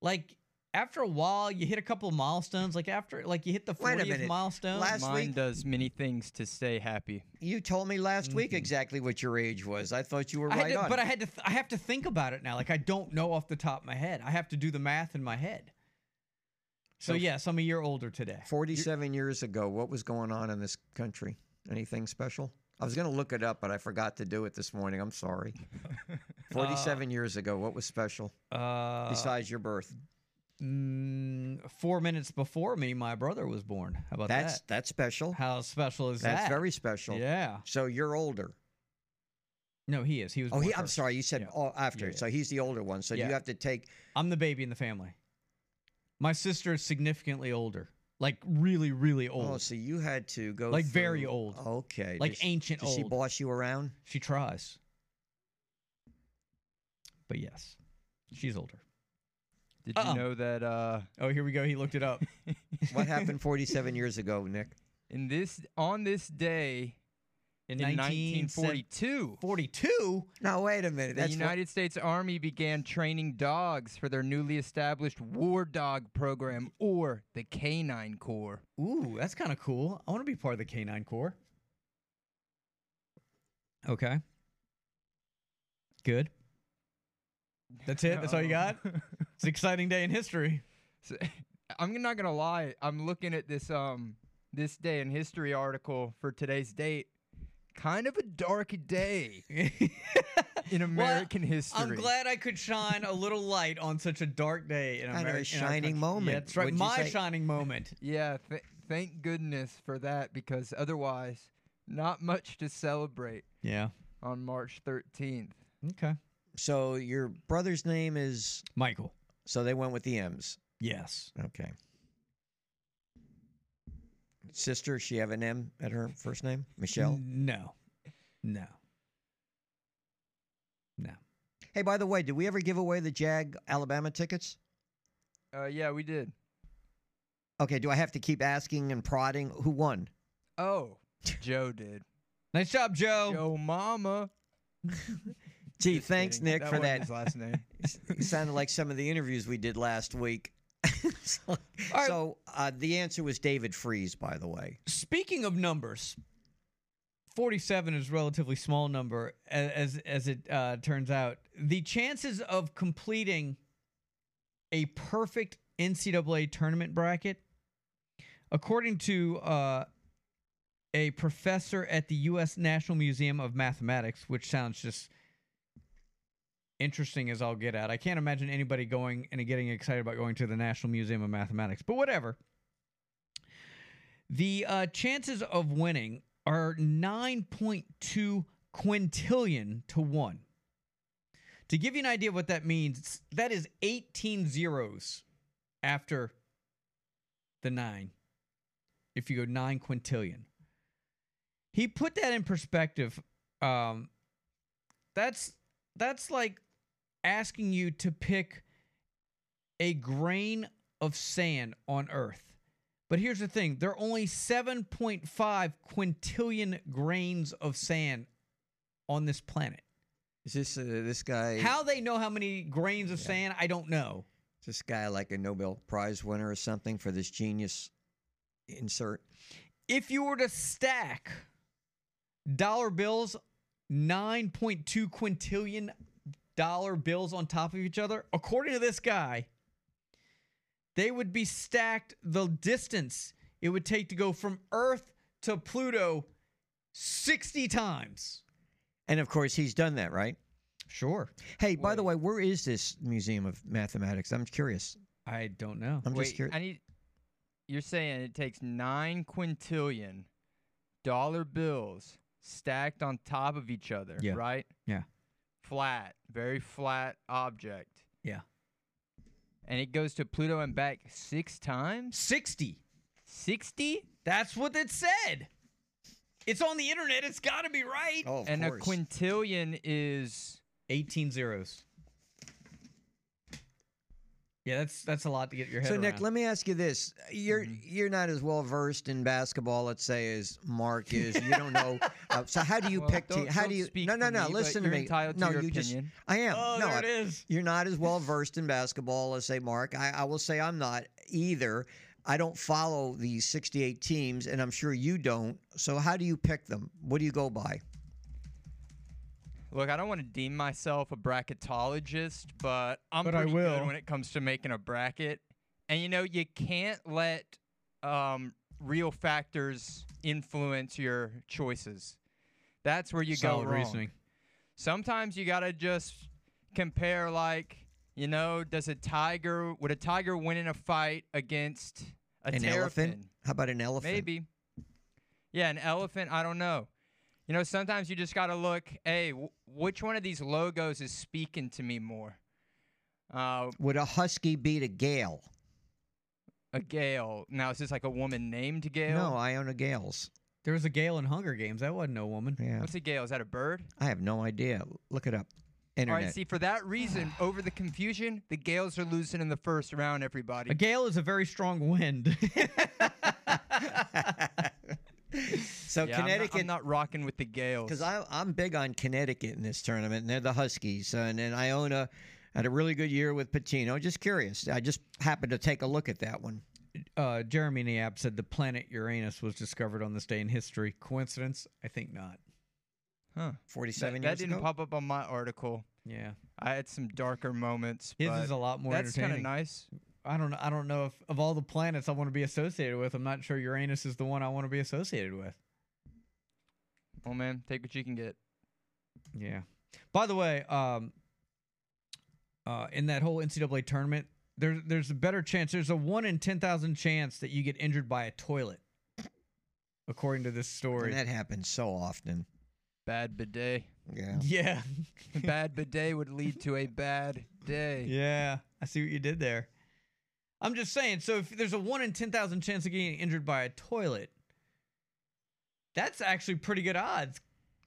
Like after a while, you hit a couple of milestones. Like after like you hit the Wait 40th milestone. Last Mine week- does many things to stay happy. You told me last week exactly what your age was. I thought you were Mm-hmm. Right to, on. But I had to. Th- I have to think about it now. Like I don't know off the top of my head. I have to do the math in my head. So, So- yes, I'm a year older today. 47 years ago, what was going on in this country? Anything special? I was going to look it up, but I forgot to do it this morning. I'm sorry. 47 years ago, what was special Uh, besides your birth? mm, four minutes before me, my brother was born. How about That's that? that's special. How special is That's that? That's very special. Yeah. So you're older. No, he is. He was. Oh, born he, I'm first. sorry. You said Yeah. oh, after. Yeah, yeah. So he's the older one. So you have to take. I'm the baby in the family. My sister is significantly older. Like really, really old. Oh, so you had to go Like very old. Okay. Like Does she- ancient Does she boss you around? She tries. But yes, she's older. Did Uh-uh. you know that uh, Oh, here we go. He looked it up. What happened 47 years ago, Nick? in this on this day In, in 1942. 1942, 42? No, wait a minute. the That's what- United States Army began training dogs for their newly established War Dog program, or the Canine Corps. Ooh, that's kind of cool. I want to be part of the Canine Corps. Okay. Good. That's it. That's all you got. It's an exciting day in history. So, I'm not gonna lie. I'm looking at this um this day in history article for today's date. Kind of a dark day in American history. I'm glad I could shine a little light on such a dark day in Kind of a Ameri- in shining moment, Yeah, that's right. My say? shining moment. Yeah, th- thank goodness for that because otherwise, not much to celebrate Yeah. on March 13th. Okay. So your brother's name is Michael. So they went with the M's. Yes. Okay. Sister, she have an M at her first name? Michelle? No. No. No. Hey, by the way, did we ever give away the Jag Alabama tickets? Uh, yeah, we did. Okay, do I have to keep asking and prodding who won? Oh, Joe did. Nice job, Joe. Joe Mama. Gee, Just thanks, kidding. Nick, That for that. His last name. It sounded like some of the interviews we did last week. so right. so, uh, the answer was David Freese, by the way. Speaking of numbers, 47 is a relatively small number as as it uh, turns out. The chances of completing a perfect NCAA tournament bracket, according to uh, a professor at the U.S. National Museum of Mathematics, which sounds just interesting as I'll get at. I can't imagine anybody going and getting excited about going to the National Museum of Mathematics, but whatever. The uh, chances of winning are 9.2 quintillion to 1. To give you an idea of what that means, that is 18 zeros after the 9. If you go 9 quintillion. He put that in perspective. Um, that's that's like asking you to pick a grain of sand on Earth. But here's the thing there are only 7.5 quintillion grains of sand on this planet. Is this uh, this guy? How they know how many grains of sand, I don't know. Is this guy like a Nobel Prize winner or something for this genius insert? If you were to stack dollar bills, 9.2 quintillion dollar bills on top of each other, according to this guy, they would be stacked the distance it would take to go from Earth to Pluto 60 times. And of course, he's done that, right? Sure. Hey, by the way, where is this Museum of Mathematics? I'm curious. I don't know. I'm Wait, just curious. I need. You're saying it takes nine quintillion dollar bills stacked on top of each other, Yeah. right? Yeah. Flat, very flat object. Yeah. And it goes to Pluto and back six times? 60. 60? That's what it said. It's on the internet. It's got to be right. Oh, of and course. a quintillion is 18 zeros. Yeah, that's that's a lot to get your head So around. Nick, let me ask you this: You're Mm-hmm. you're not as well versed in basketball, let's say, as Mark is. You don't know. Uh, so how do you Well, pick? Te- how do you? speak No, no, no. me, listen to me. to no, your you just. I am. Oh, no, there it is. You're not as well versed in basketball as say Mark. I, I will say I'm not either. I don't follow these 68 teams, and I'm sure you don't. So how do you pick them? What do you go by? Look, I don't want to deem myself a bracketologist, but I'm But I pretty will. good when it comes to making a bracket. And you know, you can't let um, real factors influence your choices. That's where you Solid go wrong. reasoning. Sometimes you gotta just compare, like, you know, does a tiger would a tiger win in a fight against a An terrapin? elephant? How about an elephant? Maybe. Yeah, an elephant. I don't know. You know, sometimes you just got to look. Hey, w- which one of these logos is speaking to me more? Uh, Would a husky beat a gale? a Gale. Now, is this like a woman named Gale? No, Iona Gaels. There was a Gale in Hunger Games. That wasn't no woman. Yeah, What's a Gale? Is that a bird? I have no idea. Look it up. All Internet. right. See, for that reason, over the confusion, the Gales are losing in the first round. Everybody. A gale is a very strong wind. so Yeah, I'm not- Connecticut I'm not, rocking with the Gaels. Because I'm big on Connecticut in this tournament, and they're the Huskies. And then Iona had a really good year with Pitino. Just curious. I just happened to take a look at that one. uh, Jeremy in the app said the planet Uranus was discovered on this day in history. Coincidence? I think not. Huh. 47 that, that didn't ago? pop up on my article. Yeah. I had some darker moments. His but is a lot more That's kind of nice. I don't know. I don't know if of all the planets I want to be associated with, I'm not sure Uranus is the one I want to be associated with. Well, man, take what you can get. Yeah. By the way, um, uh, in that whole NCAA tournament, there's there's a better chance. There's a one in ten thousand chance that you get injured by a toilet, according to this story. And that happens so often. Bad bidet. Yeah. yeah. A bad bidet would lead to a bad day. Yeah, I see what you did there. I'm just saying. So if there's a one in ten thousand chance of getting injured by a toilet, that's actually pretty good odds,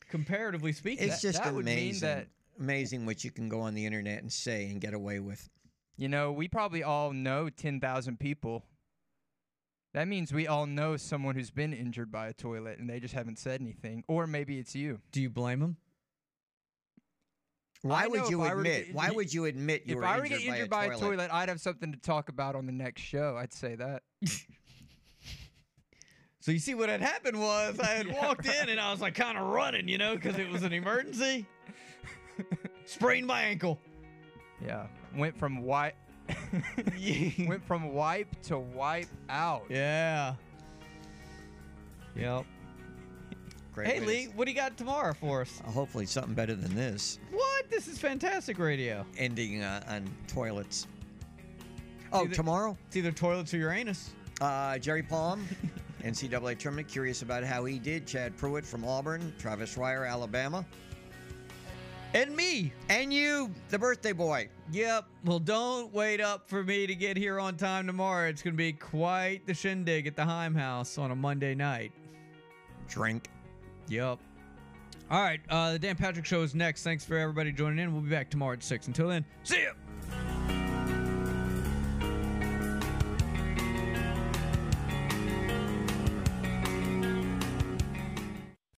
comparatively speaking. It's just that would mean amazing. that- amazing what you can go on the internet and say and get away with. You know, we probably all know 10,000 people. That means we all know someone who's been injured by a toilet and they just haven't said anything. Or maybe it's you. Do you blame them? Why I would you if I were to admit? get- why would you admit you if were I were to get injured by, by, a, a toilet, I'd have something to talk about on the next show. I'd say that. So you see what had happened was I had Yeah, walked in and I was like kind of running, you know, because it was an emergency. Sprained my ankle. Yeah. Went from wipe went from wipe to wipe out. Yeah. Yep. Great hey Lee, what do you got tomorrow for us? Uh, hopefully, something better than this. What? This is fantastic radio. Ending uh, on toilets. Oh, Either- tomorrow? It's either toilets or Uranus. Uh, Jerry Palm, NCAA tournament. Curious about how he did. Chad Pruitt from Auburn. Travis Schreier, Alabama. And me. And you, the birthday boy. Yep. Well, don't wait up for me to get here on time tomorrow. It's going to be quite the shindig at the Heim House on a Monday night. Drink. Yep. All right. Uh, the Dan Patrick Show is next. Thanks for everybody joining in. We'll be back tomorrow at 6. Until then, see ya.